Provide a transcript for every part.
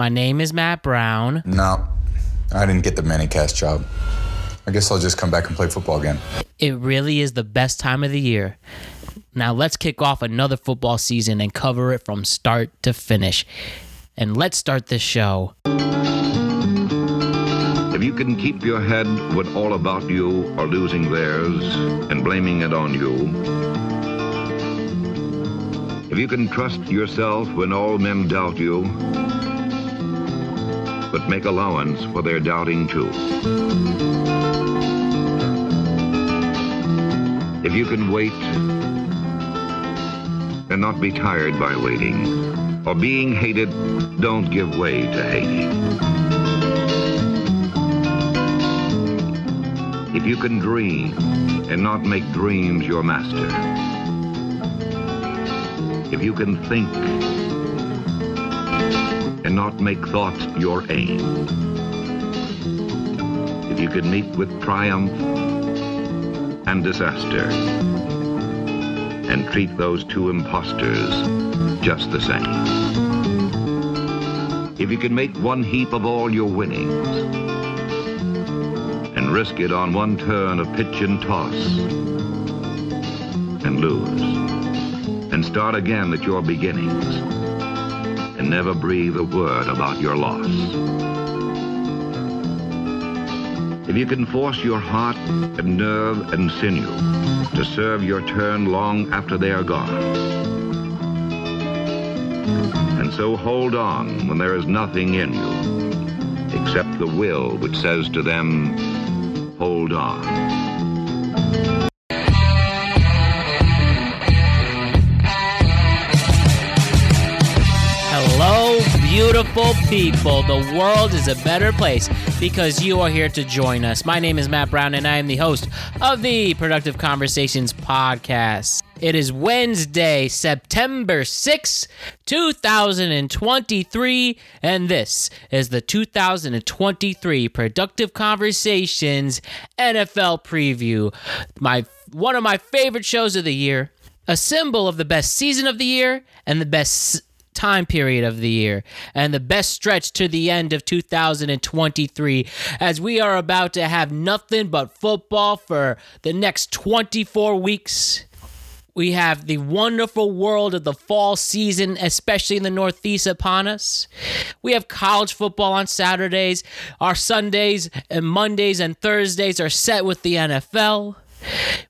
My name is Matt Brown. No, I didn't get the ManningCast job. I guess I'll just come back and play football again. It really is the best time of the year. Now let's kick off another football season and cover it from start to finish. And let's start this show. If you can keep your head when all about you are losing theirs and blaming it on you, if you can trust yourself when all men doubt you, but make allowance for their doubting too. If you can wait and not be tired by waiting, or being hated, don't give way to hating. If you can dream and not make dreams your master. If you can think and not make thought your aim. If you can meet with triumph and disaster and treat those two impostors just the same. If you can make one heap of all your winnings and risk it on one turn of pitch and toss and lose and start again at your beginnings and never breathe a word about your loss. If you can force your heart and nerve and sinew to serve your turn long after they are gone, and so hold on when there is nothing in you except the will which says to them, hold on. Beautiful people. The world is a better place because you are here to join us. My name is Matt Brown, and I am the host of the Productive Conversations podcast. It is Wednesday, September 6, 2023, and this is the 2023 Productive Conversations NFL preview. My one of my favorite shows of the year, a symbol of the best season of the year and the best time period of the year and the best stretch to the end of 2023 as we are about to have nothing but football for the next 24 weeks. We have the wonderful world of the fall season, especially in the Northeast, upon us. We have college football on Saturdays. Our Sundays and Mondays and Thursdays are set with the NFL.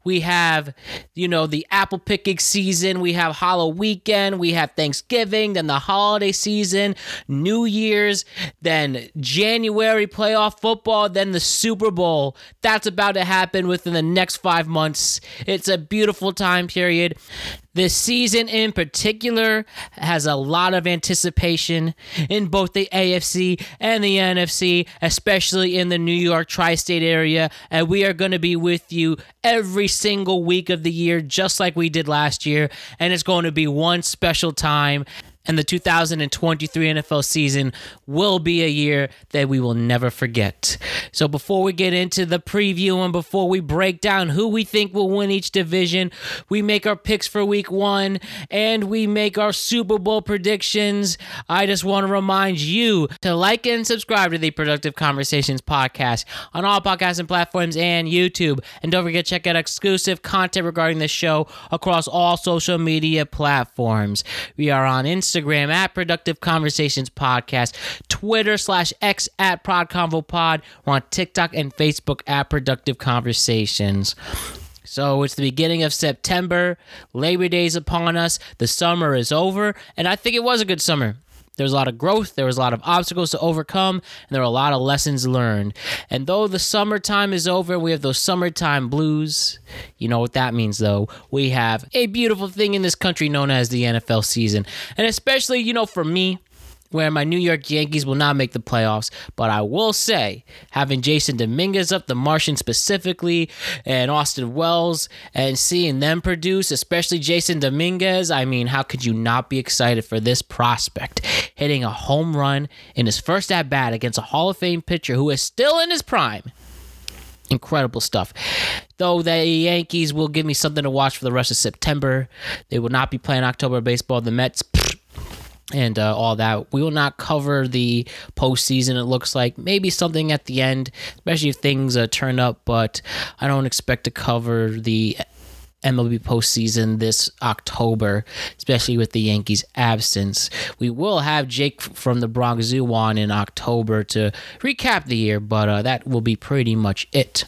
We have, you know, the apple picking season. We have Halloween weekend. We have Thanksgiving, then the holiday season, New Year's, then January playoff football, then the Super Bowl. That's about to happen within the next five months. It's a beautiful time period. This season in particular has a lot of anticipation in both the AFC and the NFC, especially in the New York tri state area. And we are going to be with you every single week of the year, just like we did last year. And it's going to be one special time. And the 2023 NFL season will be a year that we will never forget. So, before we get into the preview and before we break down who we think will win each division, we make our picks for week one and we make our Super Bowl predictions. I just want to remind you to like and subscribe to the Productive Conversations podcast on all podcasting platforms and YouTube. And don't forget to check out exclusive content regarding the show across all social media platforms. We are on Instagram. Instagram at Productive Conversations Podcast, Twitter slash X at ProdConvoPod. We're on TikTok and Facebook at Productive Conversations. So it's the beginning of September. Labor Day's upon us. The summer is over, and I think it was a good summer. There was a lot of growth, there was a lot of obstacles to overcome, and there were a lot of lessons learned. And though the summertime is over, we have those summertime blues. You know what that means, though. We have a beautiful thing in this country known as the NFL season. And especially, you know, for me, where my New York Yankees will not make the playoffs. But I will say, having Jasson Dominguez up, the Martian specifically, and Austin Wells, and seeing them produce, especially Jasson Dominguez, I mean, how could you not be excited for this prospect? Hitting a home run in his first at bat against a Hall of Fame pitcher who is still in his prime. Incredible stuff. Though the Yankees will give me something to watch for the rest of September. They will not be playing October baseball. The Mets, and uh, all that. We will not cover the postseason. It looks like maybe something at the end, especially if things uh, turn up. But I don't expect to cover the MLB postseason this October, especially with the Yankees' absence. We will have Jake from the Bronx Zoo on in October to recap the year, but uh, that will be pretty much it.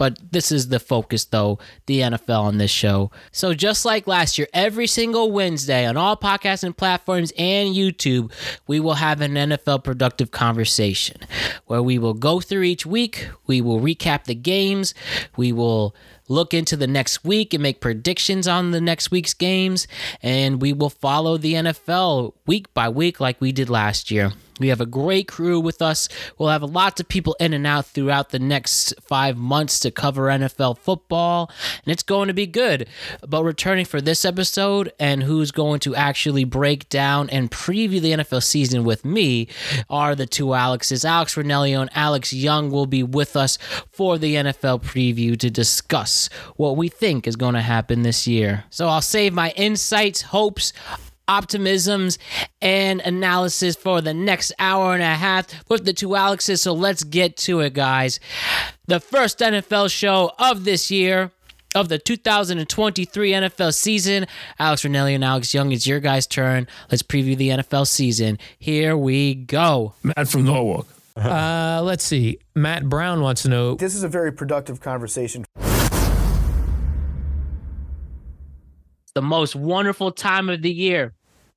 But this is the focus, though, the NFL on this show. So, just like last year, every single Wednesday on all podcasting platforms and YouTube, we will have an NFL productive conversation where we will go through each week, we will recap the games, we will look into the next week and make predictions on the next week's games. And we will follow the NFL week by week like we did last year. We have a great crew with us. We'll have lots of people in and out throughout the next five months to cover NFL football, and it's going to be good. But returning for this episode and who's going to actually break down and preview the NFL season with me are the two Alexes. Alex Ranelio and Alex Young will be with us for the NFL preview to discuss what we think is going to happen this year. So I'll save my insights, hopes, optimisms and analysis for the next hour and a half with the two Alexes. So let's get to it, guys. The first NFL show of this year. Of the 2023 NFL season, Alex Ranelli and Alex Young, it's your guys' turn. Let's preview the NFL season. Here we go. Matt from Norwalk. Uh, let's see. Matt Brown wants to know. This is a very productive conversation. the most wonderful time of the year.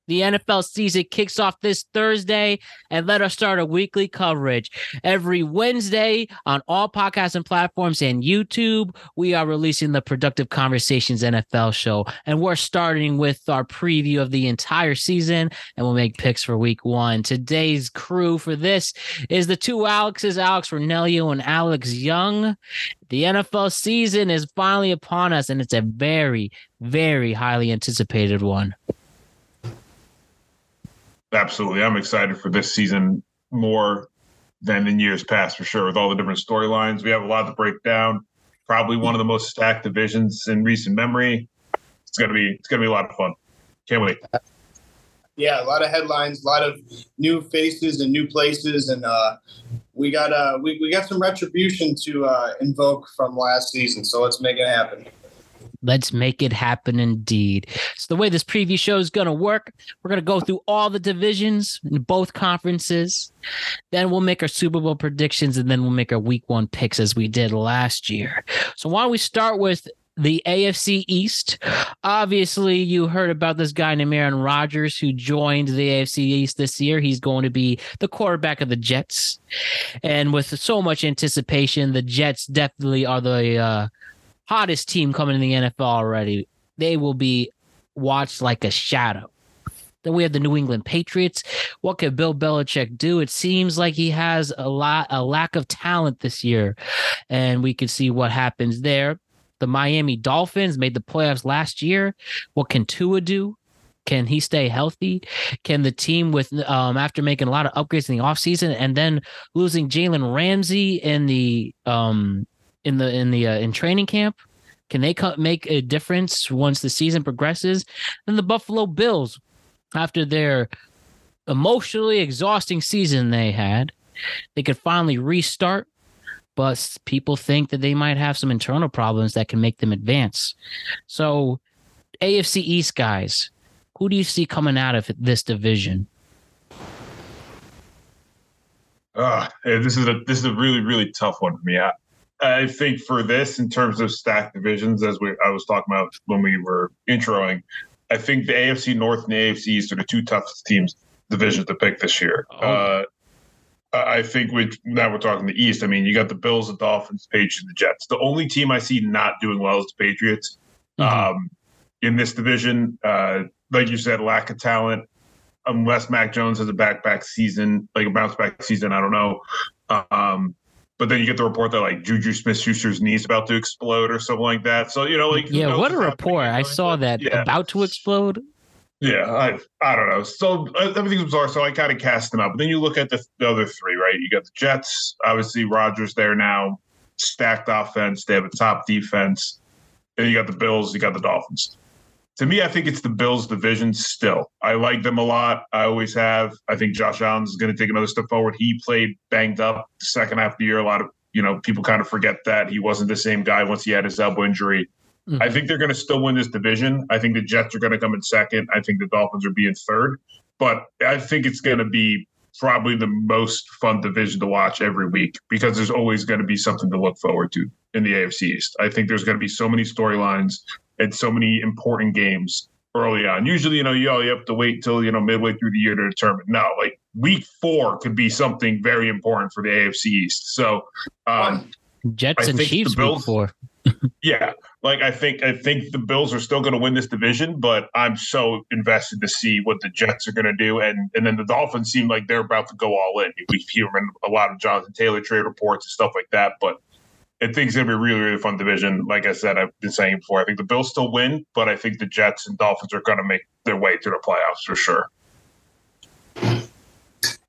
The NFL season kicks off this Thursday, and let us start a weekly coverage. Every Wednesday on all podcasts and platforms and YouTube, we are releasing the Productive Conversations NFL show. And we're starting with our preview of the entire season, and we'll make picks for week one. Today's crew for this is the two Alexes, Alex Ranelio and Alex Young. The NFL season is finally upon us, and it's a very, very highly anticipated one. Absolutely. I'm excited for this season more than in years past for sure with all the different storylines. We have a lot to break down. Probably one of the most stacked divisions in recent memory. It's gonna be it's gonna be a lot of fun. Can't wait. Yeah, a lot of headlines, a lot of new faces and new places, and uh, we got uh, we, we got some retribution to uh, invoke from last season. So let's make it happen. Let's make it happen indeed. So, the way this preview show is going to work, we're going to go through all the divisions in both conferences. Then we'll make our Super Bowl predictions and then we'll make our week one picks as we did last year. So, why don't we start with the AFC East. Obviously, you heard about this guy named Aaron Rodgers who joined the AFC East this year. He's going to be the quarterback of the Jets. And with so much anticipation, the Jets definitely are the uh, hottest team coming in the NFL already. They will be watched like a shadow. Then we have the New England Patriots. What could Bill Belichick do? It seems like he has a lot a lack of talent this year, and we could see what happens there. The Miami Dolphins made the playoffs last year. What can Tua do? Can he stay healthy? Can the team with um after making a lot of upgrades in the offseason and then losing Jalen Ramsey in the um in the in the uh, in training camp? Can they co- make a difference once the season progresses? Then the Buffalo Bills, after their emotionally exhausting season they had, they could finally restart. But people think that they might have some internal problems that can make them advance. So, AFC East guys, who do you see coming out of this division? Uh, this is a this is a really really tough one for me. I, I think for this, in terms of stacked divisions, as we I was talking about when we were introing, I think the AFC North and the AFC East are the two toughest teams divisions to pick this year. Oh. Uh, I think we now we're talking the East. I mean, you got the Bills, the Dolphins, Patriots, the Jets. The only team I see not doing well is the Patriots. Mm-hmm. Um, in this division, uh, like you said, lack of talent. Unless Mac Jones has a back back season, like a bounce back season, I don't know. Um, but then you get the report that like Juju Smith Schuster's knee's about to explode or something like that. So you know, like yeah, what a report! I saw that yeah. about to explode. Yeah, I I don't know. So uh, everything's bizarre. So I kind of cast them out. But then you look at the, the other three, right? You got the Jets. Obviously, Rodgers there now, stacked offense. They have a top defense. And you got the Bills. You got the Dolphins. To me, I think it's the Bills division still. I like them a lot. I always have. I think Josh Allen is going to take another step forward. He played banged up the second half of the year. A lot of, you know, people kind of forget that he wasn't the same guy once he had his elbow injury. Mm-hmm. I think they're going to still win this division. I think the Jets are going to come in second. I think the Dolphins are being third. But I think it's going to be probably the most fun division to watch every week because there's always going to be something to look forward to in the AFC East. I think there's going to be so many storylines and so many important games early on. Usually, you know, you, you have to wait till, you know, midway through the year to determine. No, like week four could be something very important for the AFC East. So, um, Jets and Chiefs Bills, week four. yeah. Like I think I think the Bills are still going to win this division, but I'm so invested to see what the Jets are going to do, and and then the Dolphins seem like they're about to go all in. We hear a lot of Jonathan Taylor trade reports and stuff like that, but I think it's going to be a really, really fun division. Like I said, I've been saying before, I think the Bills still win, but I think the Jets and Dolphins are going to make their way to the playoffs for sure.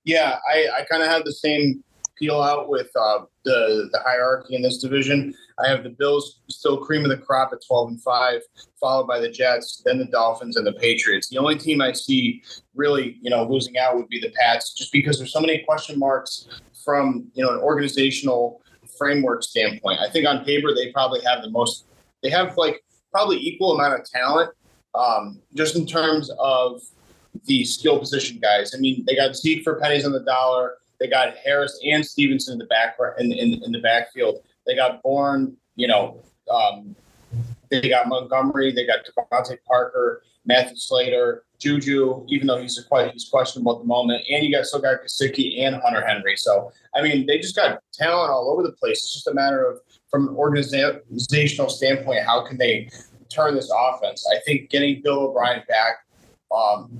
Yeah, I, I kind of have the same peel out with uh, the the hierarchy in this division. I have the Bills still cream of the crop at 12 and 5, followed by the Jets, then the Dolphins and the Patriots. The only team I see really, you know, losing out would be the Pats, just because there's so many question marks from, you know, an organizational framework standpoint. I think on paper they probably have the most. They have like probably equal amount of talent, um, just in terms of the skill position guys. I mean, they got Zeke for pennies on the dollar. They got Harris and Stevenson in the back in, in, in the backfield. They got Bourne, you know, um, they got Montgomery, they got DeVante Parker, Matthew Slater, Juju, even though he's quite he's questionable at the moment, and you got still got Gesicki and Hunter Henry. So I mean, they just got talent all over the place. It's just a matter of from an organizational standpoint, how can they turn this offense? I think getting Bill O'Brien back um,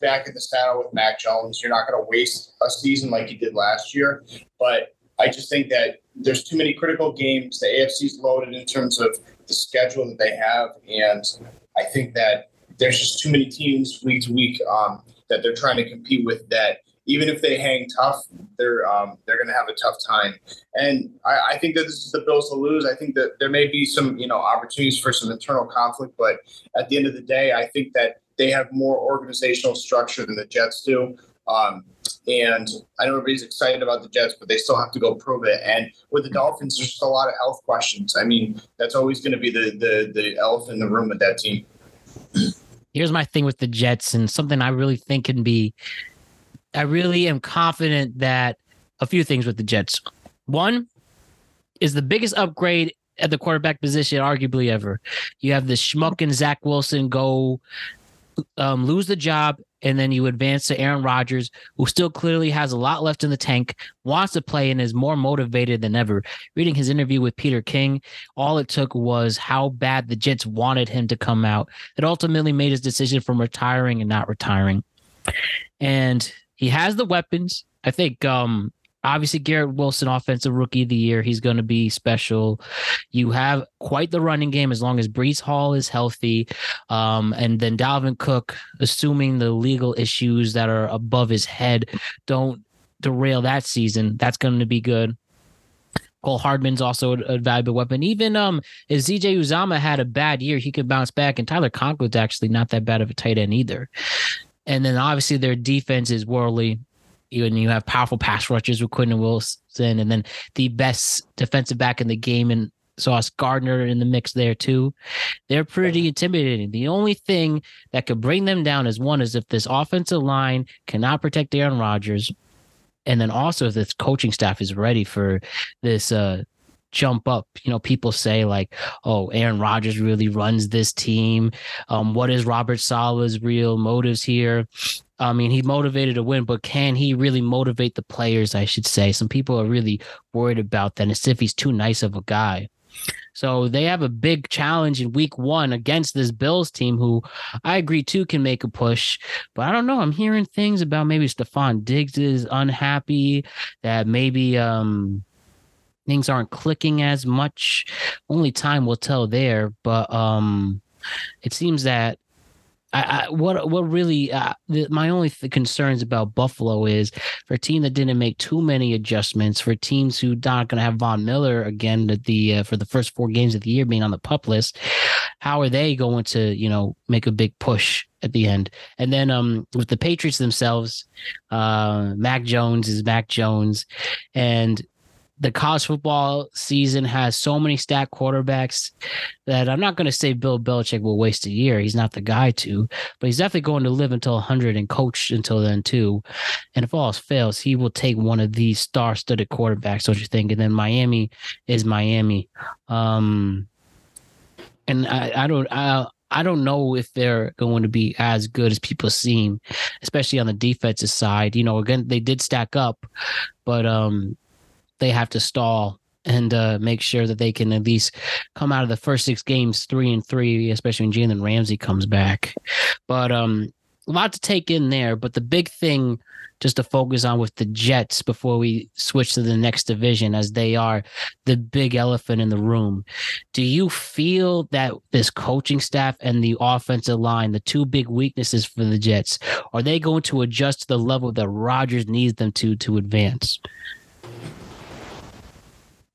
back in the saddle with Mac Jones. You're not going to waste a season like you did last year. But I just think that there's too many critical games. The AFC's loaded in terms of the schedule that they have, and I think that there's just too many teams week to week um, that they're trying to compete with. That even if they hang tough, they're um, they're going to have a tough time. And I, I, think that this is the Bills to lose. I think that there may be some you know opportunities for some internal conflict, but at the end of the day, I think that they have more organizational structure than the Jets do. Um, and I know everybody's excited about the Jets, but they still have to go prove it. And with the Dolphins, there's just a lot of health questions. I mean, that's always going to be the, the the elephant in the room with that team. Here's my thing with the Jets, and something I really think can be. I really am confident that a few things with the Jets. One is the biggest upgrade at the quarterback position, arguably ever. You have the schmuck and Zach Wilson go um, lose the job and then you advance to Aaron Rodgers, who still clearly has a lot left in the tank, wants to play, and is more motivated than ever. Reading his interview with Peter King, all it took was how bad the Jets wanted him to come out. It ultimately made his decision from retiring and not retiring. And he has the weapons. I think um, obviously Garrett Wilson, offensive rookie of the year. He's going to be special. You have quite the running game as long as Breece Hall is healthy. Um, and then Dalvin Cook, assuming the legal issues that are above his head don't derail that season, that's going to be good. Cole Hardman's also a, valuable weapon. Even um, if CJ Uzomah had a bad year, he could bounce back. And Tyler Conklin's actually not that bad of a tight end either. And then obviously their defense is worldly and you have powerful pass rushers with Quinton Wilson, and then the best defensive back in the game and Sauce Gardner in the mix there too. They're pretty intimidating. The only thing that could bring them down is one is if this offensive line cannot protect Aaron Rodgers, and then also if this coaching staff is ready for this uh, jump up. You know, people say like, "Oh, Aaron Rodgers really runs this team." Um, what is Robert Saleh's real motives here? I mean, he motivated to win, but can he really motivate the players? I should say. Some people are really worried about that, as if he's too nice of a guy. So they have a big challenge in week one against this Bills team, who I agree too can make a push. But I don't know. I'm hearing things about maybe Stefon Diggs is unhappy, that maybe um things aren't clicking as much. Only time will tell there. But um it seems that I, I, what what really uh, the, my only th- concerns about Buffalo is for a team that didn't make too many adjustments for teams who not going to have Von Miller again at the uh, for the first four games of the year being on the pup list. how are they going to, you know, make a big push at the end? And then um with the Patriots themselves, uh Mac Jones is Mac Jones and the college football season has so many stacked quarterbacks that I'm not going to say Bill Belichick will waste a year. He's not the guy to, but he's definitely going to live until 100 and coach until then too. And if all else fails, he will take one of these star-studded quarterbacks. Don't you think? And then Miami is Miami. Um, and I, I don't, I, I don't know if they're going to be as good as people seem, especially on the defensive side. You know, again, they did stack up, but um, they have to stall and uh, make sure that they can at least come out of the first six games three and three, especially when Jalen Ramsey comes back. But um, a lot to take in there. But the big thing just to focus on with the Jets before we switch to the next division, as they are the big elephant in the room. Do you feel that this coaching staff and the offensive line, the two big weaknesses for the Jets, are they going to adjust to the level that Rodgers needs them to to advance?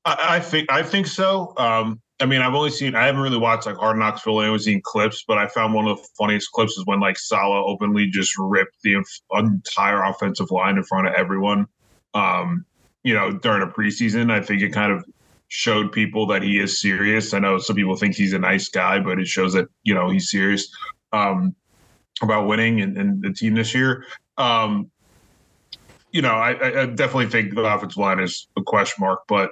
I, I think I think so. Um, I mean, I've only seen I haven't really watched like Hard Knocks Philly. I've only seen clips, but I found one of the funniest clips is when like Saleh openly just ripped the entire offensive line in front of everyone. Um, you know, during a preseason, I think it kind of showed people that he is serious. I know some people think he's a nice guy, but it shows that you know he's serious um, about winning and, and, the team this year. Um, you know, I, I definitely think the offensive line is a question mark, but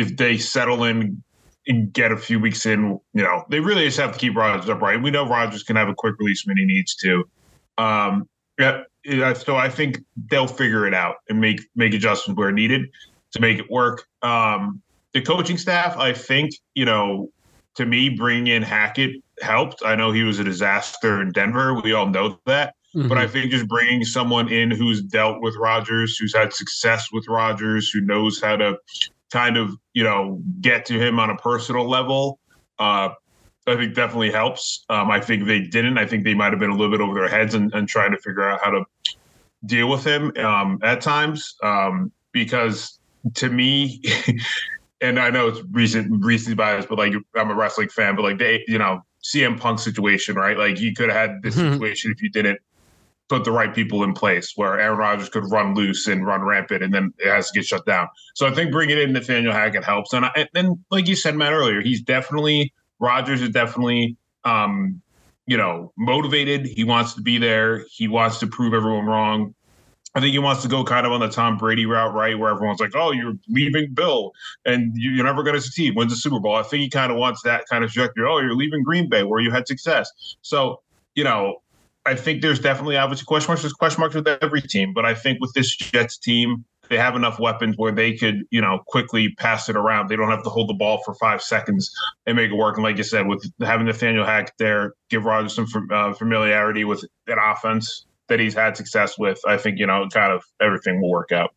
if they settle in and get a few weeks in, you know, they really just have to keep Rodgers upright. We know Rodgers can have a quick release when he needs to. Um, yeah, so I think they'll figure it out and make make adjustments where needed to make it work. Um, the coaching staff, I think, you know, to me, bringing in Hackett helped. I know he was a disaster in Denver. We all know that. Mm-hmm. But I think just bringing someone in who's dealt with Rodgers, who's had success with Rodgers, who knows how to kind of you know get to him on a personal level. Uh, I think definitely helps. Um, I think they didn't. I think they might have been a little bit over their heads and, and trying to figure out how to deal with him um, at times. Um, because to me, and I know it's recent recent bias, but like I'm a wrestling fan, but like they, you know, CM Punk situation, right? Like you could have had this mm-hmm. situation if you didn't put the right people in place where Aaron Rodgers could run loose and run rampant and then it has to get shut down. So I think bringing in Nathaniel Hackett helps. And, I, and like you said, Matt, earlier, he's definitely, Rodgers is definitely, um, you know, motivated. He wants to be there. He wants to prove everyone wrong. I think he wants to go kind of on the Tom Brady route, right? Where everyone's like, oh, you're leaving Bill and you're never going to succeed, wins the Super Bowl. I think he kind of wants that kind of trajectory. Oh, you're leaving Green Bay where you had success. So, you know, I think there's definitely obviously question marks. There's question marks with every team, but I think with this Jets team, they have enough weapons where they could, you know, quickly pass it around. They don't have to hold the ball for five seconds and make it work. And like you said, with having Nathaniel Hack there, give Rodgers some uh, familiarity with that offense that he's had success with. I think you know, kind of everything will work out.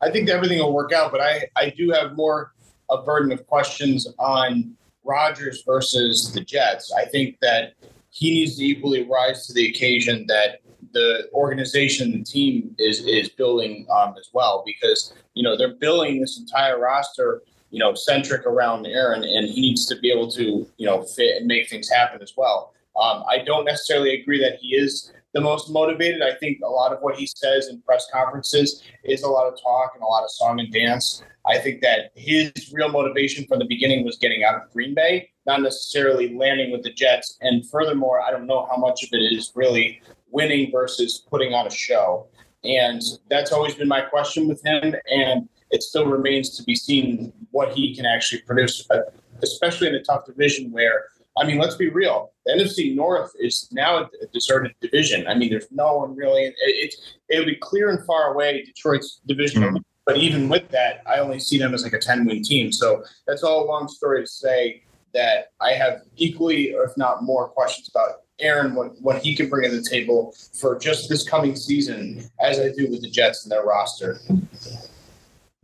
I think everything will work out, but I I do have more a burden of questions on Rodgers versus the Jets. I think that he needs to equally rise to the occasion that the organization, the team is is building um, as well, because you know they're building this entire roster, you know, centric around Aaron, and he needs to be able to you know fit and make things happen as well. Um, I don't necessarily agree that he is the most motivated. I think a lot of what he says in press conferences is a lot of talk and a lot of song and dance. I think that his real motivation from the beginning was getting out of Green Bay, not necessarily landing with the Jets. And furthermore, I don't know how much of it is really winning versus putting on a show. And that's always been my question with him. And it still remains to be seen what he can actually produce, uh, especially in a tough division where, I mean, let's be real. The NFC North is now a deserted division. I mean, there's no one really. It, it, it would be clear and far away Detroit's division. Mm-hmm but even with that, I only see them as like a 10 win team. So that's all a long story to say that I have equally, or if not more, questions about Aaron, what, what he can bring to the table for just this coming season, as I do with the Jets and their roster.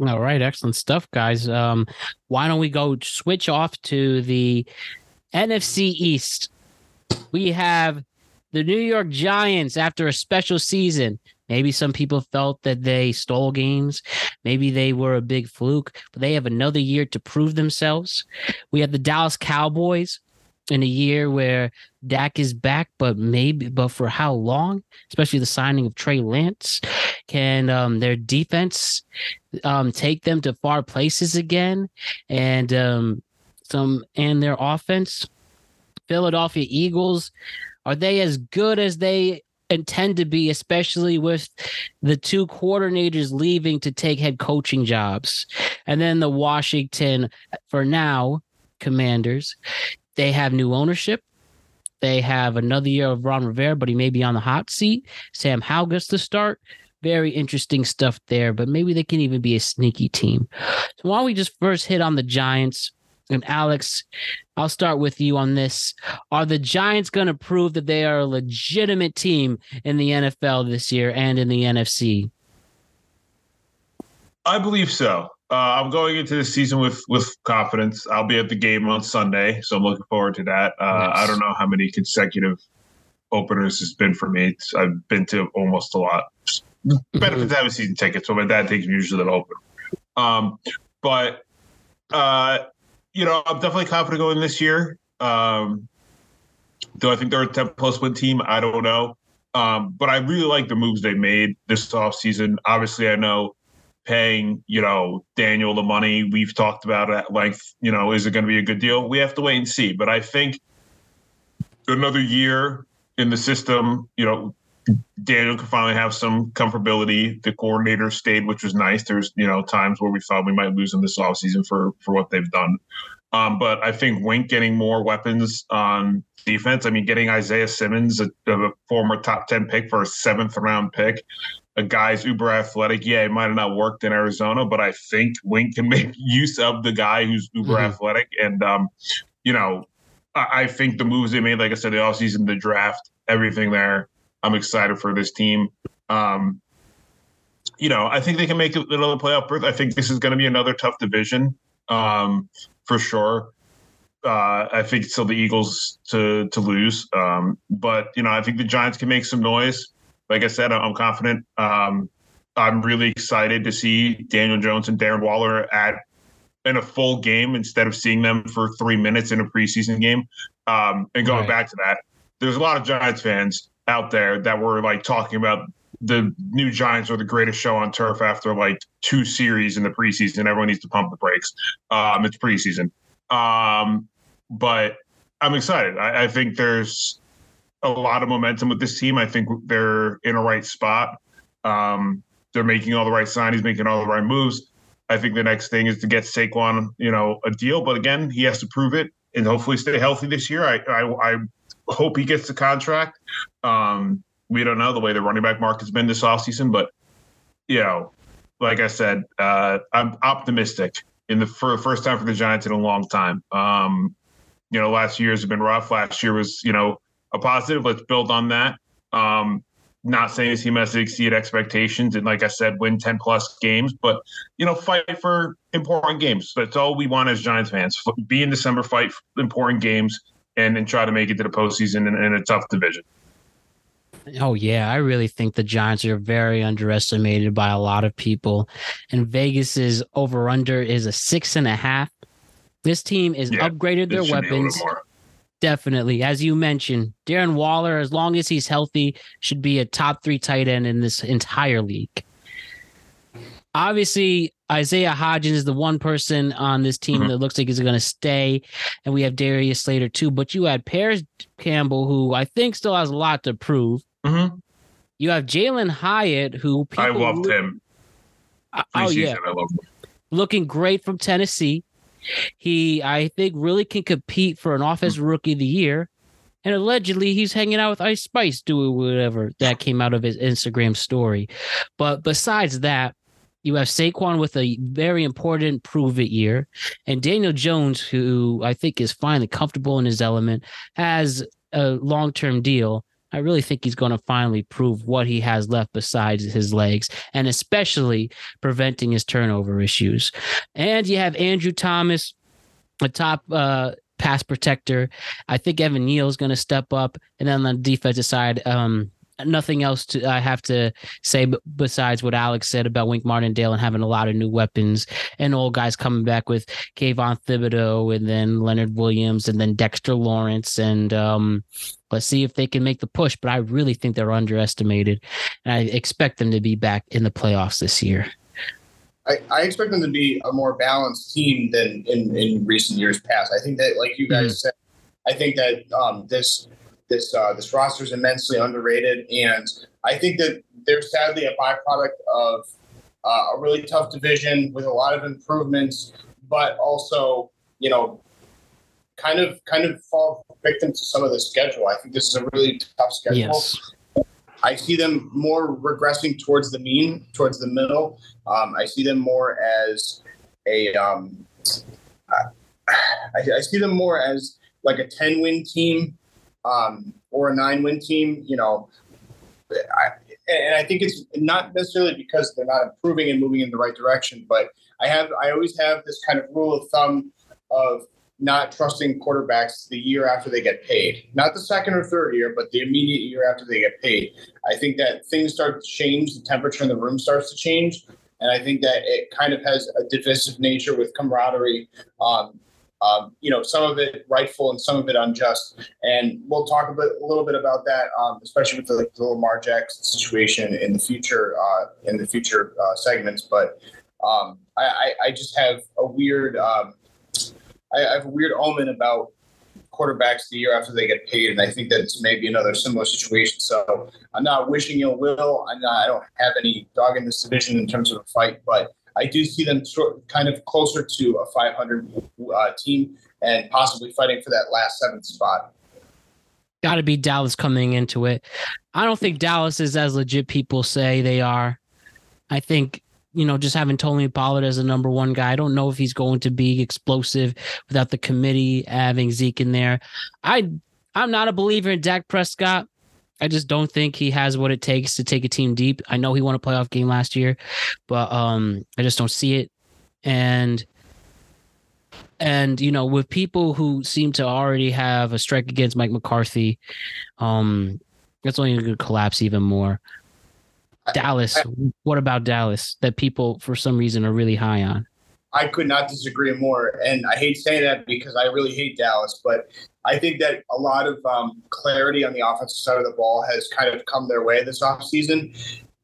All right, excellent stuff, guys. Um, why don't we go switch off to the NFC East? We have the New York Giants after a special season Maybe some people felt that they stole games. Maybe they were a big fluke, but they have another year to prove themselves. We have the Dallas Cowboys in a year where Dak is back, but maybe, but for how long? Especially the signing of Trey Lance. Can um, their defense um, take them to far places again? And um, and their offense, Philadelphia Eagles, are they as good as they intend to be, especially with the two coordinators leaving to take head coaching jobs? And then the Washington, for now, Commanders, they have new ownership. They have another year of Ron Rivera, but he may be on the hot seat. Sam Howell gets to start. Very interesting stuff there, but maybe they can even be a sneaky team. So why don't we just first hit on the Giants? And Alex, I'll start with you on this. Are the Giants going to prove that they are a legitimate team in the NFL this year and in the NFC? I believe so. Uh, I'm going into the season with with confidence. I'll be at the game on Sunday, so I'm looking forward to that. Uh, nice. I don't know how many consecutive openers it's been for me. It's, I've been to almost a lot. Benefits having season tickets, so my dad takes me usually to open. Um, but uh, you know, I'm definitely confident going this year. Um, do I think they're a 10 plus win team? I don't know. Um, but I really like the moves they made this offseason. Obviously, I know paying, you know, Daniel the money we've talked about at length, you know, is it going to be a good deal? We have to wait and see. But I think another year in the system, you know, Daniel could finally have some comfortability. The coordinator stayed, which was nice. There's, you know, times where we thought we might lose them this offseason for for what they've done. Um, but I think Wink getting more weapons on defense. I mean, getting Isaiah Simmons, a, a former top 10 pick for a seventh round pick, a guy's uber athletic. Yeah, it might have not worked in Arizona, but I think Wink can make use of the guy who's uber mm-hmm. athletic. And, um, you know, I, I, think the moves they made, like I said, the offseason, the draft, everything there, I'm excited for this team. Um, you know, I think they can make another playoff berth. I think this is going to be another tough division um, for sure. Uh, I think it's still the Eagles to to lose, um, but you know I think the Giants can make some noise like I said, I'm confident. Um, I'm really excited to see Daniel Jones and Darren Waller at in a full game instead of seeing them for three minutes in a preseason game. Um, and going right. back to that, there's a lot of Giants fans out there that were like talking about the new Giants are the greatest show on turf after like two series in the preseason. Everyone needs to pump the brakes. Um, it's preseason. Um, but I'm excited. I, I think there's a lot of momentum with this team. I think they're in a right spot. Um, they're making all the right signings, making all the right moves. I think the next thing is to get Saquon, you know, a deal. But again, he has to prove it and hopefully stay healthy this year. I I, I hope he gets the contract. Um, we don't know the way the running back market has been this offseason, but you know, like I said, uh, I'm optimistic in the for the first time for the Giants in a long time. Um, you know, last year's have been rough. Last year was, you know, a positive. Let's build on that. Um, not saying this team has to exceed expectations and, like I said, win 10 plus games, but, you know, fight for important games. That's all we want as Giants fans. Be in December, fight important games, and then try to make it to the postseason in, in a tough division. Oh yeah, I really think the Giants are very underestimated by a lot of people. And Vegas's over under is a six and a half. This team is yeah, upgraded their weapons. Definitely. As you mentioned, Darren Waller, as long as he's healthy, should be a top three tight end in this entire league. Obviously, Isaiah Hodgins is the one person on this team mm-hmm. that looks like he's going to stay. And we have Darius Slayton too. But you had Parris Campbell, who I think still has a lot to prove. Mm-hmm. You have Jalin Hyatt, who I loved him. Uh, oh, yeah. Looking great from Tennessee. He, I think, really can compete for an offensive rookie of the year. And allegedly, he's hanging out with Ice Spice doing whatever that came out of his Instagram story. But besides that, you have Saquon with a very important prove it year, and Daniel Jones, who I think is finally comfortable in his element, has a long term deal. I really think he's going to finally prove what he has left besides his legs and especially preventing his turnover issues. And you have Andrew Thomas, a top uh, pass protector. I think Evan Neal is going to step up. And then on the defensive side, um, nothing else to I have to say besides what Alex said about Wink Martindale and having a lot of new weapons and old guys coming back with Kayvon Thibodeaux and then Leonard Williams and then Dexter Lawrence and um, let's see if they can make the push. But I really think they're underestimated, and I expect them to be back in the playoffs this year. I, I expect them to be a more balanced team than in, in recent years past. I think that, like you guys mm. said, I think that um, this this uh, this roster is immensely underrated, and I think that they're sadly a byproduct of uh, a really tough division with a lot of improvements, but also you know kind of kind of fall victim to some of the schedule. I think this is a really tough schedule. Yes. I see them more regressing towards the mean, towards the middle. Um, I see them more as a. Um, I, I, see them more as like a ten win team um, or a nine win team. You know, I, and I think it's not necessarily because they're not improving and moving in the right direction, but I have I always have this kind of rule of thumb of not trusting quarterbacks the year after they get paid. Not the second or third year, but the immediate year after they get paid. I think that things start to change, the temperature in the room starts to change. And I think that it kind of has a divisive nature with camaraderie. Um, um, you know, some of it rightful and some of it unjust. And we'll talk a, bit, a little bit about that, um, especially with the, the Lamar Jackson situation in the future, uh, in the future uh, segments. But um, I, I, just have a weird um, I, I have a weird omen about quarterbacks the year after they get paid, and I think that it's maybe another similar situation. So I'm not wishing ill will. I'm not, I don't have any dog in this division in terms of a fight, but I do see them sort kind of closer to a 500 uh, team and possibly fighting for that last seventh spot. Got to be Dallas coming into it. I don't think Dallas is as legit people say they are. I think you know, just having Tony Pollard as a number one guy. I don't know if he's going to be explosive without the committee having Zeke in there. I I'm not a believer in Dak Prescott. I just don't think he has what it takes to take a team deep. I know he won a playoff game last year, but um, I just don't see it. And and you know, with people who seem to already have a strike against Mike McCarthy, um, that's only going to collapse even more. Dallas. what about Dallas that people for some reason are really high on? I could not disagree more. And I hate saying that because I really hate Dallas, but I think that a lot of um, clarity on the offensive side of the ball has kind of come their way this offseason.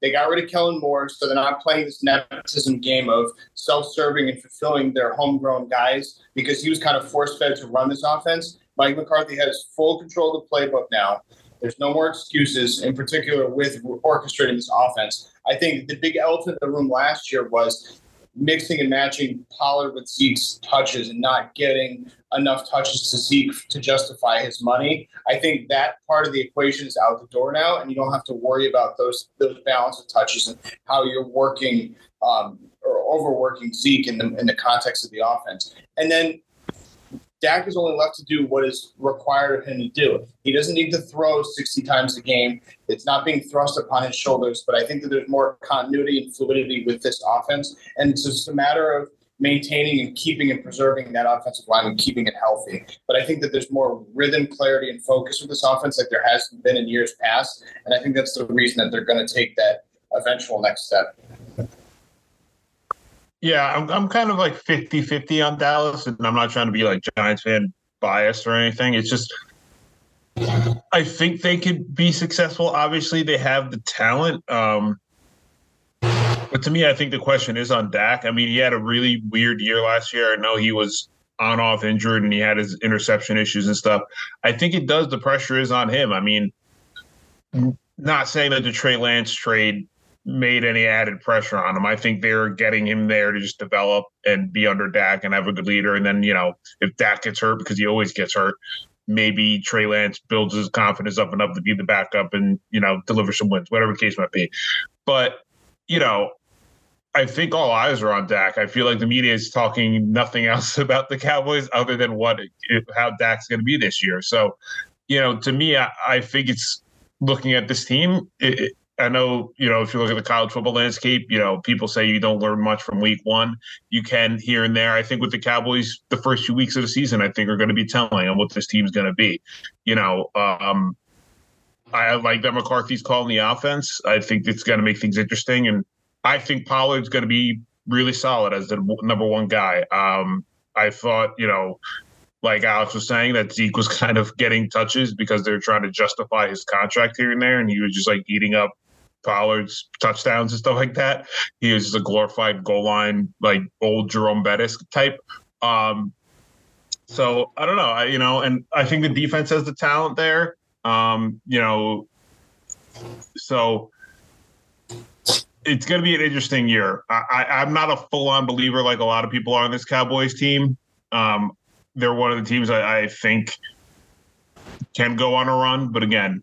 They got rid of Kellen Moore, so they're not playing this nepotism game of self-serving and fulfilling their homegrown guys because he was kind of force-fed to run this offense. Mike McCarthy has full control of the playbook now. There's no more excuses, in particular with orchestrating this offense. I think the big elephant in the room last year was mixing and matching Pollard with Zeke's touches and not getting enough touches to Zeke to justify his money. I think that part of the equation is out the door now, and you don't have to worry about those those balance of touches and how you're working um, or overworking Zeke in the in the context of the offense. And then Dak is only left to do what is required of him to do. He doesn't need to throw 60 times a game. It's not being thrust upon his shoulders, but I think that there's more continuity and fluidity with this offense. And it's just a matter of maintaining and keeping and preserving that offensive line and keeping it healthy. But I think that there's more rhythm, clarity, and focus with this offense like there has been in years past. And I think that's the reason that they're going to take that eventual next step. Yeah, I'm, I'm kind of like 50 50 on Dallas, and I'm not trying to be like Giants fan biased or anything. It's just, I think they could be successful. Obviously, they have the talent. Um, but to me, I think the question is on Dak. I mean, he had a really weird year last year. I know he was on off injured and he had his interception issues and stuff. I think it does. The pressure is on him. I mean, not saying that the Trey Lance trade made any added pressure on him. I think they're getting him there to just develop and be under Dak and have a good leader. And then, you know, if Dak gets hurt because he always gets hurt, maybe Trey Lance builds his confidence up enough to be the backup and, you know, deliver some wins, whatever the case might be. But, you know, I think all eyes are on Dak. I feel like the media is talking nothing else about the Cowboys other than what how Dak's going to be this year. So, you know, to me, I, I think it's looking at this team. It, I know, you know, if you look at the college football landscape, you know, people say you don't learn much from week one. You can here and there. I think with the Cowboys, the first few weeks of the season, I think are going to be telling on what this team's going to be. You know, um, I like that McCarthy's calling the offense. I think it's going to make things interesting, and I think Pollard's going to be really solid as the number one guy. Um, I thought, you know, like Alex was saying, that Zeke was kind of getting touches because they're trying to justify his contract here and there, and he was just like eating up Pollard's touchdowns and stuff like that. He was just a glorified goal line, like old Jerome Bettis type. Um, so I don't know, I, you know, and I think the defense has the talent there. Um, you know, so it's going to be an interesting year. I, I, am not a full on believer like a lot of people are on this Cowboys team. Um, they're one of the teams I, I think can go on a run, but again,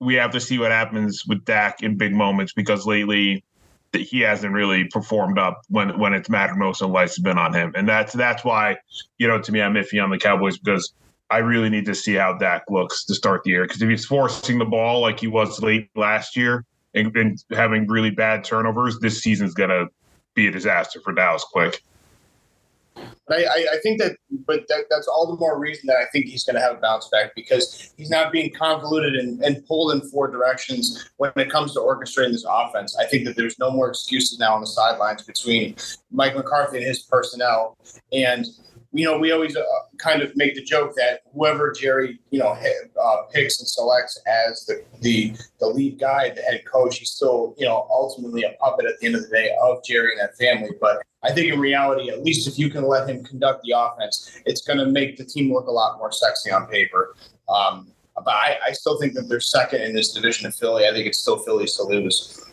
we have to see what happens with Dak in big moments because lately he hasn't really performed up when when it's mattered most and have been on him, and that's that's why you know to me I'm iffy on the Cowboys because I really need to see how Dak looks to start the year because if he's forcing the ball like he was late last year and, and having really bad turnovers, this season's gonna be a disaster for Dallas quick. I, I, think that, but that, that's all the more reason that I think he's going to have a bounce back because he's not being convoluted and, and pulled in four directions when it comes to orchestrating this offense. I think that there's no more excuses now on the sidelines between Mike McCarthy and his personnel. And you know, we always uh, kind of make the joke that whoever Jerry, you know, uh, picks and selects as the, the the lead guy, the head coach, he's still, you know, ultimately a puppet at the end of the day of Jerry and that family. But I think in reality, at least if you can let him conduct the offense, it's going to make the team look a lot more sexy on paper. Um, but I, I still think that they're second in this division of Philly. I think it's still Philly's to lose.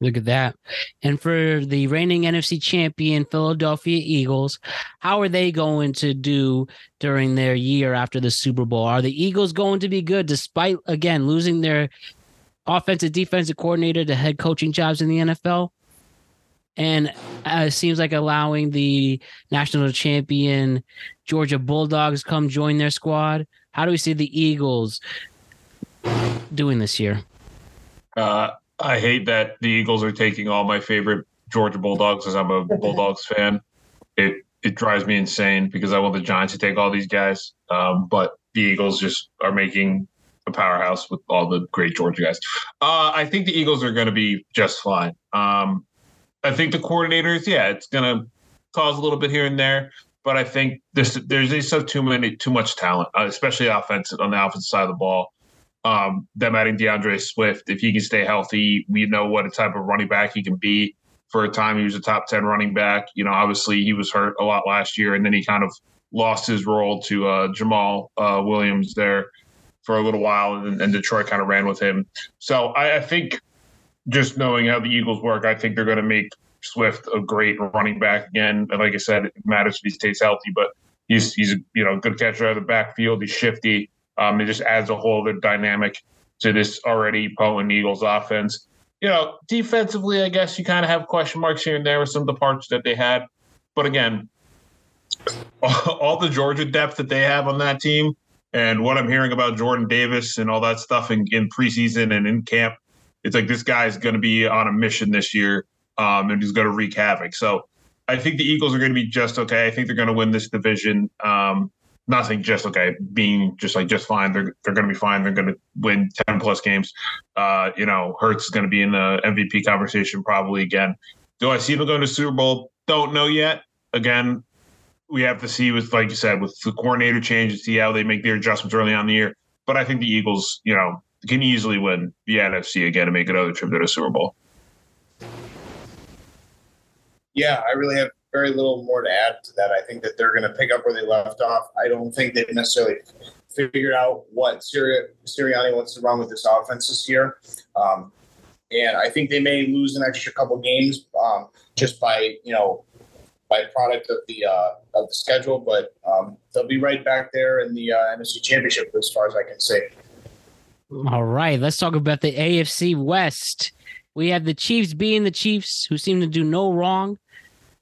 Look at that. And for the reigning NFC champion Philadelphia Eagles, how are they going to do during their year after the Super Bowl? Are the Eagles going to be good despite, again, losing their offensive defensive coordinator to head coaching jobs in the NFL? And uh, it seems like allowing the national champion Georgia Bulldogs come join their squad. How do we see the Eagles doing this year? Uh, I hate that the Eagles are taking all my favorite Georgia Bulldogs as I'm a Bulldogs fan. It it drives me insane because I want the Giants to take all these guys. Um, but the Eagles just are making a powerhouse with all the great Georgia guys. Uh, I think the Eagles are going to be just fine. Um, I think the coordinators, yeah, it's going to cause a little bit here and there, but I think this, there's just too many, too much talent, uh, especially offensive on the offensive side of the ball um, them adding D'Andre Swift, if he can stay healthy, we know what a type of running back he can be. For a time, he was a top 10 running back. You know, obviously he was hurt a lot last year, and then he kind of lost his role to uh, Jamaal uh, Williams there for a little while, and, and Detroit kind of ran with him. So I, I think just knowing how the Eagles work, I think they're going to make Swift a great running back again. And like I said, it matters if he stays healthy, but he's he's you know good catcher out of the backfield. He's shifty. Um, it just adds a whole other dynamic to this already potent Eagles offense. You know, defensively, I guess you kind of have question marks here and there with some of the parts that they had. But again, all the Georgia depth that they have on that team and what I'm hearing about Jordan Davis and all that stuff in, in preseason and in camp, it's like this guy is going to be on a mission this year um, and he's going to wreak havoc. So I think the Eagles are going to be just okay. I think they're going to win this division. Um, not saying just okay, being just like just fine. They're they're going to be fine. They're going to win ten plus games. Uh, you know, Hurts is going to be in the MVP conversation probably again. Do I see them going to Super Bowl? Don't know yet. Again, we have to see with like you said with the coordinator change and see how they make their adjustments early on the year. But I think the Eagles, you know, can easily win the NFC again and make another trip to the Super Bowl. Yeah, I really have very little more to add to that. I think that they're going to pick up where they left off. I don't think they've necessarily figured out what Siri- Sirianni wants to run with this offense this year. Um, and I think they may lose an extra couple games um, just by you know by product of the uh, of the schedule, but um, they'll be right back there in the uh, NFC Championship as far as I can say. All right, let's talk about the AFC West. We have the Chiefs being the Chiefs, who seem to do no wrong.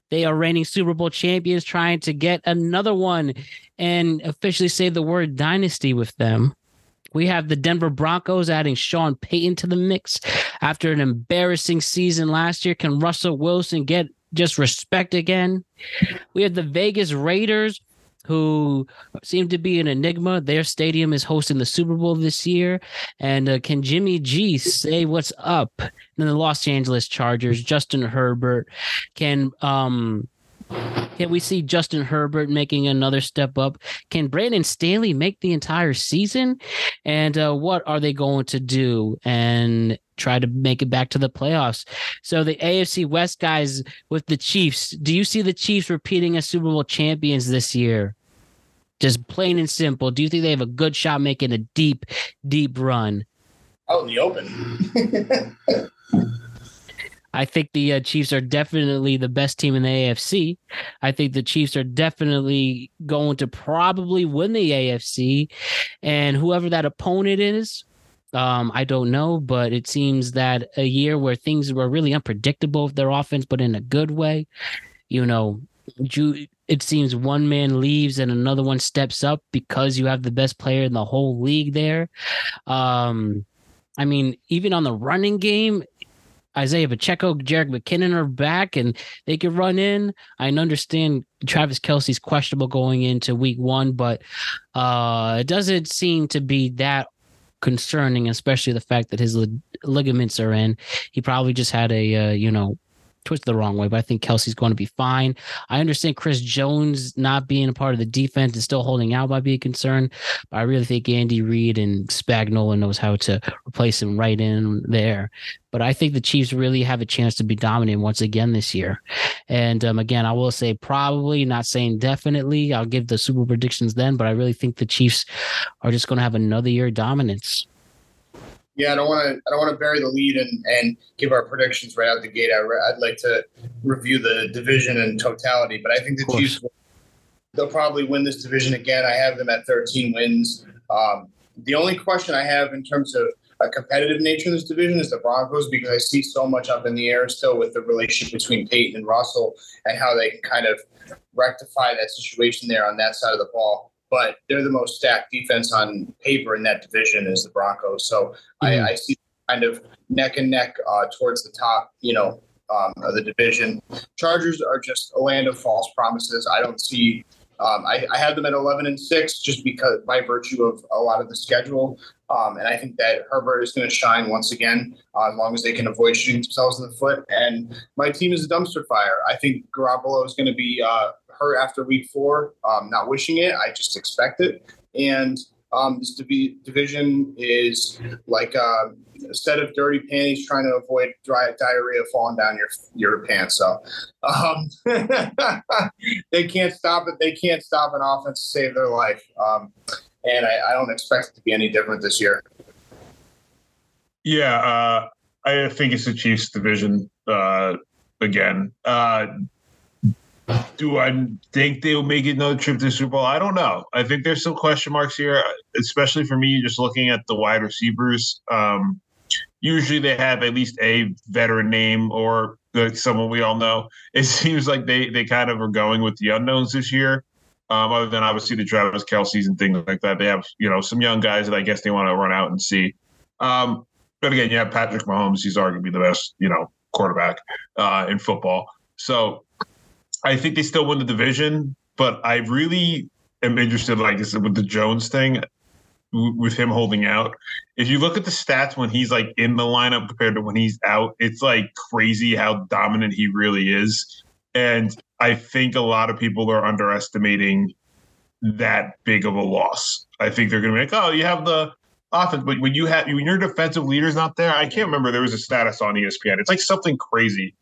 They are reigning Super Bowl champions, trying to get another one and officially say the word dynasty with them. We have the Denver Broncos adding Sean Payton to the mix after an embarrassing season last year. Can Russell Wilson get just respect again? We have the Vegas Raiders who seem to be an enigma. Their stadium is hosting the Super Bowl this year. And uh, can Jimmy G say what's up? And the Los Angeles Chargers, Justin Herbert, can um can we see Justin Herbert making another step up? Can Brandon Staley make the entire season? And uh, what are they going to do and try to make it back to the playoffs? So the AFC West guys with the Chiefs, do you see the Chiefs repeating as Super Bowl champions this year? Just plain and simple. Do you think they have a good shot making a deep, deep run? Out in the open. I think the uh, Chiefs are definitely the best team in the AFC. I think the Chiefs are definitely going to probably win the AFC, and whoever that opponent is, um, I don't know, but it seems that a year where things were really unpredictable their offense, but in a good way. You know, you, it seems one man leaves and another one steps up because you have the best player in the whole league there. Um, I mean, even on the running game, Isaiah Pacheco, Jerick McKinnon are back and they can run in. I understand Travis Kelce's questionable going into week one, but uh, it doesn't seem to be that concerning, especially the fact that his ligaments are in. He probably just had a, uh, you know, twisted the wrong way, but I think Kelce's going to be fine. I understand Chris Jones not being a part of the defense and still holding out might be a concern, but I really think Andy Reid and Spagnuolo knows how to replace him right in there. But I think the Chiefs really have a chance to be dominant once again this year. And um, again, I will say probably, not saying definitely. I'll give the Super predictions then, but I really think the Chiefs are just going to have another year of dominance. Yeah, I don't want to. I don't want to bury the lead and, and give our predictions right out the gate. I would like to review the division in totality, but I think the Chiefs they'll probably win this division again. I have them at 13 wins. Um, the only question I have in terms of a competitive nature in this division is the Broncos because I see so much up in the air still with the relationship between Payton and Russell and how they can kind of rectify that situation there on that side of the ball but they're the most stacked defense on paper in that division is the Broncos. So mm-hmm. I, I, see kind of neck and neck uh, towards the top, you know, um, of the division. Chargers are just a land of false promises. I don't see. Um, I, I, have them at 11 and six just because by virtue of a lot of the schedule. Um, and I think that Herbert is going to shine once again uh, as long as they can avoid shooting themselves in the foot. And my team is a dumpster fire. I think Garoppolo is going to be uh, hurt after week four. Um, not wishing it, I just expect it. And um, this div- division is like a, a, set of dirty panties trying to avoid dry diarrhea falling down your your pants. So um, they can't stop it. They can't stop an offense to save their life. Um, and I, I, don't expect it to be any different this year. Yeah, uh, I think it's the Chiefs division uh, again. Uh, do I think they'll make another trip to Super Bowl? I don't know. I think there's some question marks here, especially for me, just looking at the wide receivers. Um, usually they have at least a veteran name or someone we all know. It seems like they they kind of are going with the unknowns this year. Um, other than obviously the Travis Kelce's and things like that, they have you know some young guys that I guess they want to run out and see. Um, but again, you have Patrick Mahomes; he's arguably the best you know quarterback uh, in football. So I think they still win the division, but I really am interested, like I said, with the Jones thing, with him holding out. If you look at the stats when he's like in the lineup compared to when he's out, it's like crazy how dominant he really is. And I think a lot of people are underestimating that big of a loss. I think they're going to be like, oh, you have the offense, but when you have when your defensive leader's not there, I can't remember. There was a status on ESPN. It's like something crazy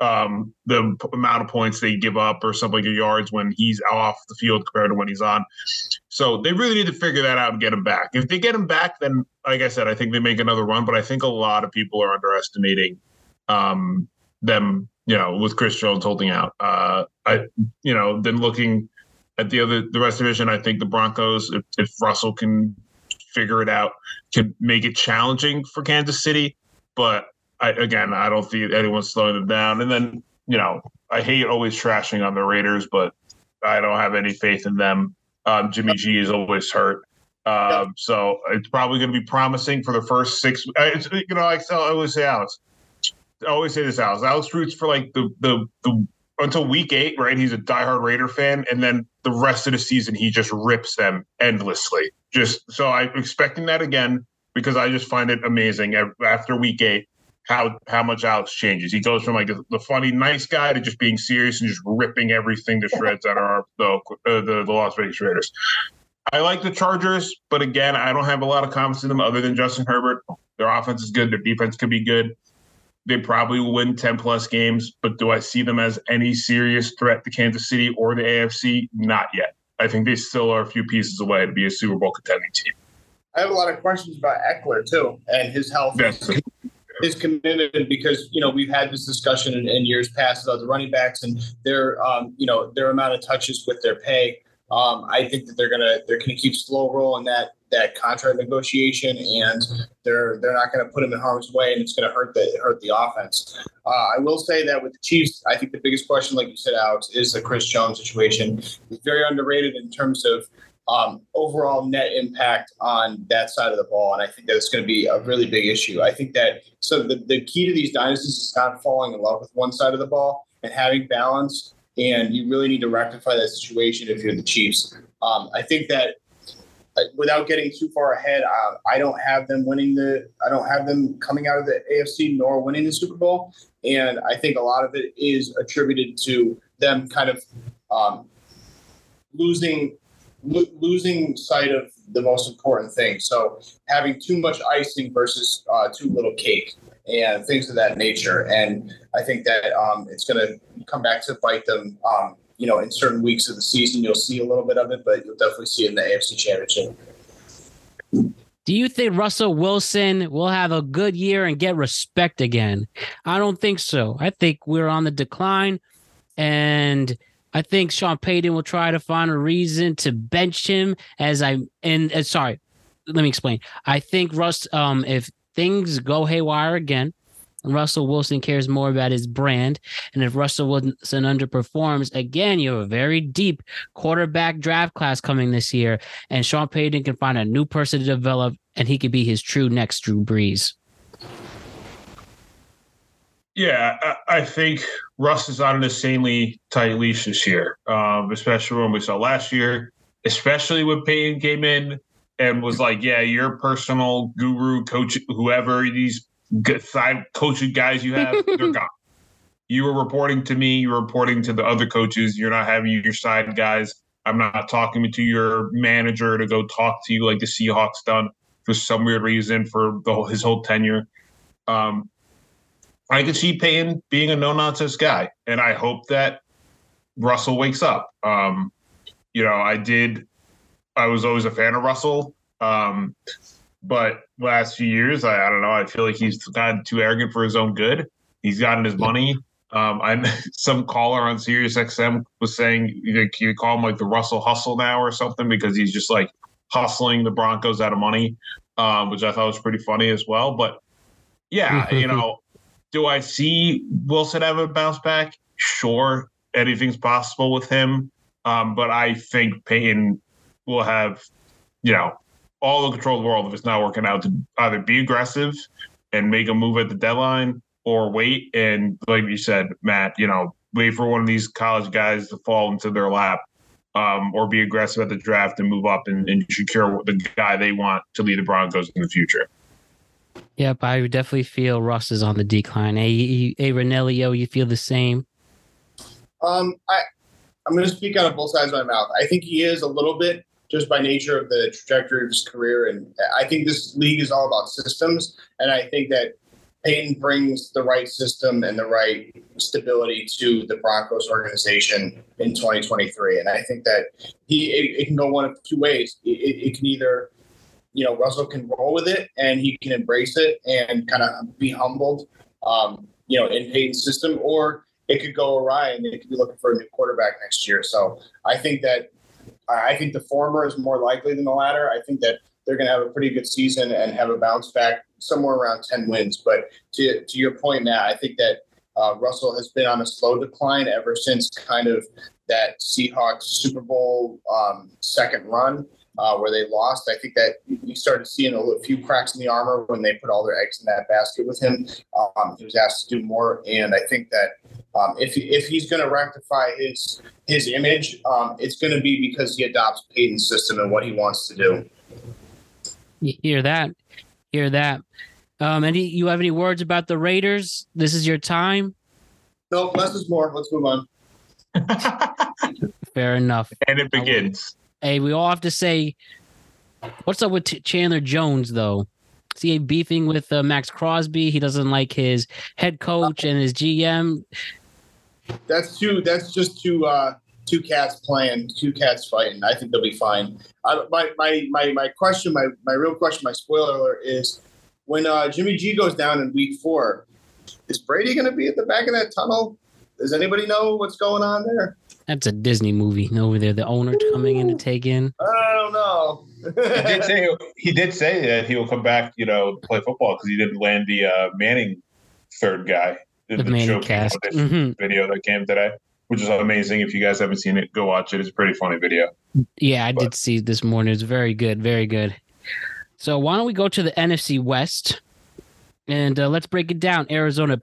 um, the amount of points they give up or something like yards when he's off the field compared to when he's on. So they really need to figure that out and get him back. If they get him back, then like I said, I think they make another run. But I think a lot of people are underestimating um, them. You know, with Chris Jones holding out. Uh, I, you know, then looking at the other the rest of the division, I think the Broncos, if, if Russell can figure it out, can make it challenging for Kansas City. But I, again, I don't see anyone slowing them down. And then, you know, I hate always trashing on the Raiders, but I don't have any faith in them. Um, Jimmy G is always hurt. Um, so it's probably going to be promising for the first six. It's, you know, I always say, Alex. I always say this, Alex. Alex roots for like the the the until week eight, right? He's a diehard Raider fan, and then the rest of the season he just rips them endlessly. Just so I'm expecting that again because I just find it amazing after week eight how how much Alex changes. He goes from like the funny, nice guy to just being serious and just ripping everything to shreds out of our, the, uh, the the Las Vegas Raiders. I like the Chargers, but again, I don't have a lot of confidence in them other than Justin Herbert. Their offense is good. Their defense could be good. They probably will win 10 plus games, but do I see them as any serious threat to Kansas City or the AFC? Not yet. I think they still are a few pieces away to be a Super Bowl contending team. I have a lot of questions about Ekeler, too and his health. Yes. His commitment, because you know we've had this discussion in, in years past about the running backs and their, um, you know, their amount of touches with their pay. Um, I think that they're gonna they're gonna keep slow rolling that that contract negotiation, and they're they're not to put him in harm's way, and it's to hurt the hurt the offense. Uh, I will say that with the Chiefs, I think the biggest question, like you said, Alex, is the Chris Jones situation. He's very underrated in terms of um, overall net impact on that side of the ball, and I think that it's going to be a really big issue. I think that so the, the key to these dynasties is not falling in love with one side of the ball and having balance. And you really need to rectify that situation if you're the Chiefs. Um, I think that without getting too far ahead, uh, I don't have them winning the. I don't have them coming out of the AFC nor winning the Super Bowl, and I think a lot of it is attributed to them kind of um, losing lo- losing sight of the most important thing. So having too much icing versus uh, too little cake and things of that nature, and I think that um, it's going to come back to bite them. Um, you know, in certain weeks of the season, you'll see a little bit of it, but you'll definitely see it in the AFC Championship. Do you think Russell Wilson will have a good year and get respect again? I don't think so. I think we're on the decline, and I think Sean Payton will try to find a reason to bench him. As I and uh, sorry, let me explain. I think Russ, um, if things go haywire again, Russell Wilson cares more about his brand. And if Russell Wilson underperforms, again, you have a very deep quarterback draft class coming this year. And Sean Payton can find a new person to develop, and he could be his true next Drew Brees. Yeah, I think Russ is on an insanely tight leash this year, um, especially when we saw last year, especially when Payton came in and was like, "Yeah, your personal guru, coach, whoever these five coaching guys you have, they're gone. You were reporting to me, you're reporting to the other coaches. You're not having your side guys. I'm not talking to your manager to go talk to you like the Seahawks done for some weird reason for the whole, his whole tenure. Um, I could see Payton being a no nonsense guy, and I hope that Russell wakes up. Um, you know, I did. I was always a fan of Russell. Um, but last few years, I, I don't know. I feel like he's gotten too arrogant for his own good. He's gotten his money. Um, I'm some caller on Sirius XM was saying you, you call him like the Russell Hustle now or something because he's just like hustling the Broncos out of money, um, which I thought was pretty funny as well. But yeah, you know, do I see Wilson have a bounce back? Sure, anything's possible with him. Um, but I think Payton will have, you know, all the control of the world if it's not working out to either be aggressive and make a move at the deadline or wait and like you said, Matt, you know, wait for one of these college guys to fall into their lap. Um, or be aggressive at the draft and move up and, and secure the guy they want to lead the Broncos in the future. Yep, I definitely feel Russ is on the decline. A, a Ranelio, you feel the same? Um, I I'm going to speak out of both sides of my mouth. I think he is a little bit just by nature of the trajectory of his career. And I think this league is all about systems. And I think that Payton brings the right system and the right stability to the Broncos organization in 2023. And I think that he it, it can go one of two ways. It, it, can either, you know, Russell can roll with it and he can embrace it and kind of be humbled, um, you know, in Payton's system, or it could go awry and they could be looking for a new quarterback next year. So I think that I think the former is more likely than the latter. I think that they're going to have a pretty good season and have a bounce back somewhere around 10 wins. But to, to your point, Matt, I think that uh, Russell has been on a slow decline ever since kind of that Seahawks Super Bowl um, second run. Uh, where they lost. I think that you started seeing a few cracks in the armor when they put all their eggs in that basket with him. Um, he was asked to do more, and I think that Um, if if he's going to rectify his his image, um, it's going to be because he adopts Payton's system and what he wants to do. You hear that? Hear that? Um, any you have any words about the Raiders? This is your time. No, less is more. Let's move on. Fair enough. and it begins. Hey, we all have to say, what's up with T- Chandler Jones though? Is he beefing with uh, Maxx Crosby? He doesn't like his head coach and his GM. That's two. That's just two. Uh, two cats playing. Two cats fighting. I think they'll be fine. I, my, my my my question. My my real question. My spoiler alert is when uh, Jimmy G goes down in week four. Is Brady going to be at the back of that tunnel? Does anybody know what's going on there? That's a Disney movie over there. The owner coming in to take in. I don't know. He did say he did say that he will come back, you know, play football because he didn't land the uh, Manning third guy in The Manning show cast. competition Mhm. video that came today, which is amazing. If you guys haven't seen it, go watch it. It's a pretty funny video. Yeah, I But- did see this morning. It's very good, very good. So why don't we go to the NFC West and uh, let's break it down. Arizona,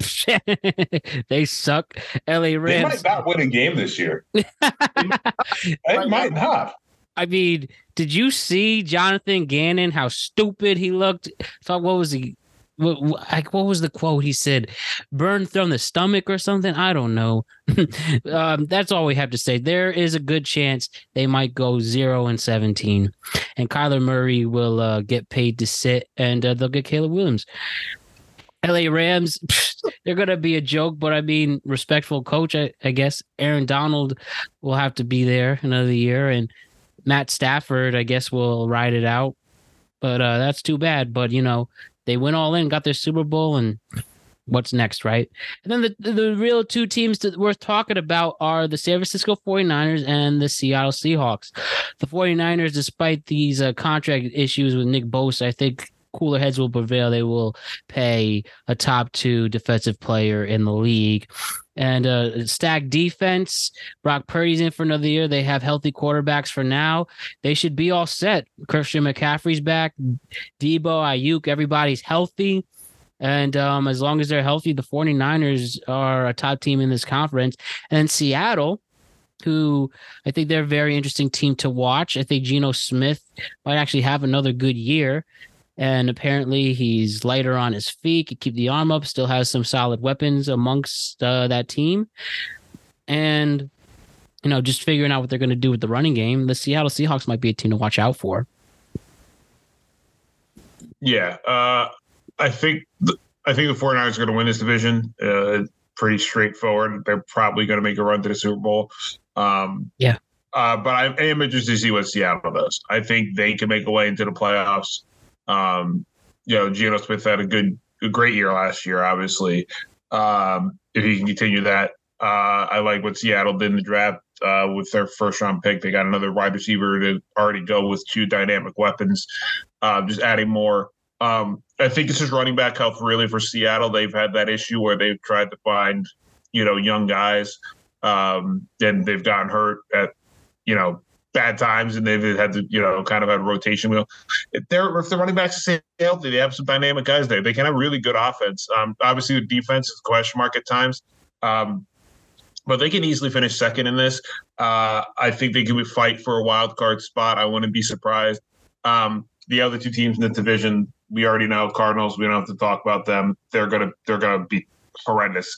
they suck. LA They Rams. might not win a game this year. They might not. I mean, did you see Jonathan Gannon? How stupid he looked. Thought what was he? What, like what was the quote he said? Burned from the stomach or something? I don't know. um, that's all we have to say. There is a good chance they might go zero and seventeen, and Kyler Murray will uh, get paid to sit, and uh, they'll get Caleb Williams. LA Rams, they're gonna be a joke, but I mean, respectful coach, I, I guess. Aaron Donald will have to be there another year, and Matt Stafford, I guess, will ride it out. But uh, that's too bad. But you know, they went all in, got their Super Bowl, and what's next, right? And then the the real two teams that worth talking about are the San Francisco 49ers and the Seattle Seahawks. The 49ers, despite these uh, contract issues with Nick Bosa, I think cooler heads will prevail. They will pay a top two defensive player in the league. And uh, stacked defense. Brock Purdy's in for another year. They have healthy quarterbacks for now. They should be all set. Christian McCaffrey's back. Deebo, Aiyuk, everybody's healthy. And um, as long as they're healthy, the 49ers are a top team in this conference. And Seattle, who I think they're a very interesting team to watch. I think Geno Smith might actually have another good year. And apparently he's lighter on his feet, can keep the arm up, still has some solid weapons amongst uh, that team. And, you know, just figuring out what they're going to do with the running game, the Seattle Seahawks might be a team to watch out for. Yeah, uh, I think the, I think the 49ers are going to win this division. Uh, pretty straightforward. They're probably going to make a run to the Super Bowl. Um, Yeah. Uh, but I am interested to see what Seattle does. I think they can make a way into the playoffs. Um, you know, Geno Smith had a good, a great year last year. Obviously, um, if he can continue that, uh, I like what Seattle did in the draft uh, with their first round pick. They got another wide receiver to already go with two dynamic weapons. Uh, just adding more. Um, I think it's just running back health really for Seattle. They've had that issue where they've tried to find, you know, young guys, um, and they've gotten hurt at, you know, bad times, and they've had to, you know, kind of had a rotation wheel. If they're if the running backs stay healthy, they have some dynamic guys there. They can have really good offense. Um, obviously, the defense is question mark at times. Um, but they can easily finish second in this. Uh, I think they could fight for a wild card spot. I wouldn't be surprised. Um, the other two teams in the division, we already know Cardinals. We don't have to talk about them. They're gonna they're gonna be horrendous.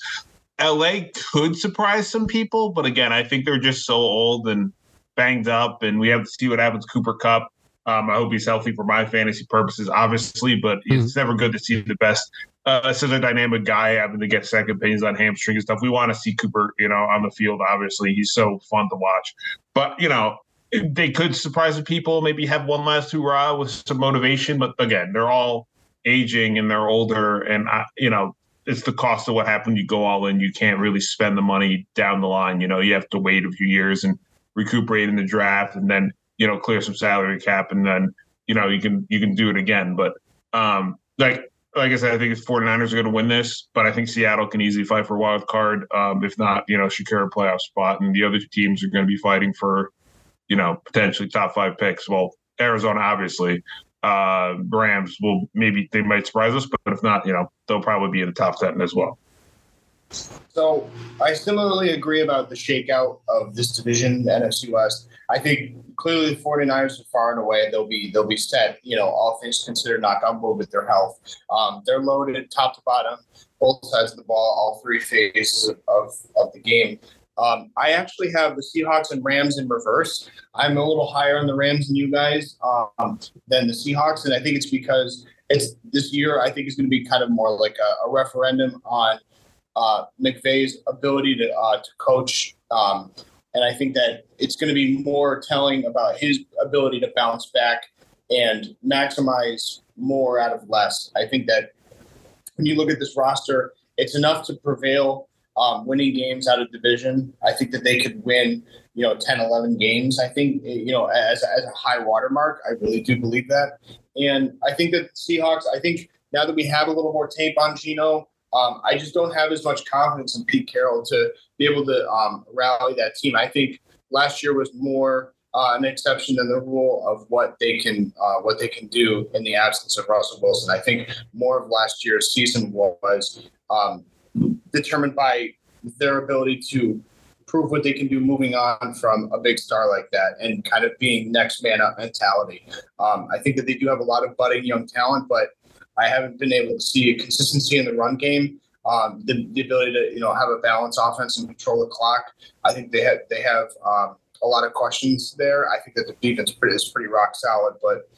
LA could surprise some people, but again, I think they're just so old and banged up, and we have to see what happens. Cooper Kupp. Um, I hope he's healthy for my fantasy purposes, obviously, but it's never good to see the best uh, such a dynamic guy having to get second opinions on hamstring and stuff. We want to see Cooper, you know, on the field. Obviously, he's so fun to watch. But you know, they could surprise the people. Maybe have one last hurrah with some motivation. But again, they're all aging and they're older, and I, you know, it's the cost of what happened. You go all in. You can't really spend the money down the line. You know, you have to wait a few years and recuperate in the draft, and then you know clear some salary cap, and then you know you can you can do it again. But um, like like I said, I think it's 49ers are going to win this, but I think Seattle can easily fight for a wild card. Um, if not, you know, secure a playoff spot. And the other teams are going to be fighting for, you know, potentially top five picks. Well, Arizona, obviously. Uh, Rams will maybe they might surprise us, but if not, you know, they'll probably be in the top 10 as well. So I similarly agree about the shakeout of this division, the NFC West. I think clearly the 49ers are far and away. They'll be they'll be set, you know, all things considered, knock on wood with their health. Um, they're loaded top to bottom, both sides of the ball, all three phases of, of, of the game. Um, I actually have the Seahawks and Rams in reverse. I'm a little higher on the Rams than you guys um, than the Seahawks, and I think it's because it's this year. I think is going to be kind of more like a, a referendum on uh, McVay's ability to uh, to coach, um, and I think that it's going to be more telling about his ability to bounce back and maximize more out of less. I think that when you look at this roster, it's enough to prevail um, winning games out of division. I think that they could win, you know, 10, 11 games. I think, you know, as, as a high watermark, I really do believe that. And I think that Seahawks, I think now that we have a little more tape on Geno, um, I just don't have as much confidence in Pete Carroll to be able to um, rally that team. I think last year was more uh, an exception than the rule of what they can uh, what they can do in the absence of Russell Wilson. I think more of last year's season was um, determined by their ability to prove what they can do moving on from a big star like that and kind of being next man up mentality. Um, I think that they do have a lot of budding young talent, but I haven't been able to see a consistency in the run game. Um, the, the ability to you know have a balanced offense and control the clock. I think they have they have um, a lot of questions there. I think that the defense pretty, is pretty rock solid, but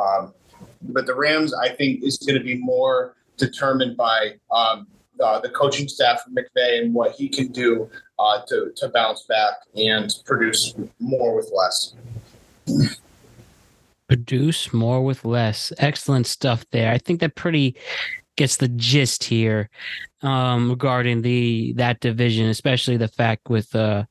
um, but the Rams I think is going to be more determined by uh, the coaching staff of McVay and what he can do uh, to to bounce back and produce more with less. Produce more with less. Excellent stuff there. I think that pretty gets the gist here um, regarding the that division, especially the fact with uh,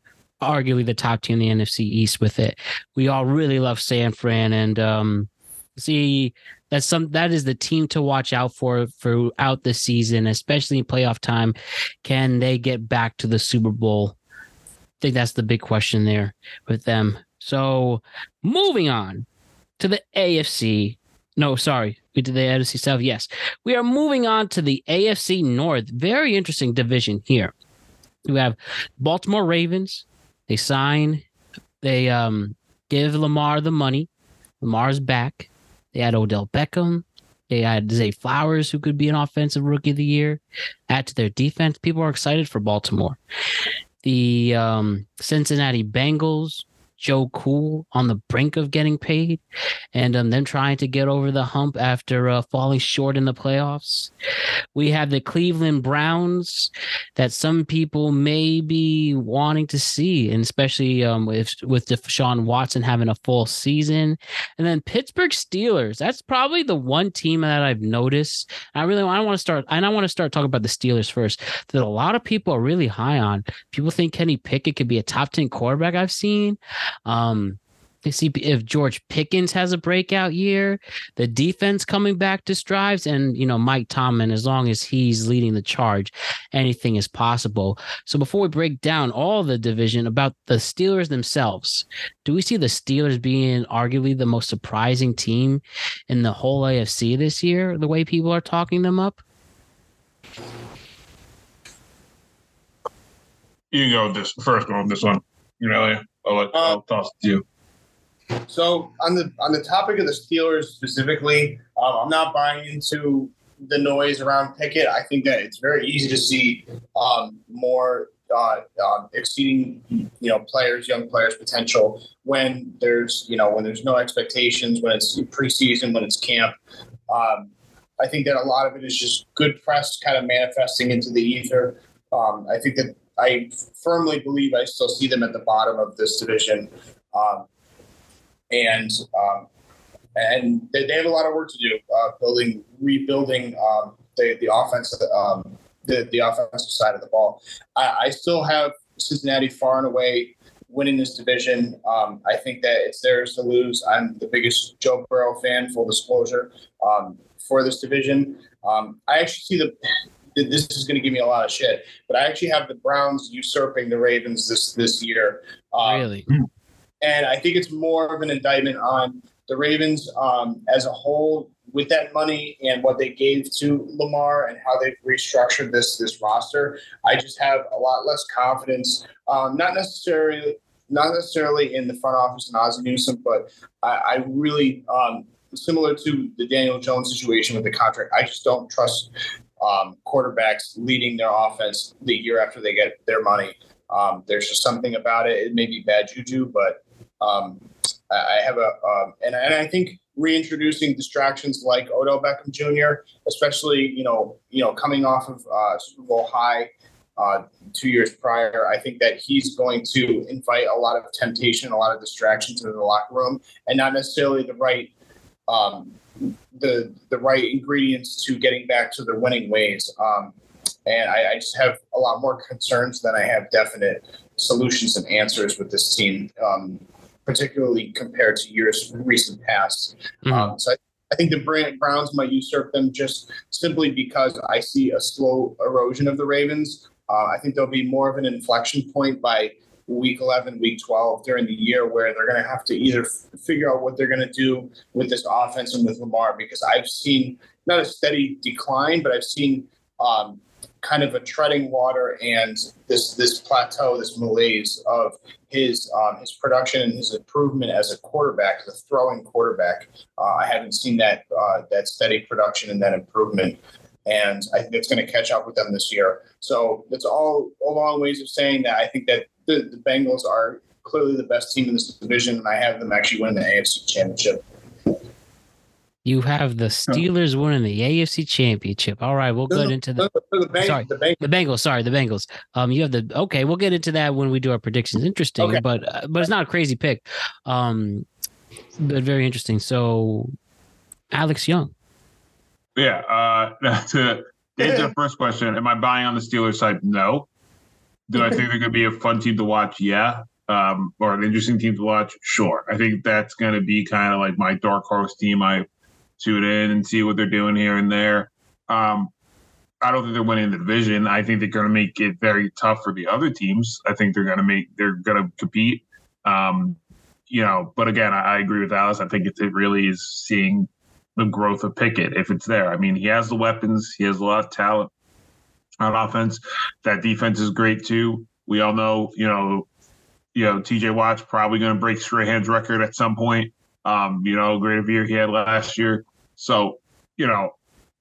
arguably the top team in the NFC East with it. We all really love San Fran and um, see that's some that is the team to watch out for throughout the season, especially in playoff time. Can they get back to the Super Bowl? I think that's the big question there with them. So moving on to the AFC. No, sorry, we did the AFC South. Yes, we are moving on to the AFC North. Very interesting division here. We have Baltimore Ravens. They sign. They um give Lamar the money. Lamar's back. They had Odell Beckham. They had Zay Flowers, who could be an offensive rookie of the year. Add to their defense. People are excited for Baltimore. The um, Cincinnati Bengals Joe Cool on the brink of getting paid, and um, them trying to get over the hump after uh, falling short in the playoffs. We have the Cleveland Browns that some people may be wanting to see, and especially um, with with Deshaun Watson having a full season, and then Pittsburgh Steelers. That's probably the one team that I've noticed. I really I want to start. And I want to start talking about the Steelers first. That a lot of people are really high on. People think Kenny Pickett could be a top ten quarterback. I've seen. Um, they see if George Pickens has a breakout year, the defense coming back to strives, and you know Mike Tomlin, as long as he's leading the charge, anything is possible. So before we break down all the division about the Steelers themselves, do we see the Steelers being arguably the most surprising team in the whole AFC this year? The way people are talking them up. You can go this first one. This one, you know. I'll, let, uh, I'll toss it to you. So on the on the topic of the Steelers specifically, um, I'm not buying into the noise around Pickett. I think that it's very easy to see um, more uh, uh, exceeding you know players, young players' potential when there's you know when there's no expectations, when it's preseason, when it's camp. Um, I think that a lot of it is just good press kind of manifesting into the ether. Um, I think that I firmly believe I still see them at the bottom of this division, um, and um, and they, they, have a lot of work to do, uh, building, rebuilding um, the the offense, um, the the offensive side of the ball. I, I, still have Cincinnati far and away winning this division. Um, I think that it's theirs to lose. I'm the biggest Joe Burrow fan, full disclosure, um, for this division. I actually see the this is going to give me a lot of shit. But I actually have the Browns usurping the Ravens this this year. Um, really? And I think it's more of an indictment on the Ravens um, as a whole with that money and what they gave to Lamar and how they've restructured this this roster, I just have a lot less confidence. Um, not necessarily not necessarily in the front office and Ozzie Newsome, but I, I really um, similar to the Daniel Jones situation with the contract. I just don't trust um, quarterbacks leading their offense the year after they get their money. Um, there's just something about it. It may be bad juju, but um, I, have a um, and, and I think reintroducing distractions like Odell Beckham Jr., especially you know you know coming off of uh, Super Bowl high uh, two years prior, I think that he's going to invite a lot of temptation, a lot of distractions into the locker room, and not necessarily the right um, the the right ingredients to getting back to their winning ways. Um, and I, I, just have a lot more concerns than I have definite solutions and answers with this team, um, particularly compared to years recent past. Mm-hmm. Um, so I, I, think the Browns might usurp them just simply because I see a slow erosion of the Ravens. Uh, I think there'll be more of an inflection point by week 11, week 12 during the year where they're going to have to either f- figure out what they're going to do with this offense and with Lamar because I've seen not a steady decline, but I've seen um, kind of a treading water and this this plateau, this malaise of his um, his production and his improvement as a quarterback, as a throwing quarterback. Uh, I haven't seen that uh, that steady production and that improvement and I think it's going to catch up with them this year. So it's all a long ways of saying that I think that the, the Bengals are clearly the best team in this division, and I have them actually winning the AFC Championship. You have the Steelers winning the AFC Championship. All right, we'll no, get into the, the, Bang, sorry, the, Bengals. the Bengals. Sorry, the Bengals. Um, you have the okay. We'll get into that when we do our predictions. Interesting, okay. but uh, but it's not a crazy pick. Um, but very interesting. So, Alex Young. Yeah. Uh, to answer the first question, am I buying on the Steelers side? No. Do I think they're going to be a fun team to watch? Yeah. Um, or an interesting team to watch? Sure. I think that's going to be kind of like my dark horse team. I tune in and see what they're doing here and there. Um, I don't think they're winning the division. I think they're going to make it very tough for the other teams. I think they're going to make they're going to compete. Um, you know, but again, I, I, agree with Alice. I think it, it really is seeing the growth of Pickett if it's there. I mean, he has the weapons. He has a lot of talent on offense. That defense is great too. We all know, you know, you know, TJ Watt's probably going to break Strahan's record at some point. Um, you know, great of year he had last year. So, you know,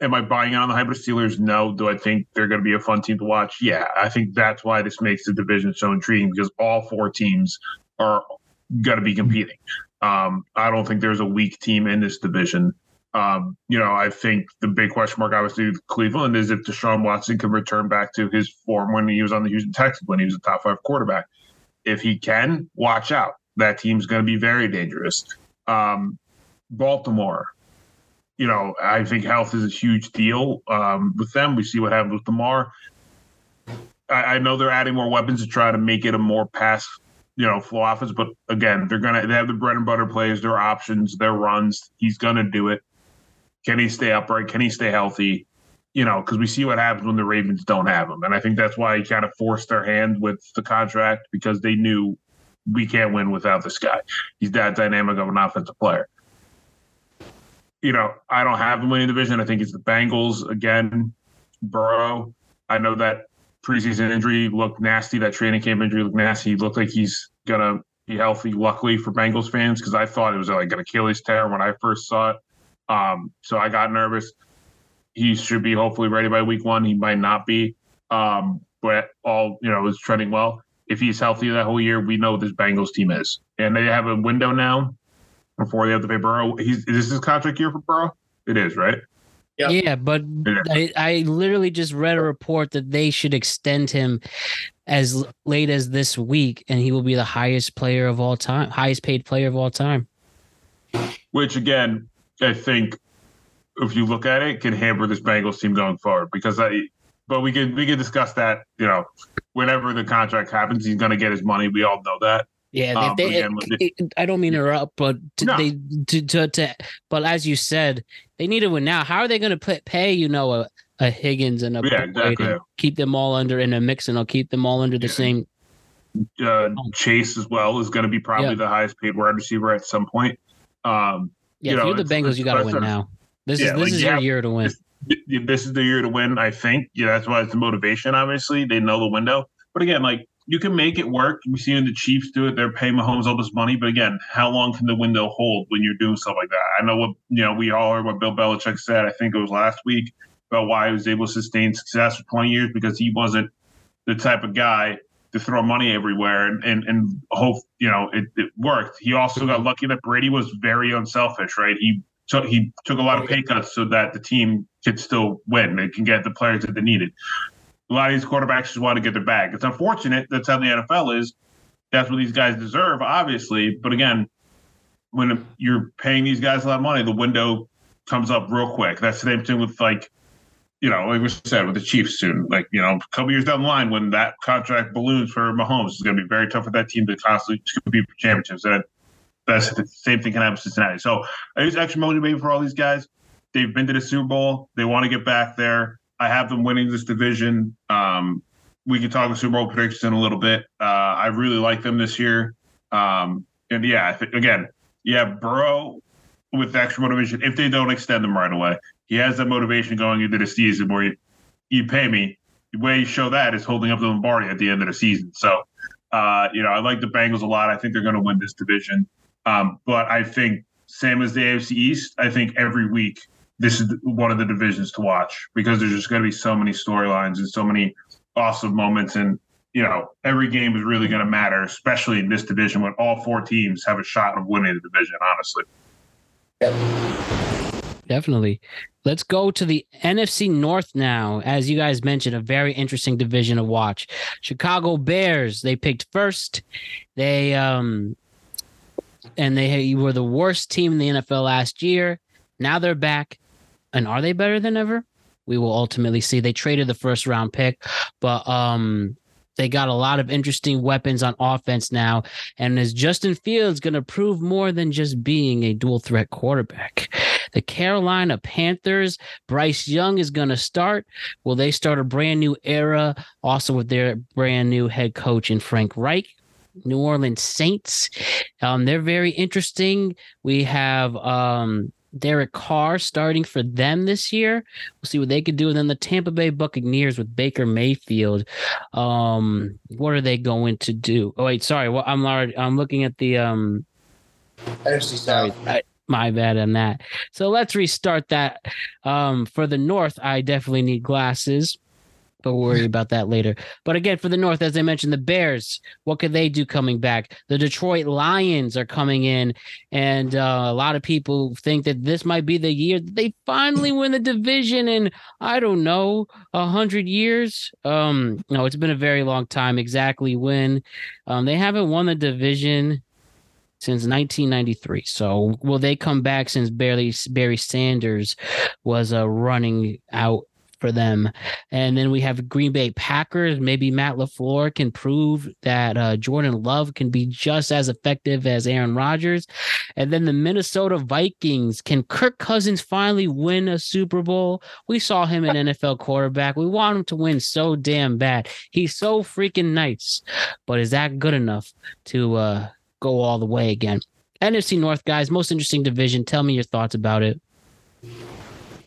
am I buying on the hype of Steelers? No. Do I think they're going to be a fun team to watch? Yeah. I think that's why this makes the division so intriguing because all four teams are going to be competing. Um, I don't think there's a weak team in this division. Um, you know, I think the big question mark obviously with Cleveland is if Deshaun Watson can return back to his form when he was on the Houston Texans when he was a top five quarterback. If he can, watch out. That team's going to be very dangerous. Um, Baltimore, you know, I think health is a huge deal um, with them. We see what happens with Lamar. I, I know they're adding more weapons to try to make it a more pass you know, flow offense. But again, they're gonna they have the bread and butter plays, their options, their runs. He's gonna do it. Can he stay upright? Can he stay healthy? You know, because we see what happens when the Ravens don't have him. And I think that's why he kind of forced their hand with the contract because they knew we can't win without this guy. He's that dynamic of an offensive player. You know, I don't have him winning division. I think it's the Bengals again. Burrow. I know that preseason injury looked nasty. That training camp injury looked nasty. He looked like he's gonna be healthy. Luckily for Bengals fans, because I thought it was like an Achilles tear when I first saw it. Um, so I got nervous. He should be hopefully ready by week one. He might not be, um, but all you know is trending well. If he's healthy that whole year, we know what this Bengals team is, and they have a window now before they have to pay Burrow. He's is this his contract year for Burrow? It is, right? Yep. Yeah, but I, I literally just read a report that they should extend him as late as this week, and he will be the highest player of all time, highest paid player of all time. Which again, I think if you look at it, can hamper this Bengals team going forward because I. But we can we can discuss that. You know, whenever the contract happens, he's going to get his money. We all know that. Yeah, um, they, again, it, I don't mean to interrupt, but to, no. they to, to, to but as you said, they need to win now. How are they going to pay you know a, a Higgins and a yeah, exactly. and keep them all under in a mix and I'll keep them all under the yeah. same. Uh, Chase as well is going to be probably the highest paid wide receiver at some point. Um, yeah, you if know, you're the Bengals, you got to win now. This Yeah, is this like, is you your year to win. th- this is the year to win. I think. Yeah, that's why it's the motivation. Obviously, they know the window. But again, like you can make it work. We see the Chiefs do it. They're paying Mahomes all this money. But again, how long can the window hold when you're doing stuff like that? I know what you know. We all heard what Bill Belichick said. I think it was last week about why he was able to sustain success for 20 years because he wasn't the type of guy to throw money everywhere and and, and hope you know it, it worked. He also got lucky that Brady was very unselfish, right? He took he took a lot of pay cuts so that the team could still win. They can get the players that they needed. A lot of these quarterbacks just want to get their bag. It's unfortunate that's how the NFL is. That's what these guys deserve, obviously. But again, when you're paying these guys a lot of money, the window comes up real quick. That's the same thing with like, you know, like we said with the Chiefs soon. Like, you know, a couple years down the line when that contract balloons for Mahomes, it's going to be very tough for that team to constantly compete for championships. And that's the same thing can happen in Cincinnati. So I was actually motivated for all these guys. They've been to the Super Bowl. They want to get back there. I have them winning this division. Um, we can talk the Super Bowl predictions in a little bit. Uh, I really like them this year. Um, and yeah, again, yeah, Burrow with extra motivation if they don't extend them right away. He has that motivation going into the season where you, you pay me. The way you show that is holding up the Lombardi at the end of the season. So, uh, you know, I like the Bengals a lot. I think they're going to win this division. Um, but I think, same as the AFC East, I think every week this is one of the divisions to watch because there's just going to be so many storylines and so many awesome moments. And, you know, every game is really going to matter, especially in this division when all four teams have a shot of winning the division, honestly. Definitely. Let's go to the NFC North now. As you guys mentioned, a very interesting division to watch. Chicago Bears, they picked first. They um and they were the worst team in the NFL last year. Now they're back. And are they better than ever? We will ultimately see. They traded the first round pick, but um they got a lot of interesting weapons on offense now. And is Justin Fields going to prove more than just being a dual threat quarterback? The Carolina Panthers, Bryce Young is going to start. Will they start a brand new era also with their brand new head coach in Frank Reich? New Orleans Saints, um, they're very interesting. We have um, Derek Carr starting for them this year. We'll see what they could do. And then the Tampa Bay Buccaneers with Baker Mayfield. Um, what are they going to do? Oh wait, sorry. Well, I'm already I'm looking at the um NFC sorry. I, my bad on that. So let's restart that. Um, for the North, I definitely need glasses. But we'll worry about that later. But again, for the North, as I mentioned, the Bears, what could they do coming back? The Detroit Lions are coming in, and uh, a lot of people think that this might be the year that they finally win the division in I don't know a hundred years. Um, no, it's been a very long time. Exactly when um, they haven't won the division since 1993. So will they come back since Barry Barry Sanders was uh, running out for them? And then we have Green Bay Packers. Maybe Matt Lafleur can prove that uh, Jordan Love can be just as effective as Aaron Rodgers. And then the Minnesota Vikings. Can Kirk Cousins finally win a Super Bowl? We saw him an NFL quarterback. We want him to win so damn bad. He's so freaking nice, but is that good enough to? uh go all the way again. NFC North, guys, most interesting division. Tell me your thoughts about it.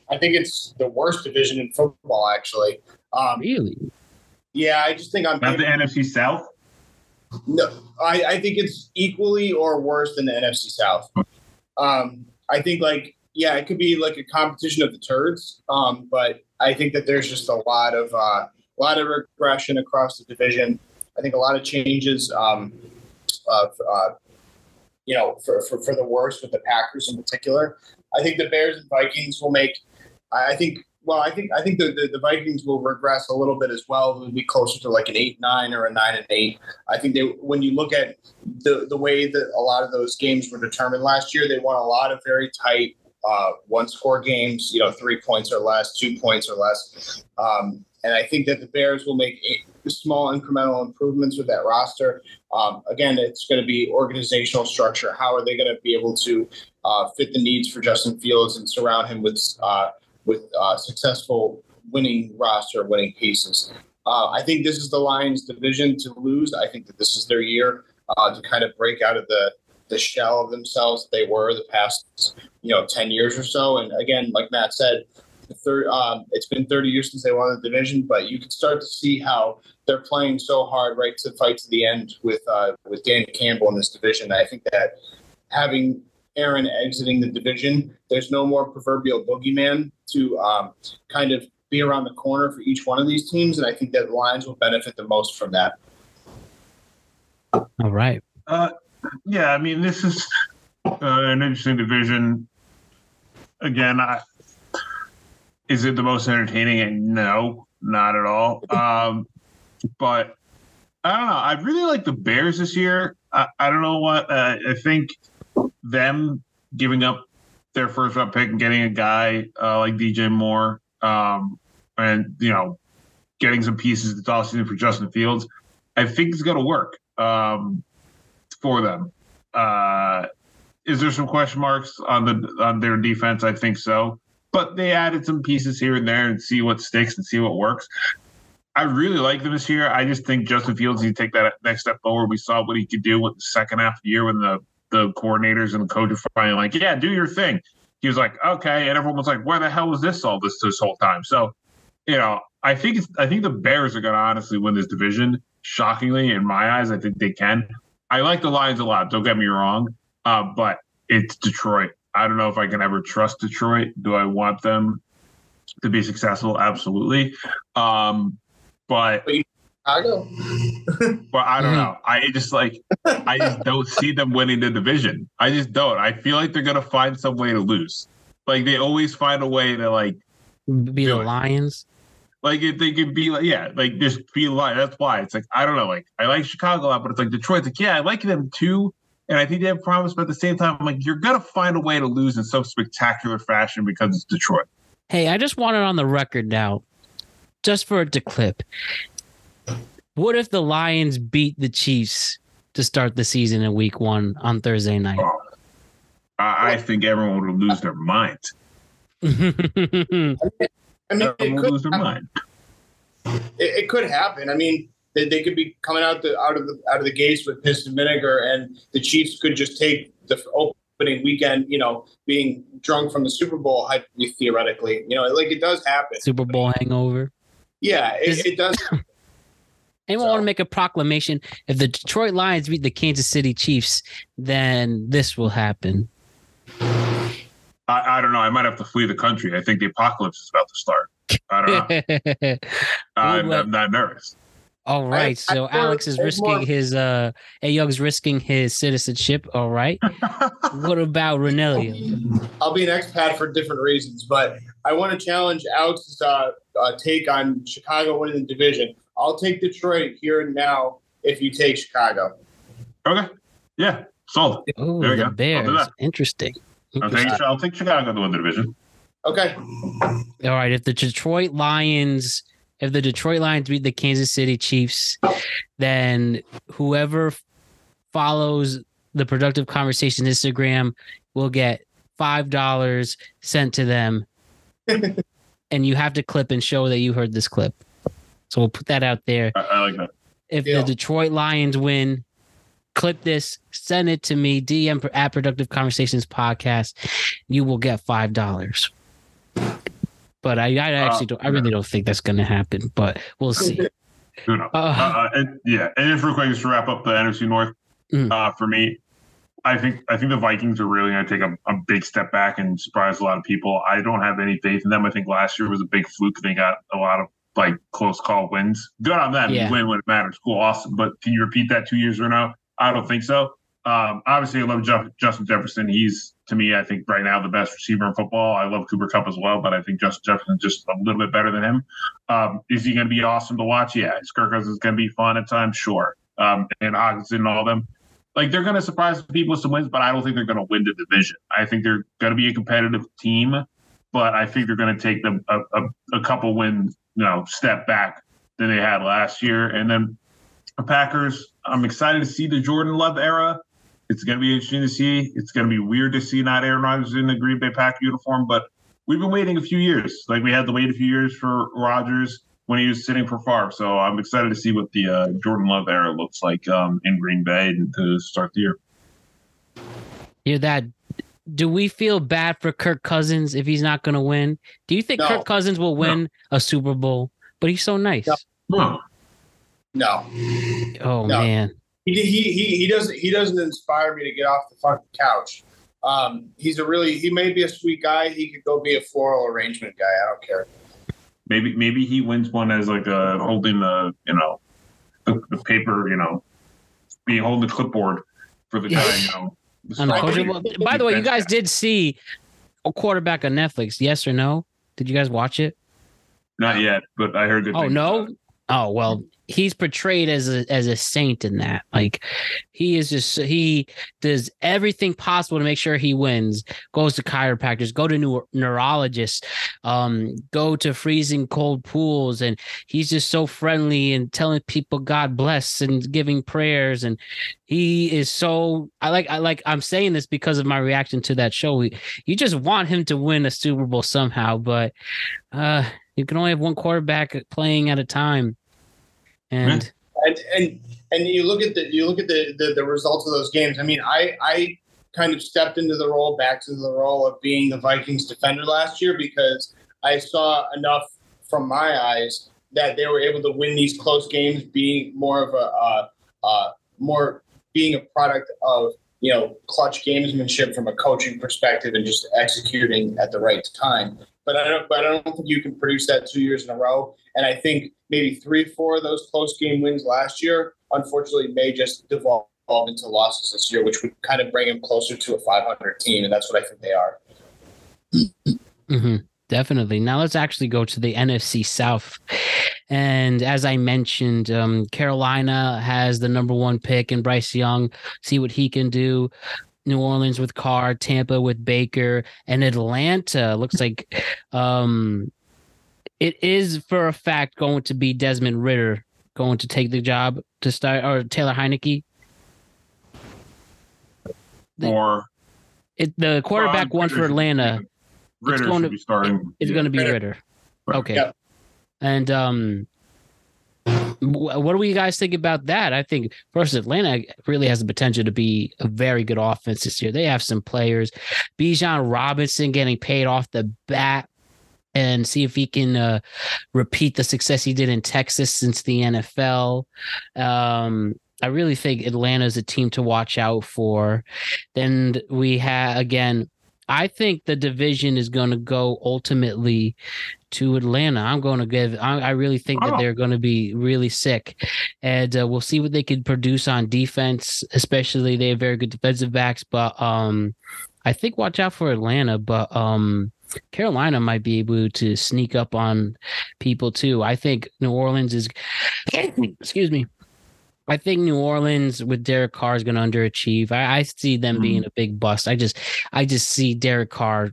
I think it's the worst division in football, actually. Um, Really? yeah, I just think on Not the NFC South. no, I, I think it's equally or worse than the NFC South. Um, I think like yeah, it could be like a competition of the turds, um, but I think that there's just a lot of uh, a lot of regression across the division. I think a lot of changes. Um, uh, uh, you know, for, for, for the worst with the Packers in particular. I think the Bears and Vikings will make. I think. Well, I think I think the, the, the Vikings will regress a little bit as well. It'll be closer to like an eight nine or a nine and eight. I think they when you look at the the way that a lot of those games were determined last year, they won a lot of very tight uh, one score games. You know, three points or less, two points or less. Um, and I think that the Bears will make small incremental improvements with that roster. Um, again, it's going to be organizational structure. How are they going to be able to uh, fit the needs for Justin Fields and surround him with uh, with uh, successful winning roster, winning pieces? Uh, I think this is the Lions' division to lose. I think that this is their year uh, to kind of break out of the the shell of themselves they were the past you know, 10 years or so. And again, like Matt said, the third, um, it's been 30 years since they won the division, but you can start to see how they're playing so hard right to fight to the end with uh, with Dan Campbell in this division. I think that having Aaron exiting the division, there's no more proverbial boogeyman to um, kind of be around the corner for each one of these teams, and I think that the Lions will benefit the most from that. All right. Uh, yeah, I mean, this is uh, an interesting division. Again, I, is it the most entertaining? No, not at all. Um, but I don't know. I really like the Bears this year. I, I don't know what. Uh, I think them giving up their first round pick and getting a guy uh, like DJ Moore, um, and you know, getting some pieces this offseason for Justin Fields, I think it's going to work um, for them. Uh, is there some question marks on the on their defense? I think so, but they added some pieces here and there and see what sticks and see what works. I really like them this year. I just think Justin Fields needs to take that next step forward. We saw what he could do with the second half of the year when the the coordinators and the coach are finally like, "Yeah, do your thing." He was like, "Okay," and everyone was like, "Where the hell was this all this this whole time?" So, you know, I think it's I think the Bears are going to honestly win this division. Shockingly, in my eyes, I think they can. I like the Lions a lot. Don't get me wrong, uh, but it's Detroit. I don't know if I can ever trust Detroit. Do I want them to be successful? Absolutely. Um, but Chicago. but I don't know. I just like I just don't see them winning the division. I just don't. I feel like they're gonna find some way to lose. Like they always find a way to like Be the it. Lions. like if they could be like yeah, like just be like that's why it's like I don't know. Like I like Chicago a lot, but it's like Detroit's like yeah, I like them too. And I think they have promise, but at the same time, I'm like, you're gonna find a way to lose in some spectacular fashion because it's Detroit. Hey, I just want it on the record now, just for it to clip. What if the Lions beat the Chiefs to start the season in week one on Thursday night? Oh, I, I think everyone would lose their mind. I mean, it Everyone would could, lose their mind. it, it could happen. I mean, they, they could be coming out the out of the out of the gates with piss and vinegar, and the Chiefs could just take the opening weekend. You know, being drunk from the Super Bowl, hy- theoretically. You know, like it does happen. Super Bowl hangover. Yeah, it, it does. Anyone So- want to make a proclamation? If the Detroit Lions beat the Kansas City Chiefs, then this will happen. I, I don't know. I might have to flee the country. I think the apocalypse is about to start. I don't know. I'm, I'm not nervous. All right, I- so I- Alex is risking more- his uh A Young's risking his citizenship. All right. what about Renelio? I'll be an expat for different reasons, but I want to challenge Alex's uh, uh, take on Chicago winning the division. I'll take Detroit here and now if you take Chicago. Okay. Yeah. Sold. Oh, There we the go. I'll do Bears. that. Interesting. I'll take, I'll take Chicago to win the division. Okay. All right, if the Detroit Lions, if the Detroit Lions beat the Kansas City Chiefs, then whoever follows the productive conversation Instagram will get five dollars sent to them, and you have to clip and show that you heard this clip. So we'll put that out there. I, I like that. If Yeah. the Detroit Lions win, clip this, send it to me, DM at Productive Conversations Podcast. You will get five dollars. But I, I actually don't. I really don't think that's going to happen. But we'll see. Who knows? Uh, Uh, and, yeah. And just real quick, just to wrap up the NFC North, Mm. uh, for me, I think I think the Vikings are really going to take a, a big step back and surprise a lot of people. I don't have any faith in them. I think last year was a big fluke. They got a lot of like close call wins. Good on them. Yeah. Win when it matters. Cool, awesome. But can you repeat that two years from now? I don't think so. Um, obviously, I love Justin Jefferson. He's to me, I think right now the best receiver in football. I love Cooper Kupp as well, but I think Justin Jefferson's just a little bit better than him. Um, is he going to be awesome to watch? Yeah. Is Kirk Cousins going to be fun at times? Sure. Um, and Hockenson and all them. Like they're going to surprise people with some wins, but I don't think they're going to win the division. I think they're going to be a competitive team, but I think they're going to take them a, a, a couple wins, you know, step back than they had last year. And then the Packers, I'm excited to see the Jordan Love era. It's going to be interesting to see. It's going to be weird to see not Aaron Rodgers in the Green Bay Pack uniform, but we've been waiting a few years. Like we had to wait a few years for Rodgers when he was sitting for Favre. So I'm excited to see what the uh, Jordan Love era looks like um, in Green Bay to start the year. Hear that, do we feel bad for Kirk Cousins if he's not going to win? Do you think No. Kirk Cousins will win a Super Bowl? But he's so nice. No. Huh. No, Oh No. man. He, he he he doesn't he doesn't inspire me to get off the fucking couch. Um, he's a really he may be a sweet guy. He could go be a floral arrangement guy. I don't care. Maybe maybe he wins one as like a holding the you know the, the paper you know be holding the clipboard for the guy you know. the On the starting coaching- well, by the way, you guys guy. did see a quarterback on Netflix, yes or no? Did you guys watch it? not yet, but I heard good. Oh no. about it. Oh well, he's portrayed as a as a saint in that. Like he is just he does everything possible to make sure he wins. Goes to chiropractors, go to neu- neurologists, um, go to freezing cold pools, and he's just so friendly and telling people God bless and giving prayers. And he is so I like I like I'm saying this because of my reaction to that show. We, you just want him to win a Super Bowl somehow, but uh you can only have one quarterback playing at a time. And and and and you look at the you look at the, the the results of those games. I mean, I I kind of stepped into the role, back to the role of being the Vikings defender last year because I saw enough from my eyes that they were able to win these close games, being more of a uh, uh, more being a product of you know clutch gamesmanship from a coaching perspective and just executing at the right time. But I don't. But I don't think you can produce that two years in a row. And I think maybe three, four of those close game wins last year, unfortunately, may just devolve into losses this year, which would kind of bring them closer to a 500 team, and that's what I think they are. hmm definitely. Now let's actually go to the NFC South. And as I mentioned, um, Carolina has the number one pick in Bryce Young. See what he can do. New Orleans with Carr, Tampa with Baker, and Atlanta looks like um, it is for a fact going to be Desmond Ridder going to take the job to start, or Taylor Heinicke. Or It, the quarterback Well, one for Ridder should- Atlanta. Ridder going should to- be starting. It's yeah. going to be Ridder. Ridder. Okay. Yeah. And um wh- what do you guys think about that? I think first Atlanta really has the potential to be a very good offense this year. They have some players. Bijan Robinson getting paid off the bat and see if he can uh, repeat the success he did in Texas since the NFL. Um I really think Atlanta is a team to watch out for. Then we have again I think the division is going to go ultimately to Atlanta. I'm going to give. I, I really think that Oh. they're going to be really sick, and uh, we'll see what they can produce on defense. Especially they have very good defensive backs, but um, I think watch out for Atlanta. But um, Carolina might be able to sneak up on people too. I think New Orleans is. excuse me. I think New Orleans with Derek Carr is going to underachieve. I, I see them Mhm. being a big bust. I just, I just see Derek Carr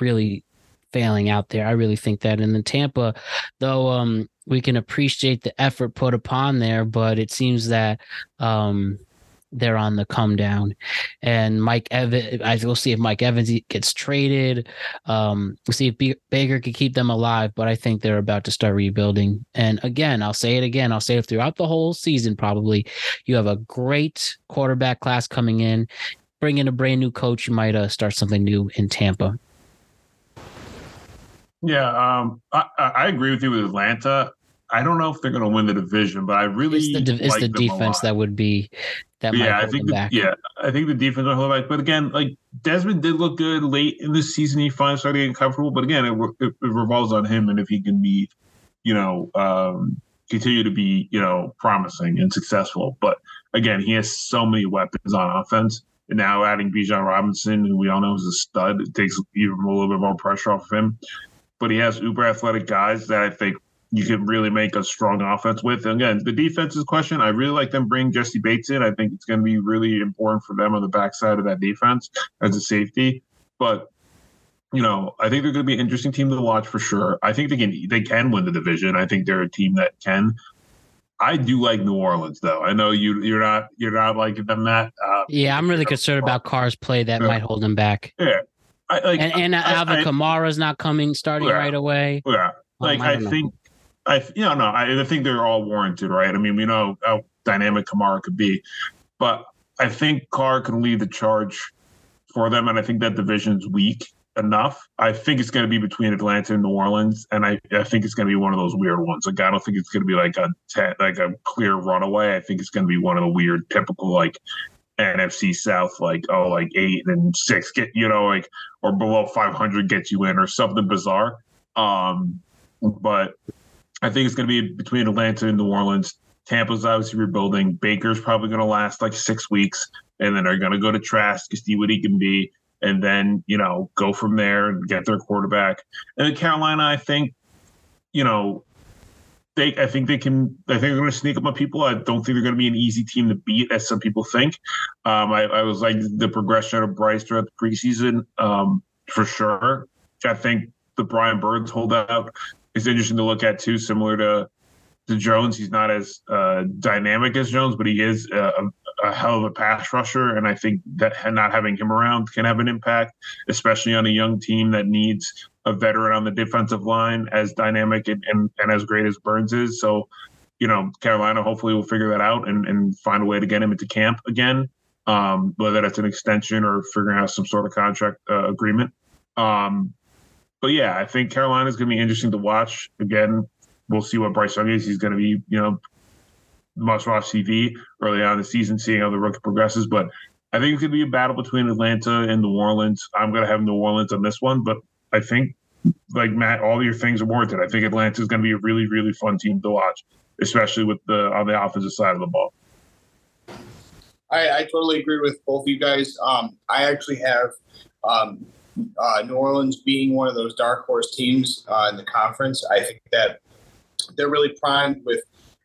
really failing out there. I really think that. And then Tampa, though, um, we can appreciate the effort put upon there, but it seems that um, they're on the come down. And Mike Evans, I will see if Mike Evans gets traded. Um, we'll see if B- Baker can keep them alive, but I think they're about to start rebuilding. And again, I'll say it again. I'll say it throughout the whole season. Probably, you have a great quarterback class coming in. Bring in a brand new coach. You might uh, start something new in Tampa. Yeah, um, I, I agree with you with Atlanta. I don't know if they're going to win the division, but I really It's the de- it's the defense that would be that might yeah, I think the, back. yeah, I think the defense will hold back. But again, like Desmond did look good late in the season. He finally started getting comfortable. But again, it, it, it revolves on him and if he can be, you know, um, continue to be, you know, promising and successful. But again, he has so many weapons on offense. And now adding Bijan Robinson, who we all know is a stud, it takes even a little bit more pressure off of him. But he has uber athletic guys that I think you can really make a strong offense with. And again, the defense's question, I really like them bringing Jessie Bates in. I think it's going to be really important for them on the backside of that defense as a safety. But you know, I think they're going to be an interesting team to watch for sure. I think they can they can win the division. I think they're a team that can. I do like New Orleans though. I know you you're not you're not liking them that. Uh, Yeah, I'm really concerned about Carr's play that Yeah. might hold him back. yeah. I, like, And and I- Alvin Kamara's not coming starting Yeah. right away. Yeah, like Um, I I, think, I you know no, I, I think they're all warranted, right? I mean, we know how dynamic Kamara could be, but I think Carr can lead the charge for them, and I think that division's weak enough. I think it's going to be between Atlanta and New Orleans, and I, I think it's going to be one of those weird ones. Like I don't think it's going to be like a te- like a clear runaway. I think it's going to be one of the weird, typical like NFC South, like oh, like eight and six get you know like or below five hundred gets you in or something bizarre. Um, but I think it's going to be between Atlanta and New Orleans. Tampa's obviously rebuilding. Baker's probably going to last like six weeks, and then they're going to go to Trask to see what he can be and then you know go from there and get their quarterback. And Carolina, I think, you know, they I think they can. I think they're going to sneak up on people. I don't think they're going to be an easy team to beat, as some people think. Um, I, I was like the progression of Bryce throughout the preseason um, for sure. I think the Brian Burns holdout is interesting to look at too, similar to to Jones. He's not as uh, dynamic as Jones, but he is a, a, hell of a pass rusher, and I think that not having him around can have an impact, especially on a young team that needs a veteran on the defensive line as dynamic and, and, and as great as Burns is. So, you know, Carolina hopefully will figure that out and, and find a way to get him into camp again, um, whether that's an extension or figuring out some sort of contract uh, agreement. Um, but yeah, I think Carolina is going to be interesting to watch. Again, we'll see what Bryce Young is. He's going to be, you know, must watch TV early on in the season, seeing how the rookie progresses. But I think it could be a battle between Atlanta and New Orleans. I'm going to have New Orleans on this one, but I think, like Matt, all your things are warranted. I think Atlanta is going to be a really, really fun team to watch, especially with the on the offensive side of the ball. I, I totally agree with both of you guys. Um, I actually have um, uh, New Orleans being one of those dark horse teams uh, in the conference. I think that they're really primed with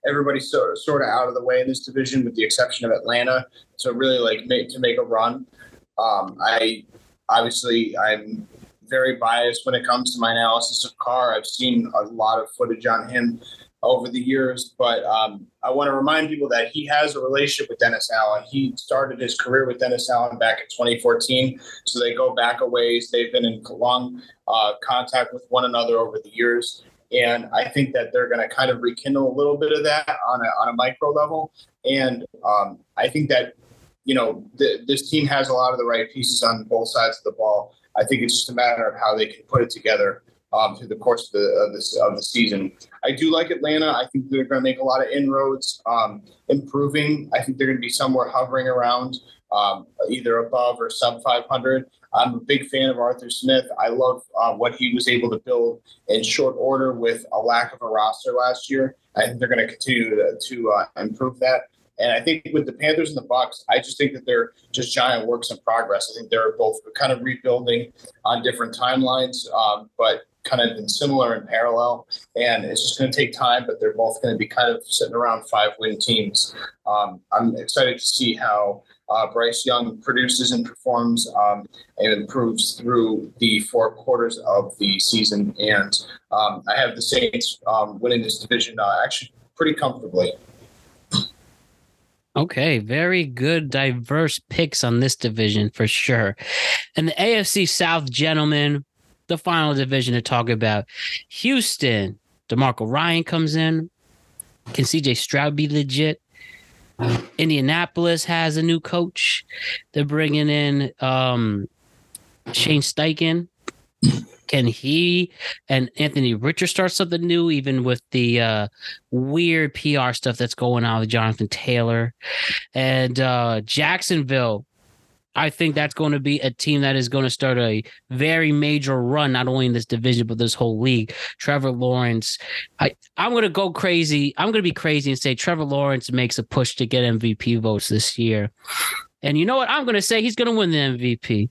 everybody sort sort of out of the way in this division, with the exception of Atlanta. So really, like make, to make a run. Um, I obviously I'm very biased when it comes to my analysis of Carr. I've seen a lot of footage on him over the years, but um, I want to remind people that he has a relationship with Dennis Allen. He started his career with Dennis Allen back in 2014, so they go back a ways. They've been in long uh, contact with one another over the years. And I think that they're going to kind of rekindle a little bit of that on a, on a micro level. And um, I think that, you know, th- this team has a lot of the right pieces on both sides of the ball. I think it's just a matter of how they can put it together um, through the course of the, of of the season. I do like Atlanta. I think they're going to make a lot of inroads, um, improving. I think they're going to be somewhere hovering around um, either above or sub 500. I'm a big fan of Arthur Smith. I love uh, what he was able to build in short order with a lack of a roster last year. I think they're going to continue to, to uh, improve that. And I think with the Panthers and the Bucs, I just think that they're just giant works in progress. I think they're both kind of rebuilding on different timelines, um, but kind of been similar in parallel. And it's just going to take time, but they're both going to be kind of sitting around five win teams. Um, I'm excited to see how uh, Bryce Young produces and performs um, and improves through the four quarters of the season. And um, I have the Saints um, winning this division uh, actually pretty comfortably. Okay, very good, diverse picks on this division for sure. And the AFC South, gentlemen, the final division to talk about. Houston, DeMeco Ryan comes in. Can CJ Stroud be legit? Indianapolis has a new coach. They're bringing in um, Shane Steichen. Can he and Anthony Richard start something new, even with the uh, weird PR stuff that's going on with Jonathan Taylor and uh, Jacksonville? I think that's going to be a team that is going to start a very major run, not only in this division, but this whole league. Trevor Lawrence, I, I'm going to go crazy. I'm going to be crazy and say Trevor Lawrence makes a push to get MVP votes this year. And you know what? I'm going to say he's going to win the MVP.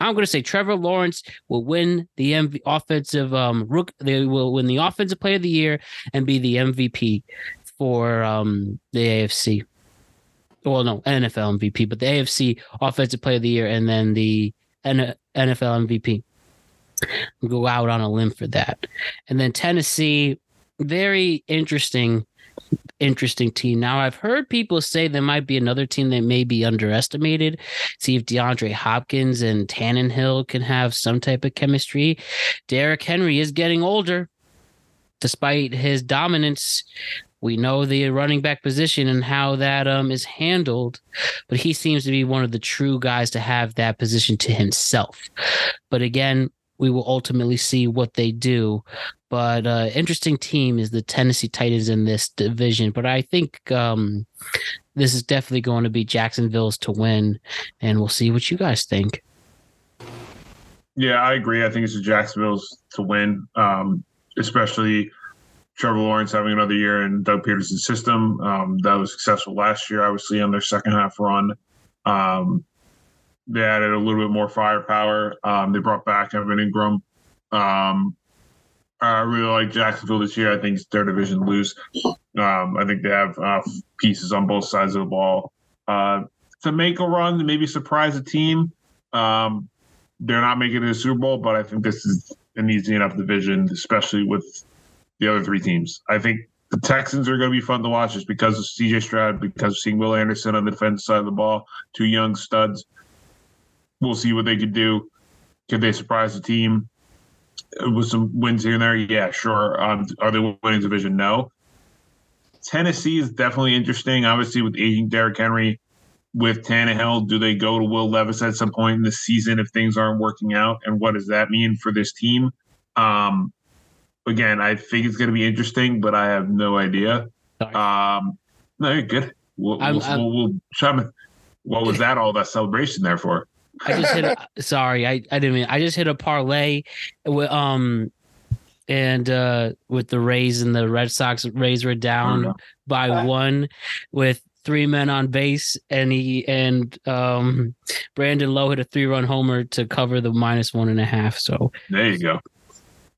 I'm going to say Trevor Lawrence will win the MV, offensive um rook. They will win the offensive player of the year and be the MVP for um the AFC well, no, NFL MVP, but the AFC Offensive Player of the Year, and then the NFL MVP. Go out on a limb for that, and then Tennessee, very interesting, interesting team. Now I've heard people say there might be another team that may be underestimated. See if DeAndre Hopkins and Tannehill can have some type of chemistry. Derrick Henry is getting older despite his dominance We know the running back position and how that um is handled, but he seems to be one of the true guys to have that position to himself. But again, we will ultimately see what they do. But uh, interesting team is the Tennessee Titans in this division. But I think um, this is definitely going to be Jacksonville's to win, and we'll see what you guys think. Yeah, I agree. I think it's Jacksonville's to win, um, especially Trevor Lawrence having another year in Doug Pederson's system. Um, that was successful last year, obviously, on their second half run. Um, they added a little bit more firepower. Um, they brought back Evan Engram. Um, I really like Jacksonville this year. I think it's their division lose. Um, I think they have uh, pieces on both sides of the ball uh, to make a run, maybe surprise a team. Um, they're not making it Super Bowl, but I think this is an easy enough division, especially with the other three teams. I think the Texans are going to be fun to watch just because of CJ Stroud, because of seeing Will Anderson on the defensive side of the ball, two young studs. We'll see what they could do. Could they surprise the team with some wins here and there? Yeah, sure. Um, are they winning division? No. Tennessee is definitely interesting. Obviously, with aging Derrick Henry, with Tannehill, do they go to Will Levis at some point in the season if things aren't working out? And what does that mean for this team? Um, again, I think it's going to be interesting, but I have no idea. Um, no, you're good. We'll, I'm- we'll, I'm- we'll, we'll what was that all that celebration there for? I just hit. A, sorry, I, I didn't mean. I just hit a parlay with um, and uh with the Rays and the Red Sox. Rays were down no. by one with three men on base, and he and um Brandon Lowe hit a three run homer to cover the minus one and a half. So There you go.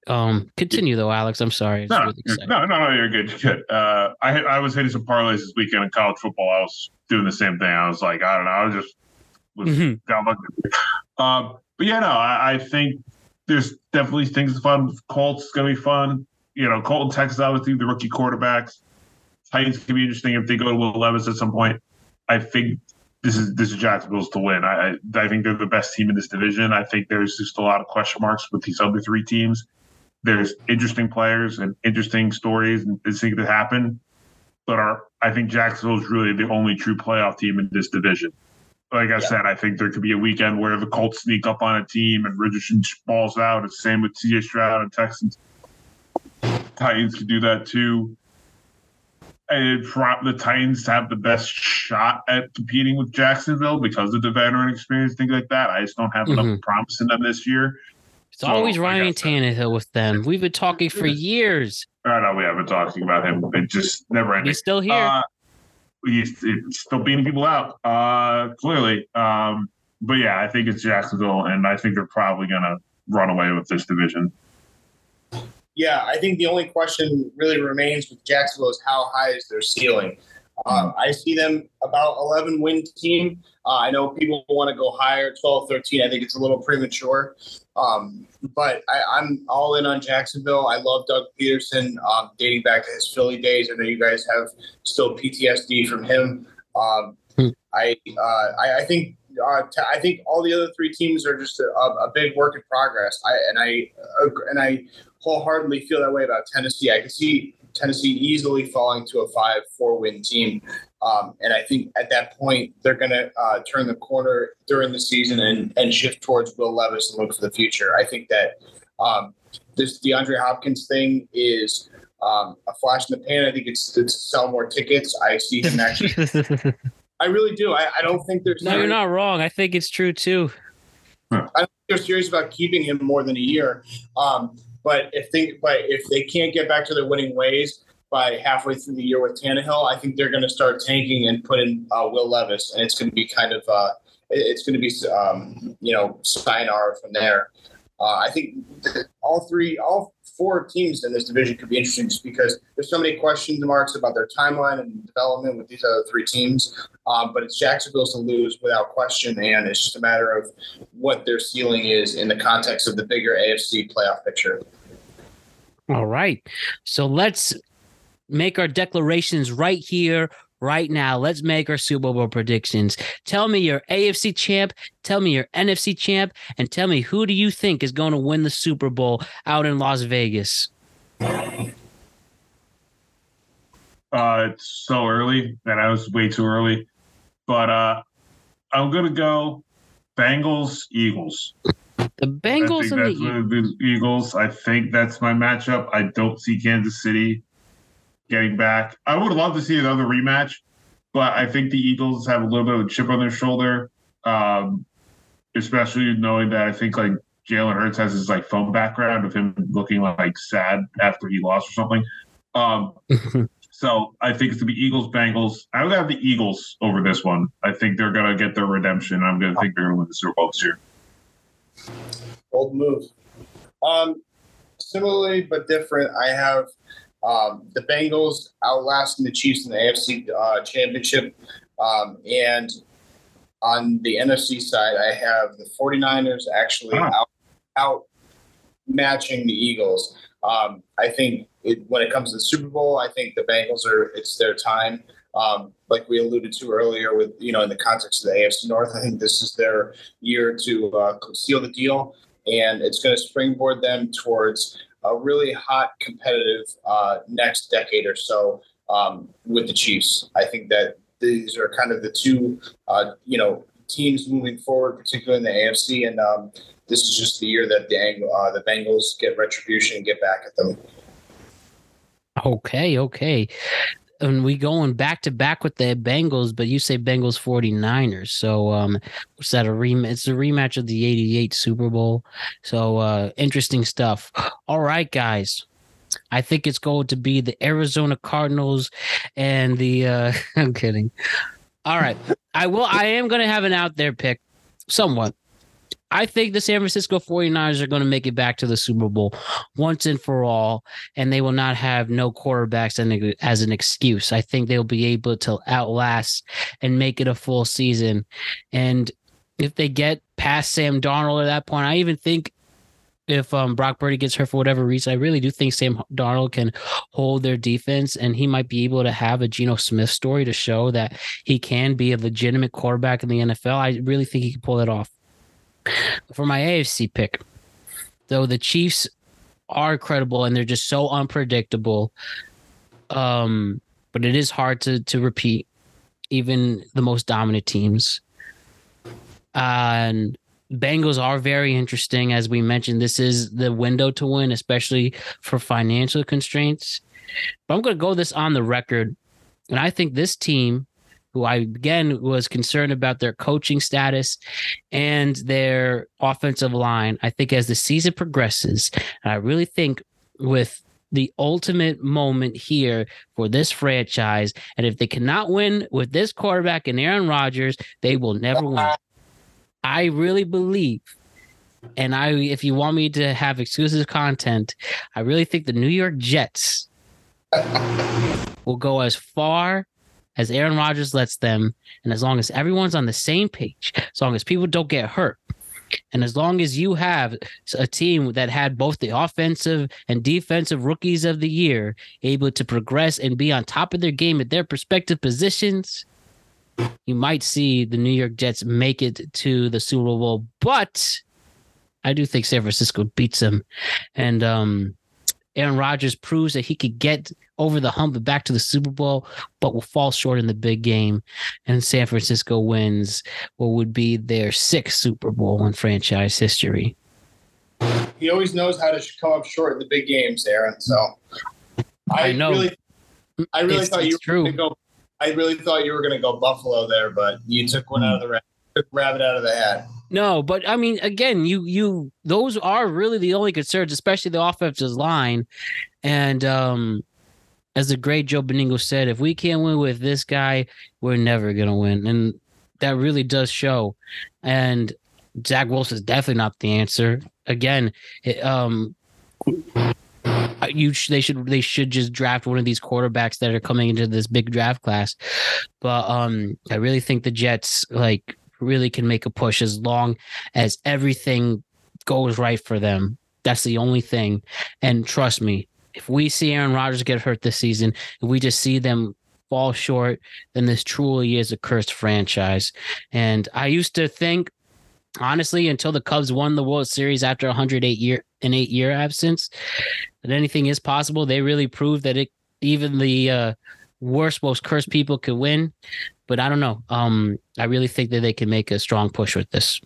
Um, continue though, Alex. I'm sorry. No, really no, no, no, you're good. You're good. Uh, I had- I was hitting some parlays this weekend in college football. I was doing the same thing. I was like, I don't know. I was just was Mhm. down lucky. Um, but yeah, no, I, I think there's definitely things fun. Colts is gonna be fun. You know, Colton Texas obviously the rookie quarterbacks. Titans can be interesting if they go to Will Levis at some point. I think this is this is Jacksonville's to win. I I I think they're the best team in this division. I think there's just a lot of question marks with these other three teams there's interesting players and interesting stories and things that happen. But our, I think Jacksonville is really the only true playoff team in this division. Like I said, I think there could be a weekend where the Colts sneak up on a team and Richardson balls out. It's the same with CJ Stroud and Texans. Titans could do that too. And pro- the Titans have the best shot at competing with Jacksonville because of the veteran experience, things like that. I just don't have enough Mhm. promise in them this year. It's always Oh, I Ryan. Tannehill with them. We've been talking for years. I know we haven't talking about him. It just never ending. He's still here. Uh, he's, he's still beating people out, uh, clearly. Um, but yeah, I think it's Jacksonville, and I think they're probably going to run away with this division. Yeah, I think the only question really remains with Jacksonville is how high is their ceiling. Um, I see them about 11 win team. Uh, I know people want to go higher, 12, 13. I think it's a little premature. Um, but I, I'm all in on Jacksonville. I love Doug Pederson, um, dating back to his Philly days. I know you guys have still PTSD from him. Um, Hmm. I, uh, I I think uh, t- I think all the other three teams are just a, a big work in progress. I and I ag- and I wholeheartedly feel that way about Tennessee. I can see Tennessee easily falling to a five four win team, um, and I think at that point they're going to uh, turn the corner during the season and and shift towards Will Levis and look for the future. I think that um, this DeAndre Hopkins thing is. Um, a flash in the pan. I think it's to sell more tickets. I see him actually. I really do. I, I don't think there's no, you're not wrong. I think it's true too. I don't think they're serious about keeping him more than a year. Um, but if they but if they can't get back to their winning ways by halfway through the year with Tannehill, I think they're going to start tanking and put in uh, Will Levis, and it's going to be kind of uh, it's going to be um, you know sayonara from there. Uh, I think all three, all four teams in this division could be interesting just because there's so many question marks about their timeline and development with these other three teams. Um, but it's Jacksonville's to lose without question, and it's just a matter of what their ceiling is in the context of the bigger AFC playoff picture. All right. So let's make our declarations right here, right now. Let's make our Super Bowl predictions. Tell me your AFC champ, tell me your NFC champ, and tell me who do you think is going to win the Super Bowl out in Las Vegas? Uh, it's so early that I was way too early, but uh, I'm gonna go Bengals Eagles. The Bengals and the the, the Eagles. I think that's my matchup. I don't see Kansas City getting back. I would love to see another rematch, but I think the Eagles have a little bit of a chip on their shoulder, um, especially knowing that I think like Jalen Hurts has his like phone background of him looking like sad after he lost or something. Um, so I think it's to be Eagles Bengals. I would have the Eagles over this one. I think they're gonna get their redemption. I'm gonna think they're gonna win the Super Bowl this year. Old move. Um, similarly but different, I have um, the Bengals outlasting the Chiefs in the AFC uh, Championship. Um, and on the NFC side, I have the 49ers actually Ah. out, out matching the Eagles. Um, I think it, when it comes to the Super Bowl, I think the Bengals are it's their time. Um, like we alluded to earlier, with you know, in the context of the AFC North, I think this is their year to uh, seal the deal, and it's going to springboard them towards a really hot, competitive uh, next decade or so um, with the Chiefs. I think that these are kind of the two, uh, you know, teams moving forward, particularly in the AFC, and um, this is just the year that the uh, the Bengals get retribution and get back at them. Okay, okay. And we going back to back with the Bengals, but you say Bengals 49ers. So um what's that a rematch? It's a rematch of the 88 Super Bowl. So uh interesting stuff. All right, guys. I think it's going to be the Arizona Cardinals and the uh I'm kidding. All right. I will I am gonna have an out there pick somewhat. I think the San Francisco 49ers are going to make it back to the Super Bowl once and for all, and they will not have no quarterbacks as an excuse. I think they'll be able to outlast and make it a full season. And if they get past Sam Darnold at that point, I even think if um, Brock Purdy gets hurt for whatever reason, I really do think Sam Darnold can hold their defense, and he might be able to have a Geno Smith story to show that he can be a legitimate quarterback in the NFL. I really think he can pull that off. For my AFC pick, though, the Chiefs are credible and they're just so unpredictable. Um, but it is hard to to repeat even the most dominant teams. and Bengals are very interesting, as we mentioned. This is the window to win, especially for financial constraints. But I'm going to go this on the record, and I think this team, who I again was concerned about their coaching status and their offensive line, I think as the season progresses, I really think with the ultimate moment here for this franchise. And if they cannot win with this quarterback and Aaron Rodgers, they will never win. I really believe, and I if you want me to have exclusive content, I really think the New York Jets will go as far as Aaron Rodgers lets them, and as long as everyone's on the same page, as long as people don't get hurt, and as long as you have a team that had both the offensive and defensive rookies of the year able to progress and be on top of their game at their respective positions, you might see the New York Jets make it to the Super Bowl. But I do think San Francisco beats them. And um, Aaron Rodgers proves that he could get over the hump and back to the Super Bowl, but will fall short in the big game. And San Francisco wins what would be their sixth Super Bowl in franchise history. He always knows how to come up short in the big games, Aaron. So I know. Really, I really It's- thought you were true. going to go. I really thought you were going to go Buffalo there, but you took one out of the took rabbit out of the hat. No, but I mean, again, you you those are really the only concerns, especially the offensive line. And um as the great Joe Benigno said, if we can't win with this guy, we're never gonna win. And that really does show. And Zach Wilson is definitely not the answer. Again, it, um you sh- they should they should just draft one of these quarterbacks that are coming into this big draft class. But um I really think the Jets like really can make a push as long as everything goes right for them. That's the only thing. And trust me, if we see Aaron Rodgers get hurt this season, if we just see them fall short, then this truly is a cursed franchise. And I used to think, honestly, until the Cubs won the World Series after 108 year an eight year absence, that anything is possible. They really proved that it even the uh worst, most cursed people could win. But I don't know. Um, I really think that they can make a strong push with this.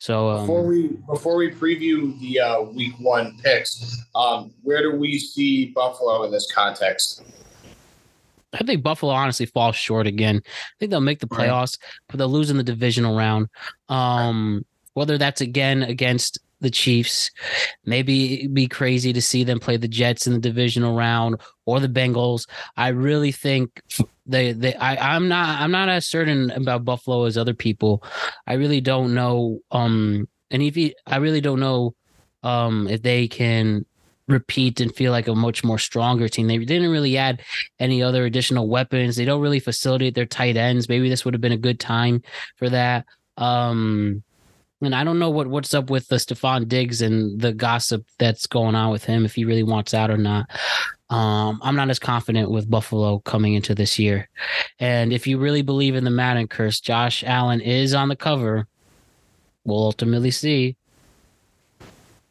So Before um, we before we preview the uh, week one picks, um, where do we see Buffalo in this context? I think Buffalo honestly falls short again. I think they'll make the Right. playoffs, but they'll lose in the divisional round. Um, whether that's again against the Chiefs, maybe it'd be crazy to see them play the Jets in the divisional round or the Bengals. I really think they they I, I'm not I'm not as certain about Buffalo as other people. I really don't know. Um, and if you, I really don't know um if they can repeat and feel like a much more stronger team. They didn't really add any other additional weapons. They don't really facilitate their tight ends. Maybe this would have been a good time for that. Um, and I don't know what what's up with the Stefon Diggs and the gossip that's going on with him, if he really wants out or not. Um, I'm not as confident with Buffalo coming into this year. And if you really believe in the Madden curse, Josh Allen is on the cover. We'll ultimately see.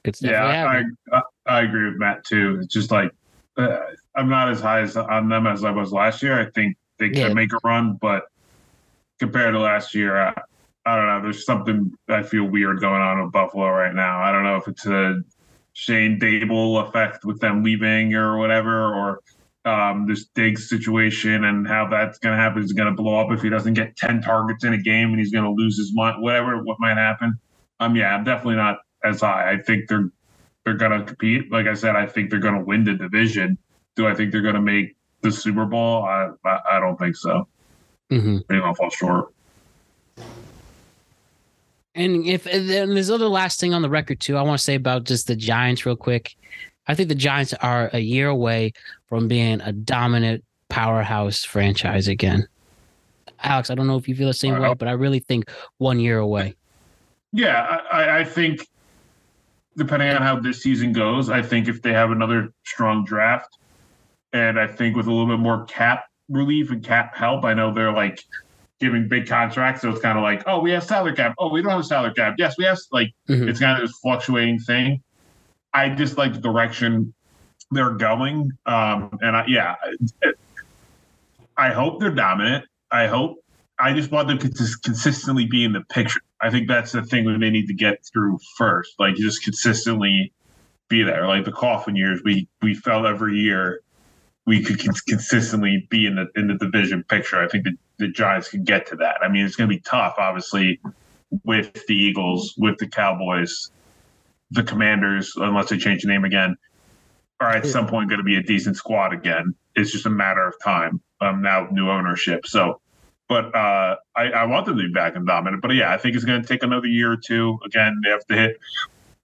It's Yeah, I. I I agree with Matt too. It's just like uh, I'm not as high as on them as I was last year. I think they can Yeah. make a run, but compared to last year, I, I don't know. There's something I feel weird going on with Buffalo right now. I don't know if it's a Shane Daboll effect with them leaving or whatever, or um, this Diggs situation and how that's going to happen. Is going to blow up if he doesn't get ten targets in a game and he's going to lose his mind. Whatever, what might happen. Um, yeah, I'm definitely not as high. I think they're they're going to compete. Like I said, I think they're going to win the division. Do I think they're going to make the Super Bowl? I I, I don't think so. Mhm. They're going to fall short. And if and then there's other last thing on the record too, I want to say about just the Giants real quick. I think the Giants are a year away from being a dominant powerhouse franchise again. Alex, I don't know if you feel the same way, but I really think one year away. Yeah, I, I- I think depending on how this season goes, I think if they have another strong draft, and I think with a little bit more cap relief and cap help, I know they're like giving big contracts, so it's kind of like, oh, we have salary cap. Oh, we don't have a salary cap. Yes, we have like Mhm. it's kind of this fluctuating thing. I just like the direction they're going, um, and I, yeah, I hope they're dominant. I hope. I just want them to just consistently be in the picture. I think that's the thing that they need to get through first. Like just consistently be there. Like the Coughlin years, we we felt every year we could cons- consistently be in the in the division picture. I think the, the Giants can get to that. I mean, it's going to be tough, obviously, with the Eagles, with the Cowboys, the Commanders, unless they change the name again, are at some point going to be a decent squad again. It's just a matter of time. Um, now new ownership, so. But uh, I, I want them to be back and dominant. But yeah, I think it's going to take another year or two. Again, they have to hit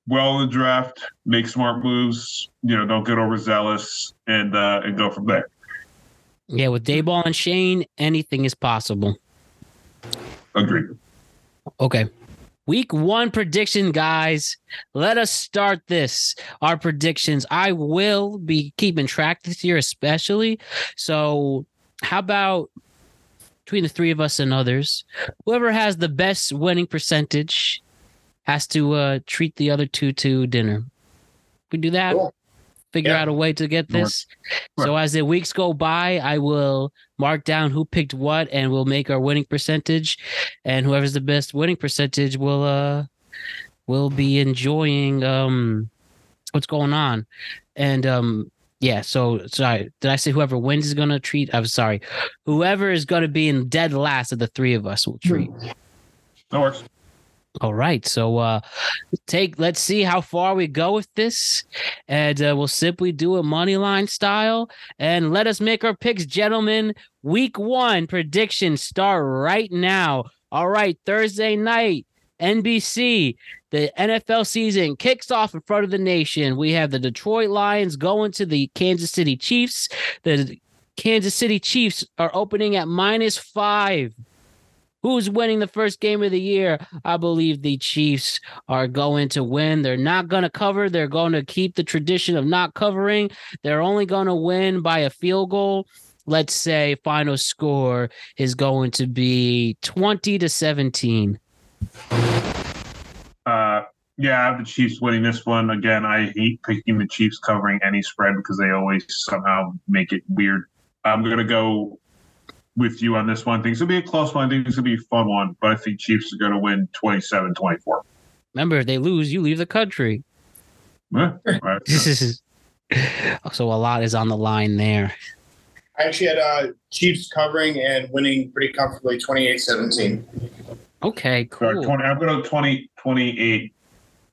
well in the draft, make smart moves. You know, don't get overzealous, and uh, and go from there. Yeah, with Daboll and Shane, anything is possible. Agreed. Okay. Week one prediction, guys. Let us start this. Our predictions. I will be keeping track this year, especially. So, how about between the three of us and others, whoever has the best winning percentage has to uh, treat the other two to dinner. We do that. Cool. Figure Yeah. out a way to get Sure. this. So as the weeks go by, I will mark down who picked what, and we'll make our winning percentage. And whoever's the best winning percentage will uh will be enjoying um what's going on. And um yeah, so sorry, did I say whoever wins is gonna treat? I'm sorry, whoever is gonna be in dead last of the three of us will treat. That works. All right. So uh take let's see how far we go with this. And uh, we'll simply do a money line style. And let us make our picks, gentlemen. Week one predictions start right now. All right, Thursday night, NBC. The NFL season kicks off in front of the nation. We have the Detroit Lions going to the Kansas City Chiefs. The Kansas City Chiefs are opening at minus five. Who's winning the first game of the year? I believe the Chiefs are going to win. They're not going to cover. They're going to keep the tradition of not covering. They're only going to win by a field goal. Let's say final score is going to be 20 to 17. Uh, yeah, I have the Chiefs winning this one. Again, I hate picking the Chiefs covering any spread because they always somehow make it weird. I'm gonna go with you on this one. I think it's be a close one. I think it's gonna be a fun one, but I think Chiefs are gonna win 27-24. Remember, if they lose, you leave the country. Yeah, right. so a lot is on the line there. I actually had uh, Chiefs covering and winning pretty comfortably 28-17. Okay, Sorry, cool. 20, I'm going to 20, 28.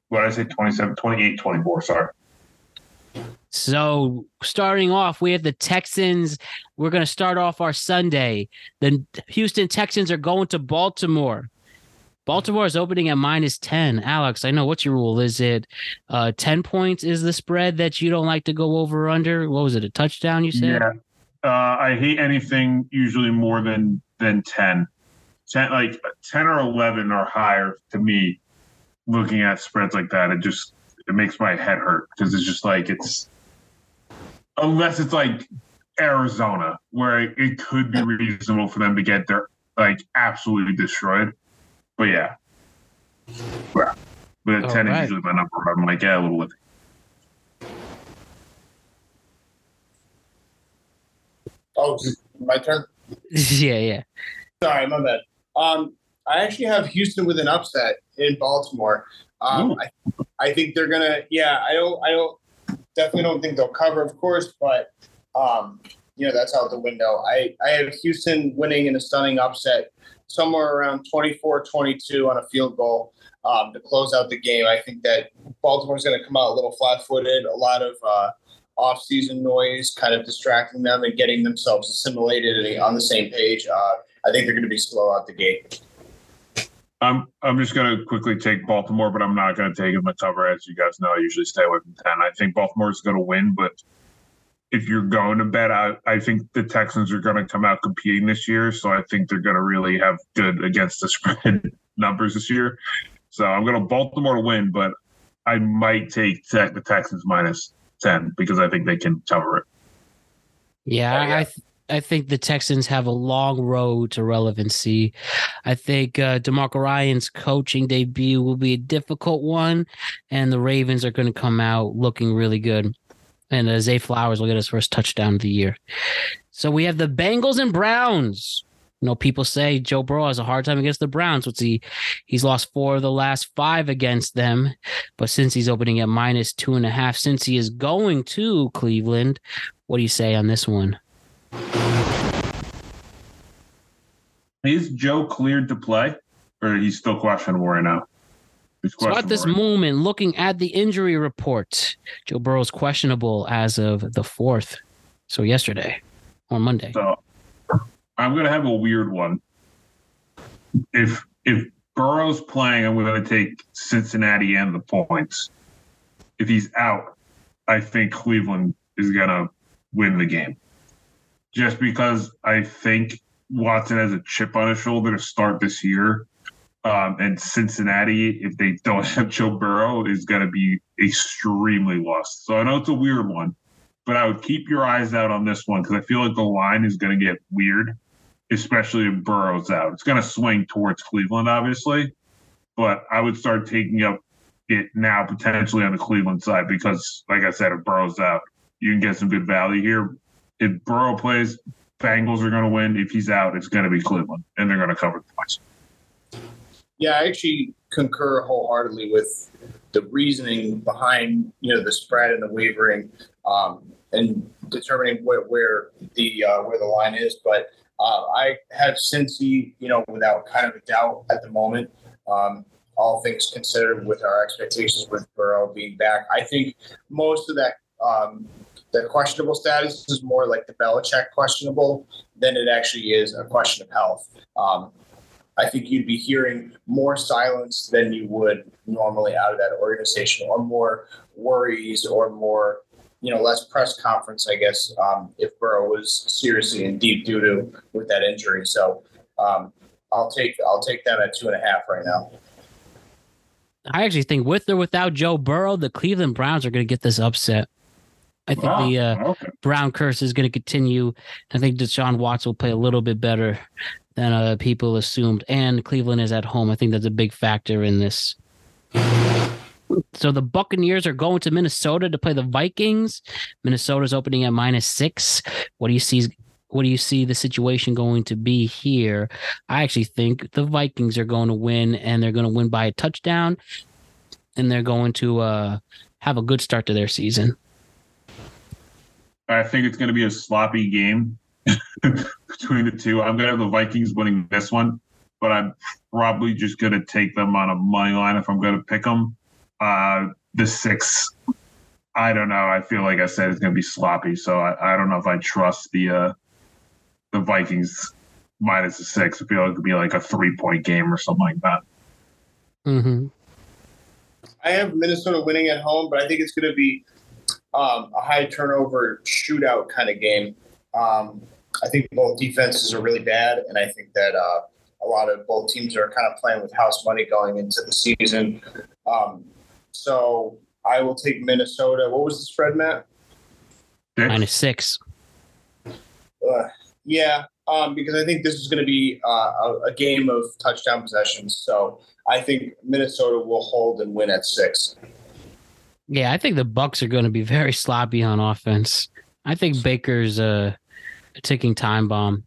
What did I say? 27, 28, 24. Sorry. So starting off, we have the Texans. We're going to start off our Sunday. The Houston Texans are going to Baltimore. Baltimore is opening at minus 10. Alex, I know what's your rule? Is it uh, 10 points is the spread that you don't like to go over or under? What was it? A touchdown you said? Yeah. Uh, I hate anything usually more than than 10. 10 like 10 or 11 or higher to me looking at spreads like that it just it makes my head hurt because it's just like it's unless it's like Arizona where it, it could be reasonable for them to get their like absolutely destroyed but yeah yeah but All 10 right. is usually my number I'm like yeah a little with Oh, my turn. yeah, yeah. Sorry, my bad. Um, I actually have Houston with an upset in Baltimore. Um, I, I think they're gonna. Yeah, I don't. I don't. Definitely don't think they'll cover, of course, but um, you know that's out the window. I I have Houston winning in a stunning upset, somewhere around 24-22 on a field goal um, to close out the game. I think that Baltimore's going to come out a little flat-footed. A lot of uh, off-season noise, kind of distracting them and getting themselves assimilated and on the same page. Uh, I think they're going to be slow out the gate. I'm I'm just gonna quickly take Baltimore, but I'm not gonna take them a cover. As you guys know, I usually stay away from ten. I think Baltimore's gonna win, but if you're going to bet, I, I think the Texans are gonna come out competing this year. So I think they're gonna really have good against the spread numbers this year. So I'm gonna Baltimore to win, but I might take Tech, the Texans minus ten because I think they can cover it. Yeah, yeah. I th- I think the Texans have a long road to relevancy. I think uh, DeMeco Ryans' coaching debut will be a difficult one, and the Ravens are going to come out looking really good. And uh, Zay Flowers will get his first touchdown of the year. So we have the Bengals and Browns. You know, people say Joe Burrow has a hard time against the Browns. What's he? He's lost four of the last five against them, but since he's opening at minus two and a half, since he is going to Cleveland, what do you say on this one? Is Joe cleared to play, or he's still questionable right now? So at this moment, looking at the injury report, Joe Burrow's questionable as of the fourth. So yesterday or Monday. So I'm gonna have a weird one. If if Burrow's playing, I'm gonna take Cincinnati and the points. If he's out, I think Cleveland is gonna win the game. Just because I think Watson has a chip on his shoulder to start this year. Um, and Cincinnati, if they don't have Joe Burrow, is going to be extremely lost. So I know it's a weird one, but I would keep your eyes out on this one because I feel like the line is going to get weird, especially if Burrow's out. It's going to swing towards Cleveland, obviously, but I would start taking up it now potentially on the Cleveland side because, like I said, if Burrow's out, you can get some good value here. If Burrow plays, Bengals are going to win. If he's out, it's going to be Cleveland, and they're going to cover the points. Yeah, I actually concur wholeheartedly with the reasoning behind you know the spread and the wavering um, and determining where, where the uh, where the line is. But uh, I have Cincy, you know, without kind of a doubt at the moment. Um, all things considered, with our expectations with Burrow being back, I think most of that um, the questionable status is more like the Belichick questionable than it actually is a question of health. Um, I think you'd be hearing more silence than you would normally out of that organization, or more worries, or more, you know, less press conference, I guess, um, if Burrow was seriously in deep due to with that injury. So um, I'll take I'll take them at two and a half right now. I actually think with or without Joe Burrow, the Cleveland Browns are going to get this upset. I think Wow. the uh, okay. Brown curse is going to continue. I think Deshaun Watson will play a little bit better than uh, people assumed, and Cleveland is at home. I think that's a big factor in this. So the Buccaneers are going to Minnesota to play the Vikings. Minnesota's opening at minus six. What do you see what do you see the situation going to be here? I actually think the Vikings are going to win, and they're going to win by a touchdown, and they're going to uh, have a good start to their season. I think it's going to be a sloppy game between the two. I'm going to have the Vikings winning this one, but I'm probably just going to take them on a money line if I'm going to pick them. Uh, the six, I don't know. I feel like I said it's going to be sloppy, so I, I don't know if I trust the uh, the Vikings minus the six. I feel like it could be like a three point game or something like that. Mm-hmm. I have Minnesota winning at home, but I think it's going to be um, a high turnover shootout kind of game. Um, I think both defenses are really bad, and I think that uh, a lot of both teams are kind of playing with house money going into the season. Um, so I will take Minnesota. What was the spread, Matt? Six? Minus. Uh, yeah, um, because I think this is going to be uh, a, a game of touchdown possessions. So I think Minnesota will hold and win at six. Yeah, I think the Bucs are going to be very sloppy on offense. I think Baker's a ticking time bomb,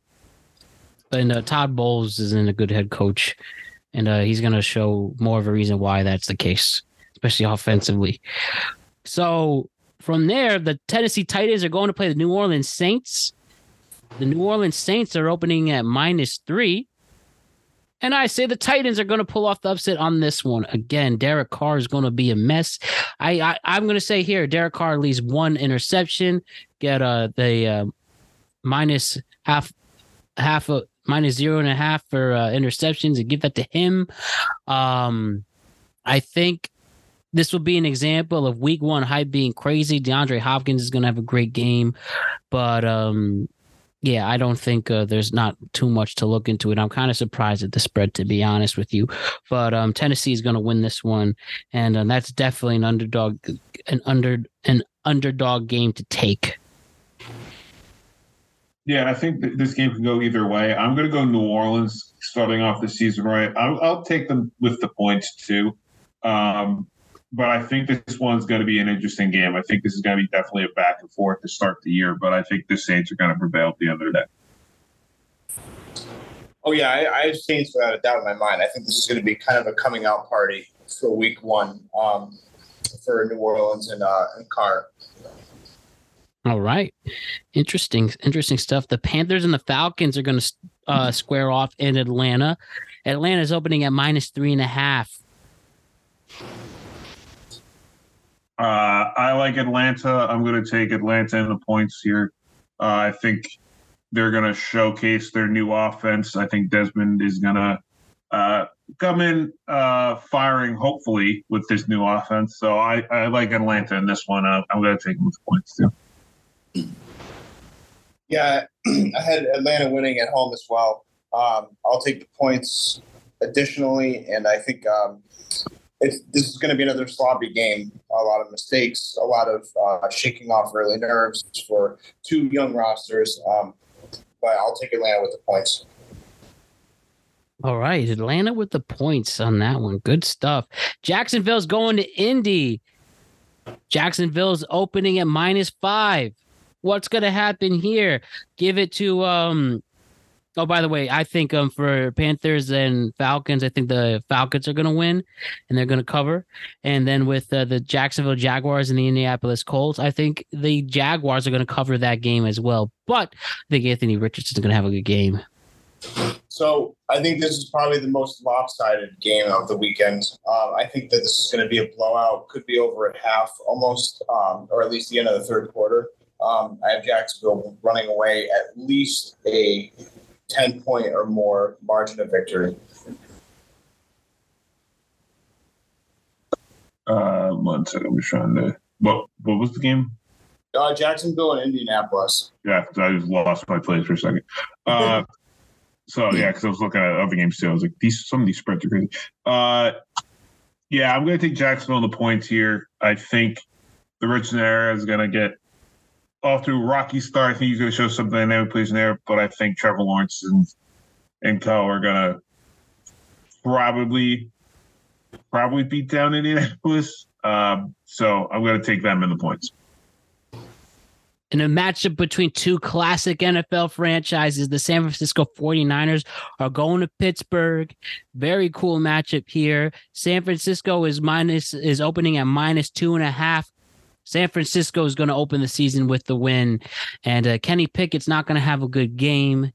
and uh, Todd Bowles isn't a good head coach, and uh, he's going to show more of a reason why that's the case, especially offensively. So from there, the Tennessee Titans are going to play the New Orleans Saints. The New Orleans Saints are opening at minus three. And I say the Titans are going to pull off the upset on this one. Again, Derek Carr is going to be a mess. I, I I'm going to say here, Derek Carr leaves one interception, get uh the uh, minus half half a minus zero and a half for uh, interceptions and give that to him. Um, I think this will be an example of week one hype being crazy. DeAndre Hopkins is going to have a great game, but um, yeah, I don't think uh, there's not too much to look into it. I'm kind of surprised at the spread, to be honest with you. But um, Tennessee is going to win this one, and uh, that's definitely an underdog, an under an underdog game to take. Yeah, I think th- this game can go either way. I'm going to go New Orleans starting off the season right. I'll, I'll take them with the points too. Um, but I think this one's going to be an interesting game. I think this is going to be definitely a back and forth to start the year, but I think the Saints are going to prevail at the end of the day. Oh yeah, I, I have Saints without a doubt in my mind. I think this is going to be kind of a coming out party for Week One um, for New Orleans and uh, and Carr. All right, interesting, interesting stuff. The Panthers and the Falcons are going to uh, square off in Atlanta. Atlanta's opening at minus three and a half. Uh, I like Atlanta. I'm going to take Atlanta in the points here. Uh, I think they're going to showcase their new offense. I think Desmond is going to uh, come in uh, firing, hopefully, with this new offense. So I, I like Atlanta in this one. Uh, I'm going to take them with points too. Yeah, I had Atlanta winning at home as well. Um, I'll take the points additionally, and I think um, it's, this is going to be another sloppy game. A lot of mistakes, a lot of uh, shaking off early nerves for two young rosters. Um, but I'll take Atlanta with the points. All right, Atlanta with the points on that one. Good stuff. Jacksonville's going to Indy. Jacksonville's opening at minus five. What's going to happen here? Give it to um. Oh, by the way, I think um for Panthers and Falcons, I think the Falcons are going to win, and they're going to cover. And then with uh, the Jacksonville Jaguars and the Indianapolis Colts, I think the Jaguars are going to cover that game as well. But I think Anthony Richardson is going to have a good game. So I think this is probably the most lopsided game of the weekend. Um, I think that this is going to be a blowout. Could be over at half, almost, um, or at least the end of the third quarter. Um, I have Jacksonville running away at least a ten point or more margin of victory. Uh, one second. I'm just trying to. What What was the game? Uh, Jacksonville and Indianapolis. Yeah, I just lost my place for a second. Uh, so yeah, because I was looking at other games too. I was like, these some of these spreads are crazy. Uh, yeah, I'm going to take Jacksonville on the points here. I think the Rich era is going to get off to a rocky start. I think he's going to show some dynamic plays in there, but I think Trevor Lawrence and and Co are going to probably probably beat down Indianapolis. Um, so I'm going to take them in the points. in a matchup between two classic NFL franchises, the San Francisco 49ers are going to Pittsburgh. Very cool matchup here. San Francisco is minus is opening at minus two and a half. San Francisco is going to open the season with the win, and uh, Kenny Pickett's not going to have a good game.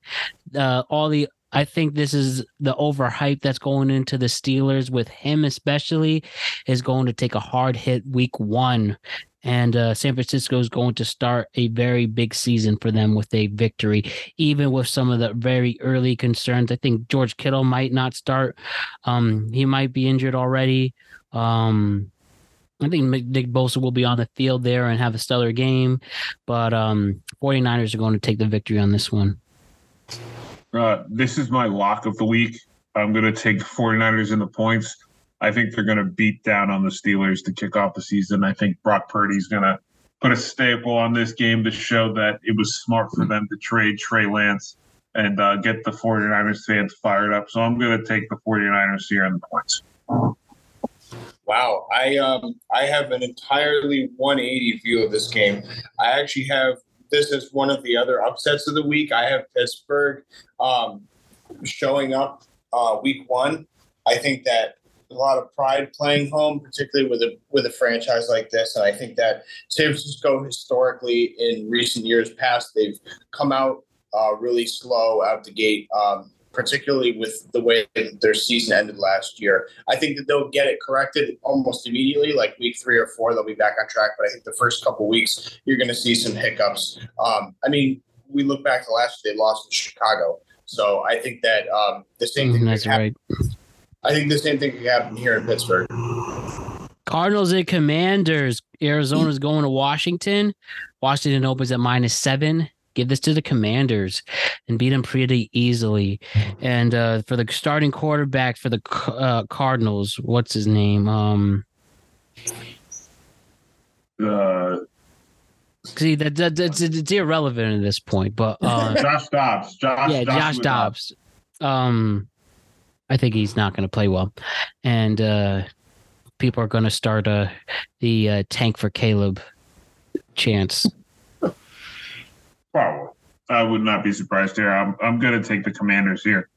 Uh, all the I think this is the overhype that's going into the Steelers with him, especially, is going to take a hard hit week one. And uh, San Francisco is going to start a very big season for them with a victory, even with some of the very early concerns. I think George Kittle might not start. Um, he might be injured already. Um, I think Nick Bosa will be on the field there and have a stellar game, but um, 49ers are going to take the victory on this one. Uh, this is my lock of the week. I'm going to take the 49ers in the points. I think they're going to beat down on the Steelers to kick off the season. I think Brock Purdy's going to put a staple on this game to show that it was smart for them to trade Trey Lance and uh, get the 49ers fans fired up. So I'm going to take the 49ers here in the points. Wow, I um I have an entirely 180 view of this game. I actually have this as one of the other upsets of the week. I have Pittsburgh um, showing up uh, week one. I think that a lot of pride playing home, particularly with a with a franchise like this, and I think that San Francisco historically in recent years past they've come out uh, really slow out the gate. Um, particularly with the way their season ended last year. I think that they'll get it corrected almost immediately, like week three or four, they'll be back on track. But I think the first couple weeks, you're going to see some hiccups. Um, I mean, we look back to last year, they lost in Chicago. So I think that um, the same thing. Mm, that's right. I think the same thing could happen here in Pittsburgh. Cardinals and Commanders. Arizona's going to Washington. Washington opens at minus seven give this to the commanders and beat them pretty easily. And uh, for the starting quarterback for the uh, Cardinals, what's his name? Um, uh, see that, that that's it's irrelevant at this point. But uh, Josh Dobbs, Josh, yeah, Josh, Josh Dobbs. Um, I think he's not going to play well, and uh, people are going to start uh, the uh, tank for Caleb chance Probably. I would not be surprised here. I'm, I'm going to take the commanders here.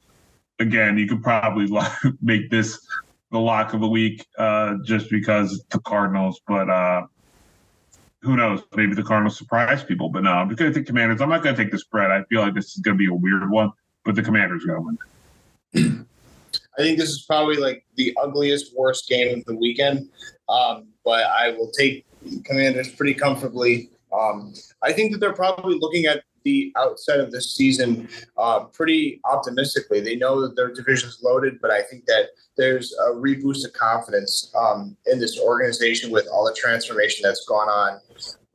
Again, you could probably make this the lock of the week uh, just because the Cardinals, but uh, who knows? Maybe the Cardinals surprise people, but no, I'm going to take Commanders. I'm not going to take the spread. I feel like this is going to be a weird one, but the Commanders going to win. I think this is probably like the ugliest, worst game of the weekend, um, but I will take Commanders pretty comfortably. Um, I think that they're probably looking at the outset of this season uh, pretty optimistically. They know that their division's loaded, but I think that there's a reboost of confidence um, in this organization with all the transformation that's gone on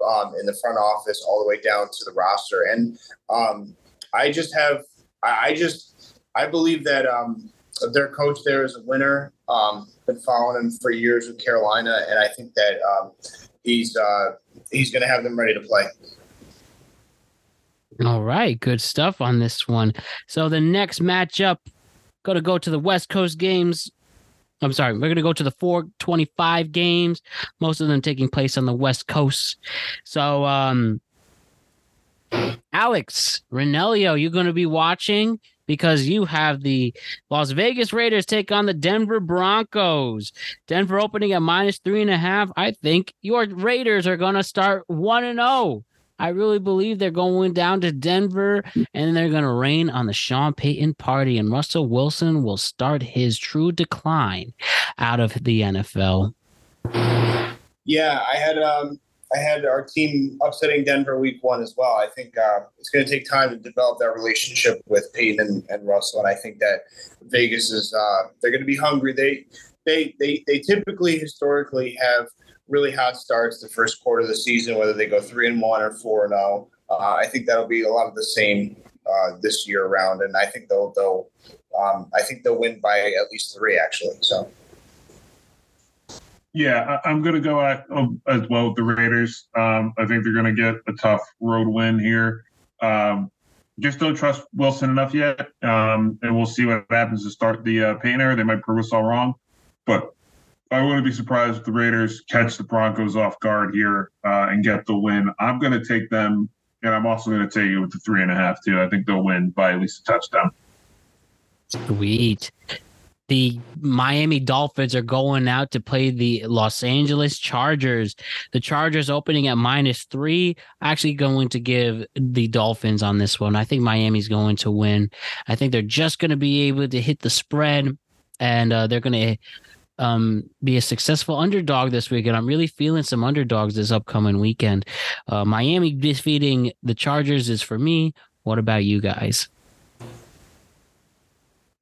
um, in the front office, all the way down to the roster. And um, I just have, I, I, just, I believe that um, their coach there is a winner. Um, been following him for years with Carolina, and I think that he's uh, he's going to have them ready to play. All right, good stuff on this one. So the next matchup, going to go to the West Coast games. I'm sorry, we're going to go to the 425 games, most of them taking place on the West Coast. So, um, Alex Ranelio, you're going to be watching because you have the Las Vegas Raiders take on the Denver Broncos. Denver opening at minus three and a half. I think your Raiders are going to start 1 and 0. I really believe they're going down to Denver and they're going to rain on the Sean Payton party, and Russell Wilson will start his true decline out of the NFL. Yeah, I had um, I had our team upsetting Denver week one as well. I think uh, it's going to take time to develop that relationship with Payton and, and Russell, and I think that Vegas is uh, they're going to be hungry. They they they they typically historically have really hot starts the first quarter of the season, whether they go three and one or four and zero. Oh. Uh, I think that'll be a lot of the same uh, this year around, and I think they'll they'll um, I think they'll win by at least three actually. So. Yeah, I, am going to go at, um, as well with the Raiders. Um, I think they're going to get a tough road win here. Um, just don't trust Wilson enough yet, um, and we'll see what happens to start the uh, era. They might prove us all wrong, but I wouldn't be surprised if the Raiders catch the Broncos off guard here uh, and get the win. I'm going to take them, and I'm also going to take it with the three and a half too. I think they'll win by at least a touchdown. Sweet. The Miami Dolphins are going out to play the Los Angeles Chargers. The Chargers opening at minus three. Actually, going to give the Dolphins on this one. I think Miami's going to win. I think they're just going to be able to hit the spread, and uh, they're going to um, be a successful underdog this weekend. I'm really feeling some underdogs this upcoming weekend. Uh, Miami defeating the Chargers is for me. What about you guys?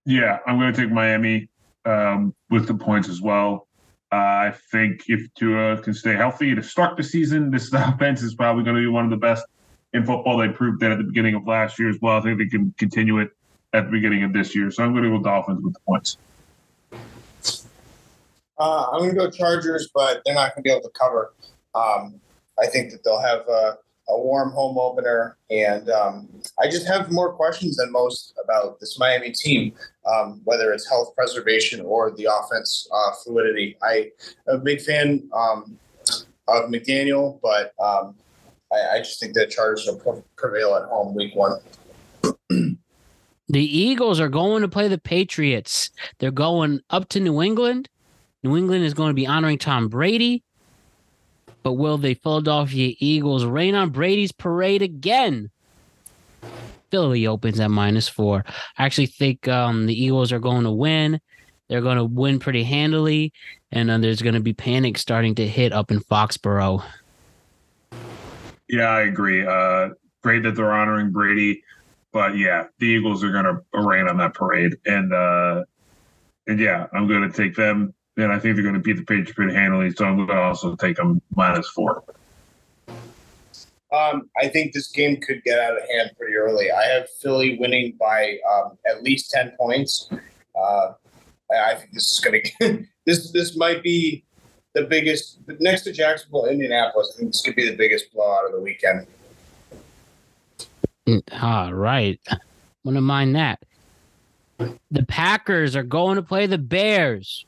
Yeah, I'm going to take Miami um, with the points as well. Uh, I think if Tua can stay healthy to start the season, this offense is probably going to be one of the best in football. They proved that at the beginning of last year as well. I think they can continue it at the beginning of this year. So I'm going to go Dolphins with the points. Uh, I'm going to go Chargers, but they're not going to be able to cover. Um, I think that they'll have a, a warm home opener, and um, I just have more questions than most about this Miami team, um, whether it's health preservation or the offense uh, fluidity. I, am a big fan um, of McDaniel, but um, I, I, just think that Chargers will prevail at home week one. The Eagles are going to play the Patriots. They're going up to New England. New England is going to be honoring Tom Brady. But will the Philadelphia Eagles rain on Brady's parade again? Philly opens at minus four. I actually think um, the Eagles are going to win. They're going to win pretty handily. And then there's going to be panic starting to hit up in Foxborough. Yeah, I agree. Uh, great that they're honoring Brady. But yeah, the Eagles are going to rain on that parade. And, uh, and yeah, I'm going to take them then I think they're going to beat the Patriots pretty handily. So I'm going to also take them minus four. Um, I think this game could get out of hand pretty early. I have Philly winning by um, at least ten points. Uh, I think this is going to this this might be the biggest next to Jacksonville, Indianapolis. I think this could be the biggest blowout of the weekend. All right, wouldn't mind that. The Packers are going to play the Bears.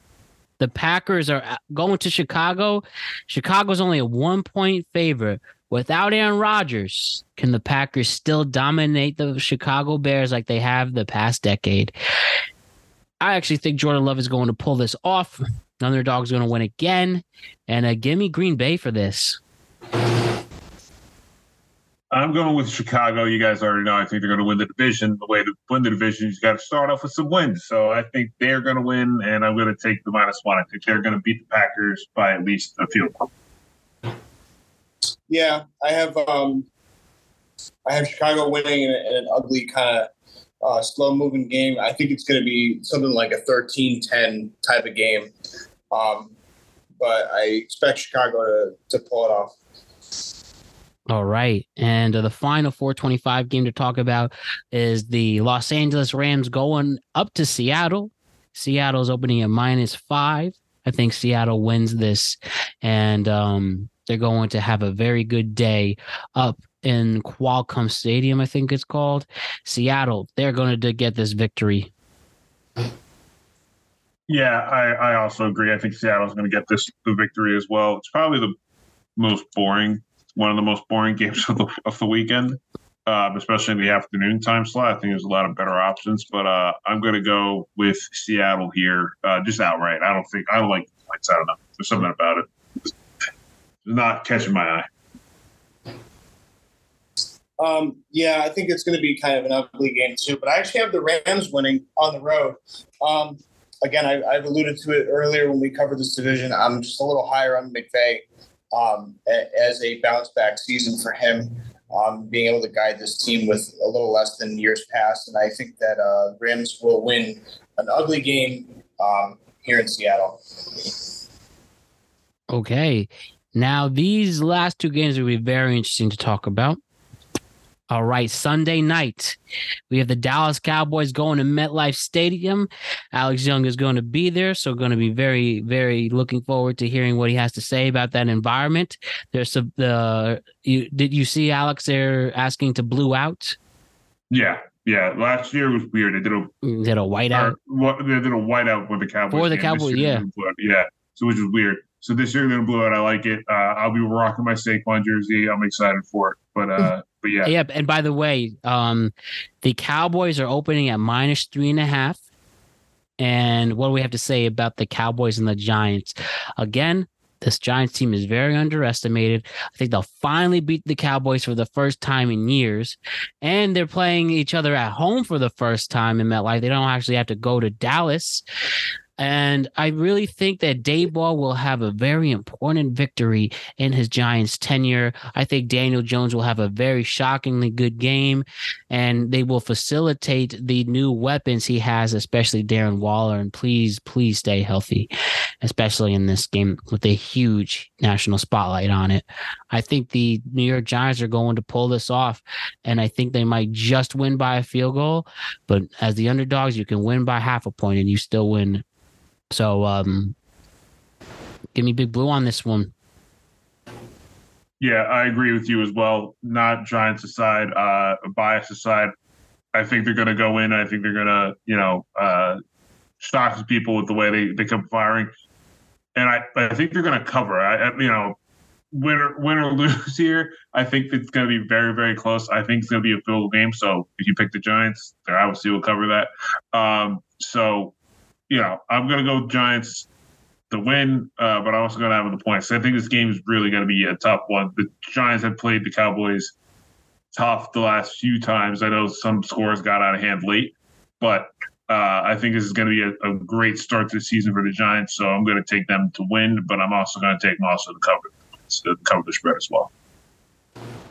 The Packers are uh, going to Chicago. Chicago's only a one point favorite. Without Aaron Rodgers, can the Packers still dominate the Chicago Bears like they have the past decade? I actually think Jordan Love is going to pull this off. Another Underdog's going to win again. And uh, give me Green Bay for this. I'm going with Chicago. You guys already know. I think they're going to win the division. The way to win the division, you got to start off with some wins. So I think they're going to win, and I'm going to take the minus one. I think they're going to beat the Packers by at least a field goal. Yeah, I have. Um, I have Chicago winning in, in an ugly kind of uh, slow moving game. I think it's going to be something like a 13-10 type of game. Um, but I expect Chicago to, to pull it off. All right. And uh, the final 425 game to talk about is the Los Angeles Rams going up to Seattle. Seattle's opening at minus five. I think Seattle wins this, and um, they're going to have a very good day up in Qualcomm Stadium, I think it's called. Seattle, they're going to get this victory. Yeah, I, I also agree. I think Seattle's going to get this the victory as well. It's probably the most boring one of the most boring games of the of the weekend, uh, especially in the afternoon time slot. I think there's a lot of better options, but uh, I'm going to go with Seattle here, uh, just outright. I don't think I don't like the points. I don't know. There's something about it. It's not catching my eye. Um, yeah, I think it's going to be kind of an ugly game too. But I actually have the Rams winning on the road. Um, again, I, have alluded to it earlier when we covered this division. I'm just a little higher on McVay um, as a bounce back season for him, um, being able to guide this team with a little less than years past. And I think that uh, Rams will win an ugly game um, here in Seattle. Okay. Now, these last two games will be very interesting to talk about. All right, Sunday night, we have the Dallas Cowboys going to MetLife Stadium. Alex Young is going to be there, so going to be very, very looking forward to hearing what he has to say about that environment. There's some. Uh, you did you see Alex there asking to blue out? Yeah, yeah. Last year was weird. They did a did a whiteout. What they did a whiteout with the Cowboys for the Cowboys. Yeah, yeah. so which is weird. So this year they're gonna blow out. I like it. Uh, I'll be rocking my Saquon jersey. I'm excited for it. But uh, yeah, and by the way, um, the Cowboys are opening at minus three and a half. And what do we have to say about the Cowboys and the Giants? Again, this Giants team is very underestimated. I think they'll finally beat the Cowboys for the first time in years. And they're playing each other at home for the first time in MetLife. They don't actually have to go to Dallas. And I really think that Daboll will have a very important victory in his Giants tenure. I think Daniel Jones will have a very shockingly good game, and they will facilitate the new weapons he has, especially Darren Waller. And please, please stay healthy, especially in this game with a huge national spotlight on it. I think the New York Giants are going to pull this off, and I think they might just win by a field goal. But as the underdogs, you can win by half a point and you still win so um give me big blue on this one. yeah, I agree with you as well. Not Giants aside, uh, bias aside, I think they're gonna go in. I think they're gonna, you know, uh, shock the people with the way they they come firing, and I I think they're gonna cover. I, I you know. Win or, win or lose here, I think it's going to be very, very close. I think it's going to be a field game. So if you pick the Giants, they obviously will cover that. Um, so you know, I'm going to go Giants to win, uh, but I'm also going to have the points. So I think this game is really going to be a tough one. The Giants have played the Cowboys tough the last few times. I know some scores got out of hand late, but uh, I think this is going to be a, a, great start to the season for the Giants. So I'm going to take them to win, but I'm also going to take them also to cover, to cover the spread as well.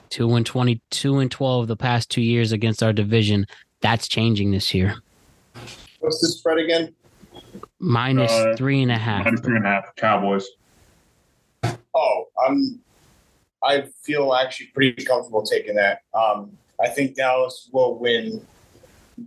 Two and twenty, two and twelve the past two years against our division. That's changing this year. What's the spread again? Minus Uh, three and a half. Minus three and a half Cowboys. Oh, I'm. I feel actually pretty comfortable taking that. Um, I think Dallas will win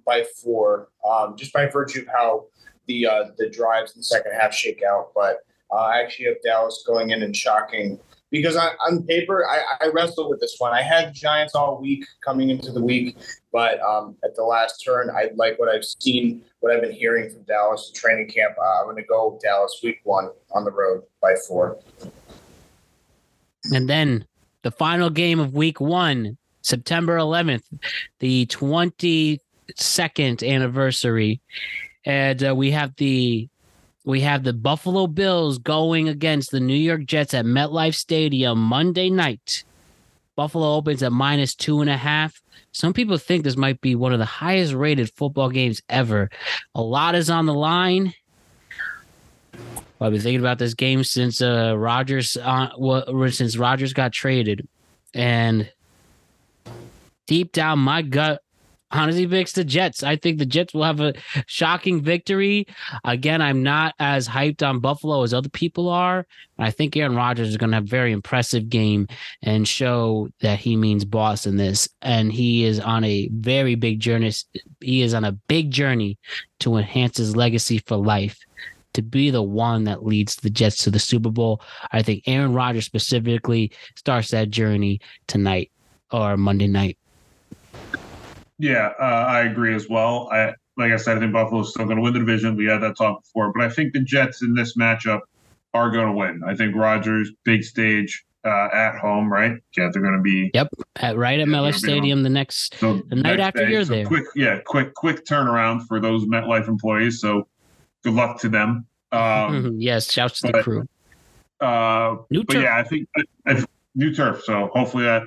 by four, um, just by virtue of how the uh, the drives in the second half shake out. But uh, I actually have Dallas going in and shocking because I, on paper I, I wrestled with this one. I had Giants all week coming into the week, but um, at the last turn, I like what I've seen, what I've been hearing from Dallas training camp. Uh, I'm going to go Dallas week one on the road by four. And then the final game of week one, September 11th, the 22nd anniversary. And uh, we have the we have the Buffalo Bills going against the New York Jets at MetLife Stadium Monday night. Buffalo opens at minus two and a half. Some people think this might be one of the highest rated football games ever. A lot is on the line. I've been thinking about this game since uh Rodgers uh, well, since Rodgers got traded, and deep down my gut honestly picks the Jets. I think the Jets will have a shocking victory. Again, I'm not as hyped on Buffalo as other people are. I think Aaron Rodgers is going to have a very impressive game and show that he means boss in this. And he is on a very big journey. He is on a big journey to enhance his legacy for life to be the one that leads the Jets to the Super Bowl. I think Aaron Rodgers specifically starts that journey tonight or Monday night. Yeah, uh, I agree as well. I like I said, I think Buffalo's still going to win the division. We had that talk before, but I think the Jets in this matchup are going to win. I think Rodgers big stage uh, at home, right? Yeah, they're going to be. Yep, at, right at MetLife they're gonna be Stadium the next So the night next after day, you're so there. Quick, yeah, quick, quick turnaround for those MetLife employees. So good luck to them. Um, yes, shouts to the crew. uh, New but turf. yeah, I think if, new turf. So hopefully that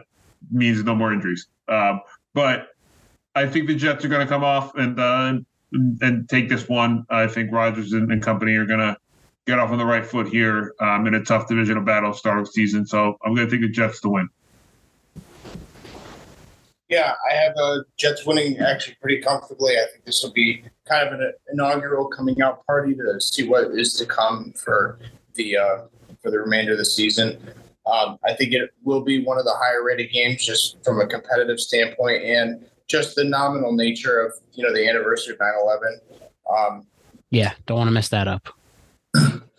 means no more injuries. Um, but I think the Jets are going to come off and uh, and take this one. I think Rodgers and, and company are going to get off on the right foot here um, in a tough divisional battle start of season. So I'm going to take the Jets to win. Yeah, I have the Jets winning actually pretty comfortably. I think this will be kind of an inaugural coming out party to see what is to come for the uh, for the remainder of the season. Um, I think it will be one of the higher rated games just from a competitive standpoint and just the nominal nature of you know the anniversary of 9/11. Um, Yeah, don't want to mess that up.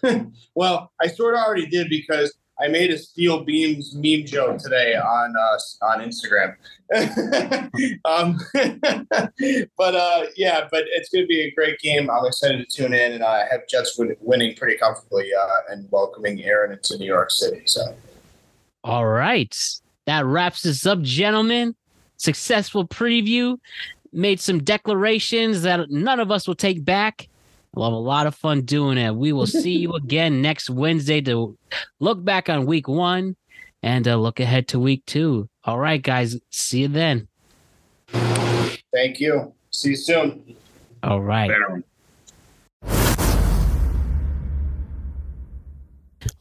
well, I sort of already did because I made a steel beams meme joke today on uh, on Instagram. um, but uh, yeah, but it's going to be a great game. I'm excited to tune in, and I have Jets win- winning pretty comfortably uh, and welcoming Aaron into New York City. So, All right. That wraps us up, gentlemen. Successful preview. Made some declarations that none of us will take back. We'll have a lot of fun doing it. We will see you again next Wednesday to look back on week one and uh, look ahead to week two. All right, guys. See you then. thank you. See you soon. All right. Later.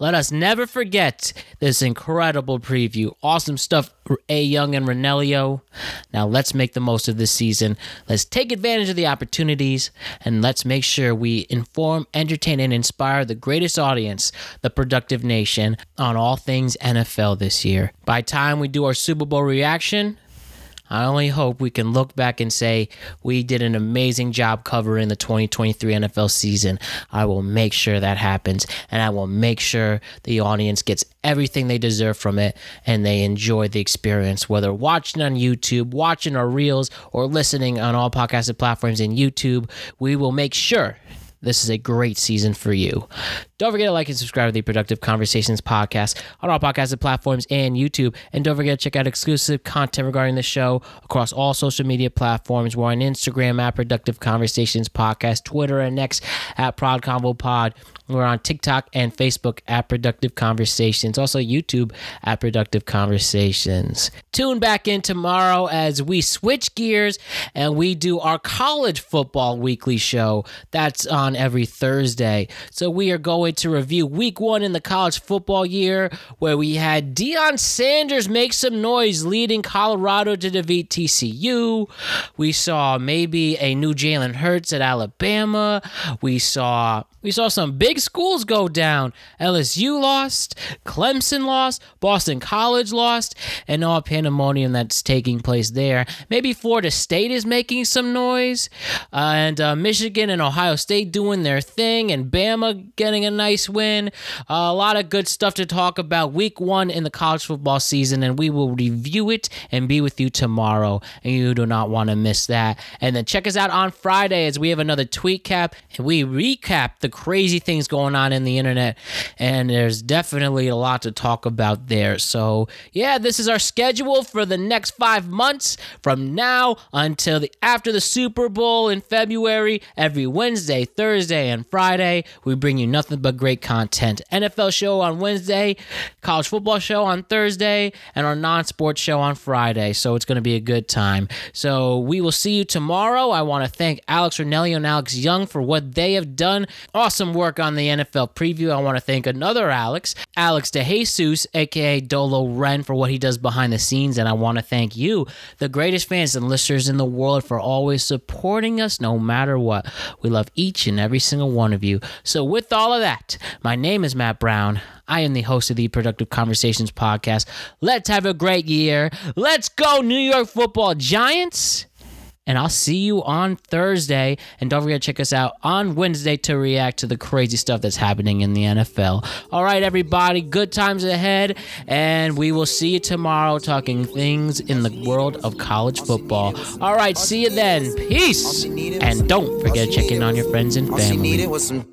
Let us never forget this incredible preview. Awesome stuff, A. Young and Renelio. Now let's make the most of this season. Let's take advantage of the opportunities and let's make sure we inform, entertain, and inspire the greatest audience, the productive nation, on all things NFL this year. By time we do our Super Bowl reaction, I only hope we can look back and say we did an amazing job covering the 2023 NFL season. I will make sure that happens, and I will make sure the audience gets everything they deserve from it and they enjoy the experience, whether watching on YouTube, watching our reels, or listening on all podcasted platforms in YouTube. We will make sure this is a great season for you. Don't forget to like and subscribe to the Productive Conversations podcast on all podcasted platforms and YouTube. And don't forget to check out exclusive content regarding the show across all social media platforms. We're on Instagram at Productive Conversations Podcast, Twitter and next at ProdConvoPod. We're on TikTok and Facebook at Productive Conversations. Also YouTube at Productive Conversations. Tune back in tomorrow as we switch gears and we do our college football weekly show. That's on every Thursday. So we are going to review week one in the college football year where we had Deion Sanders make some noise leading Colorado to defeat TCU. We saw maybe a new Jalen Hurts at Alabama. We saw we saw some big schools go down. LSU lost, Clemson lost, Boston College lost, and all pandemonium that's taking place there. Maybe Florida State is making some noise, uh, and uh, Michigan and Ohio State doing their thing, and Bama getting a nice win. Uh, a lot of good stuff to talk about week one in the college football season, and we will review it and be with you tomorrow. And you do not want to miss that. And then check us out on Friday as we have another tweet cap and we recap the crazy things going on in the internet. And there's definitely a lot to talk about there. So, yeah, this is our schedule for the next five months from now until the after the Super Bowl in February. Every Wednesday, Thursday, and Friday, we bring you nothing but great content. NFL show on Wednesday, college football show on Thursday, and our non-sports show on Friday. So it's going to be a good time. So we will see you tomorrow. I want to thank Alex Renelli and Alex Young for what they have done. Awesome work on the NFL preview. I want to thank another Alex, Alex DeJesus, aka Dolo Ren, for what he does behind the scenes. And I want to thank you, the greatest fans and listeners in the world, for always supporting us no matter what. We love each and every single one of you. So, with all of that, my name is Matt Brown. I am the host of the Productive Conversations podcast. Let's have a great year. Let's go, New York football giants. And I'll see you on Thursday. And don't forget to check us out on Wednesday to react to the crazy stuff that's happening in the NFL. All right, everybody, good times ahead. And we will see you tomorrow talking things in the world of college football. All right, see you then. Peace. And don't forget to check in on your friends and family. needed was some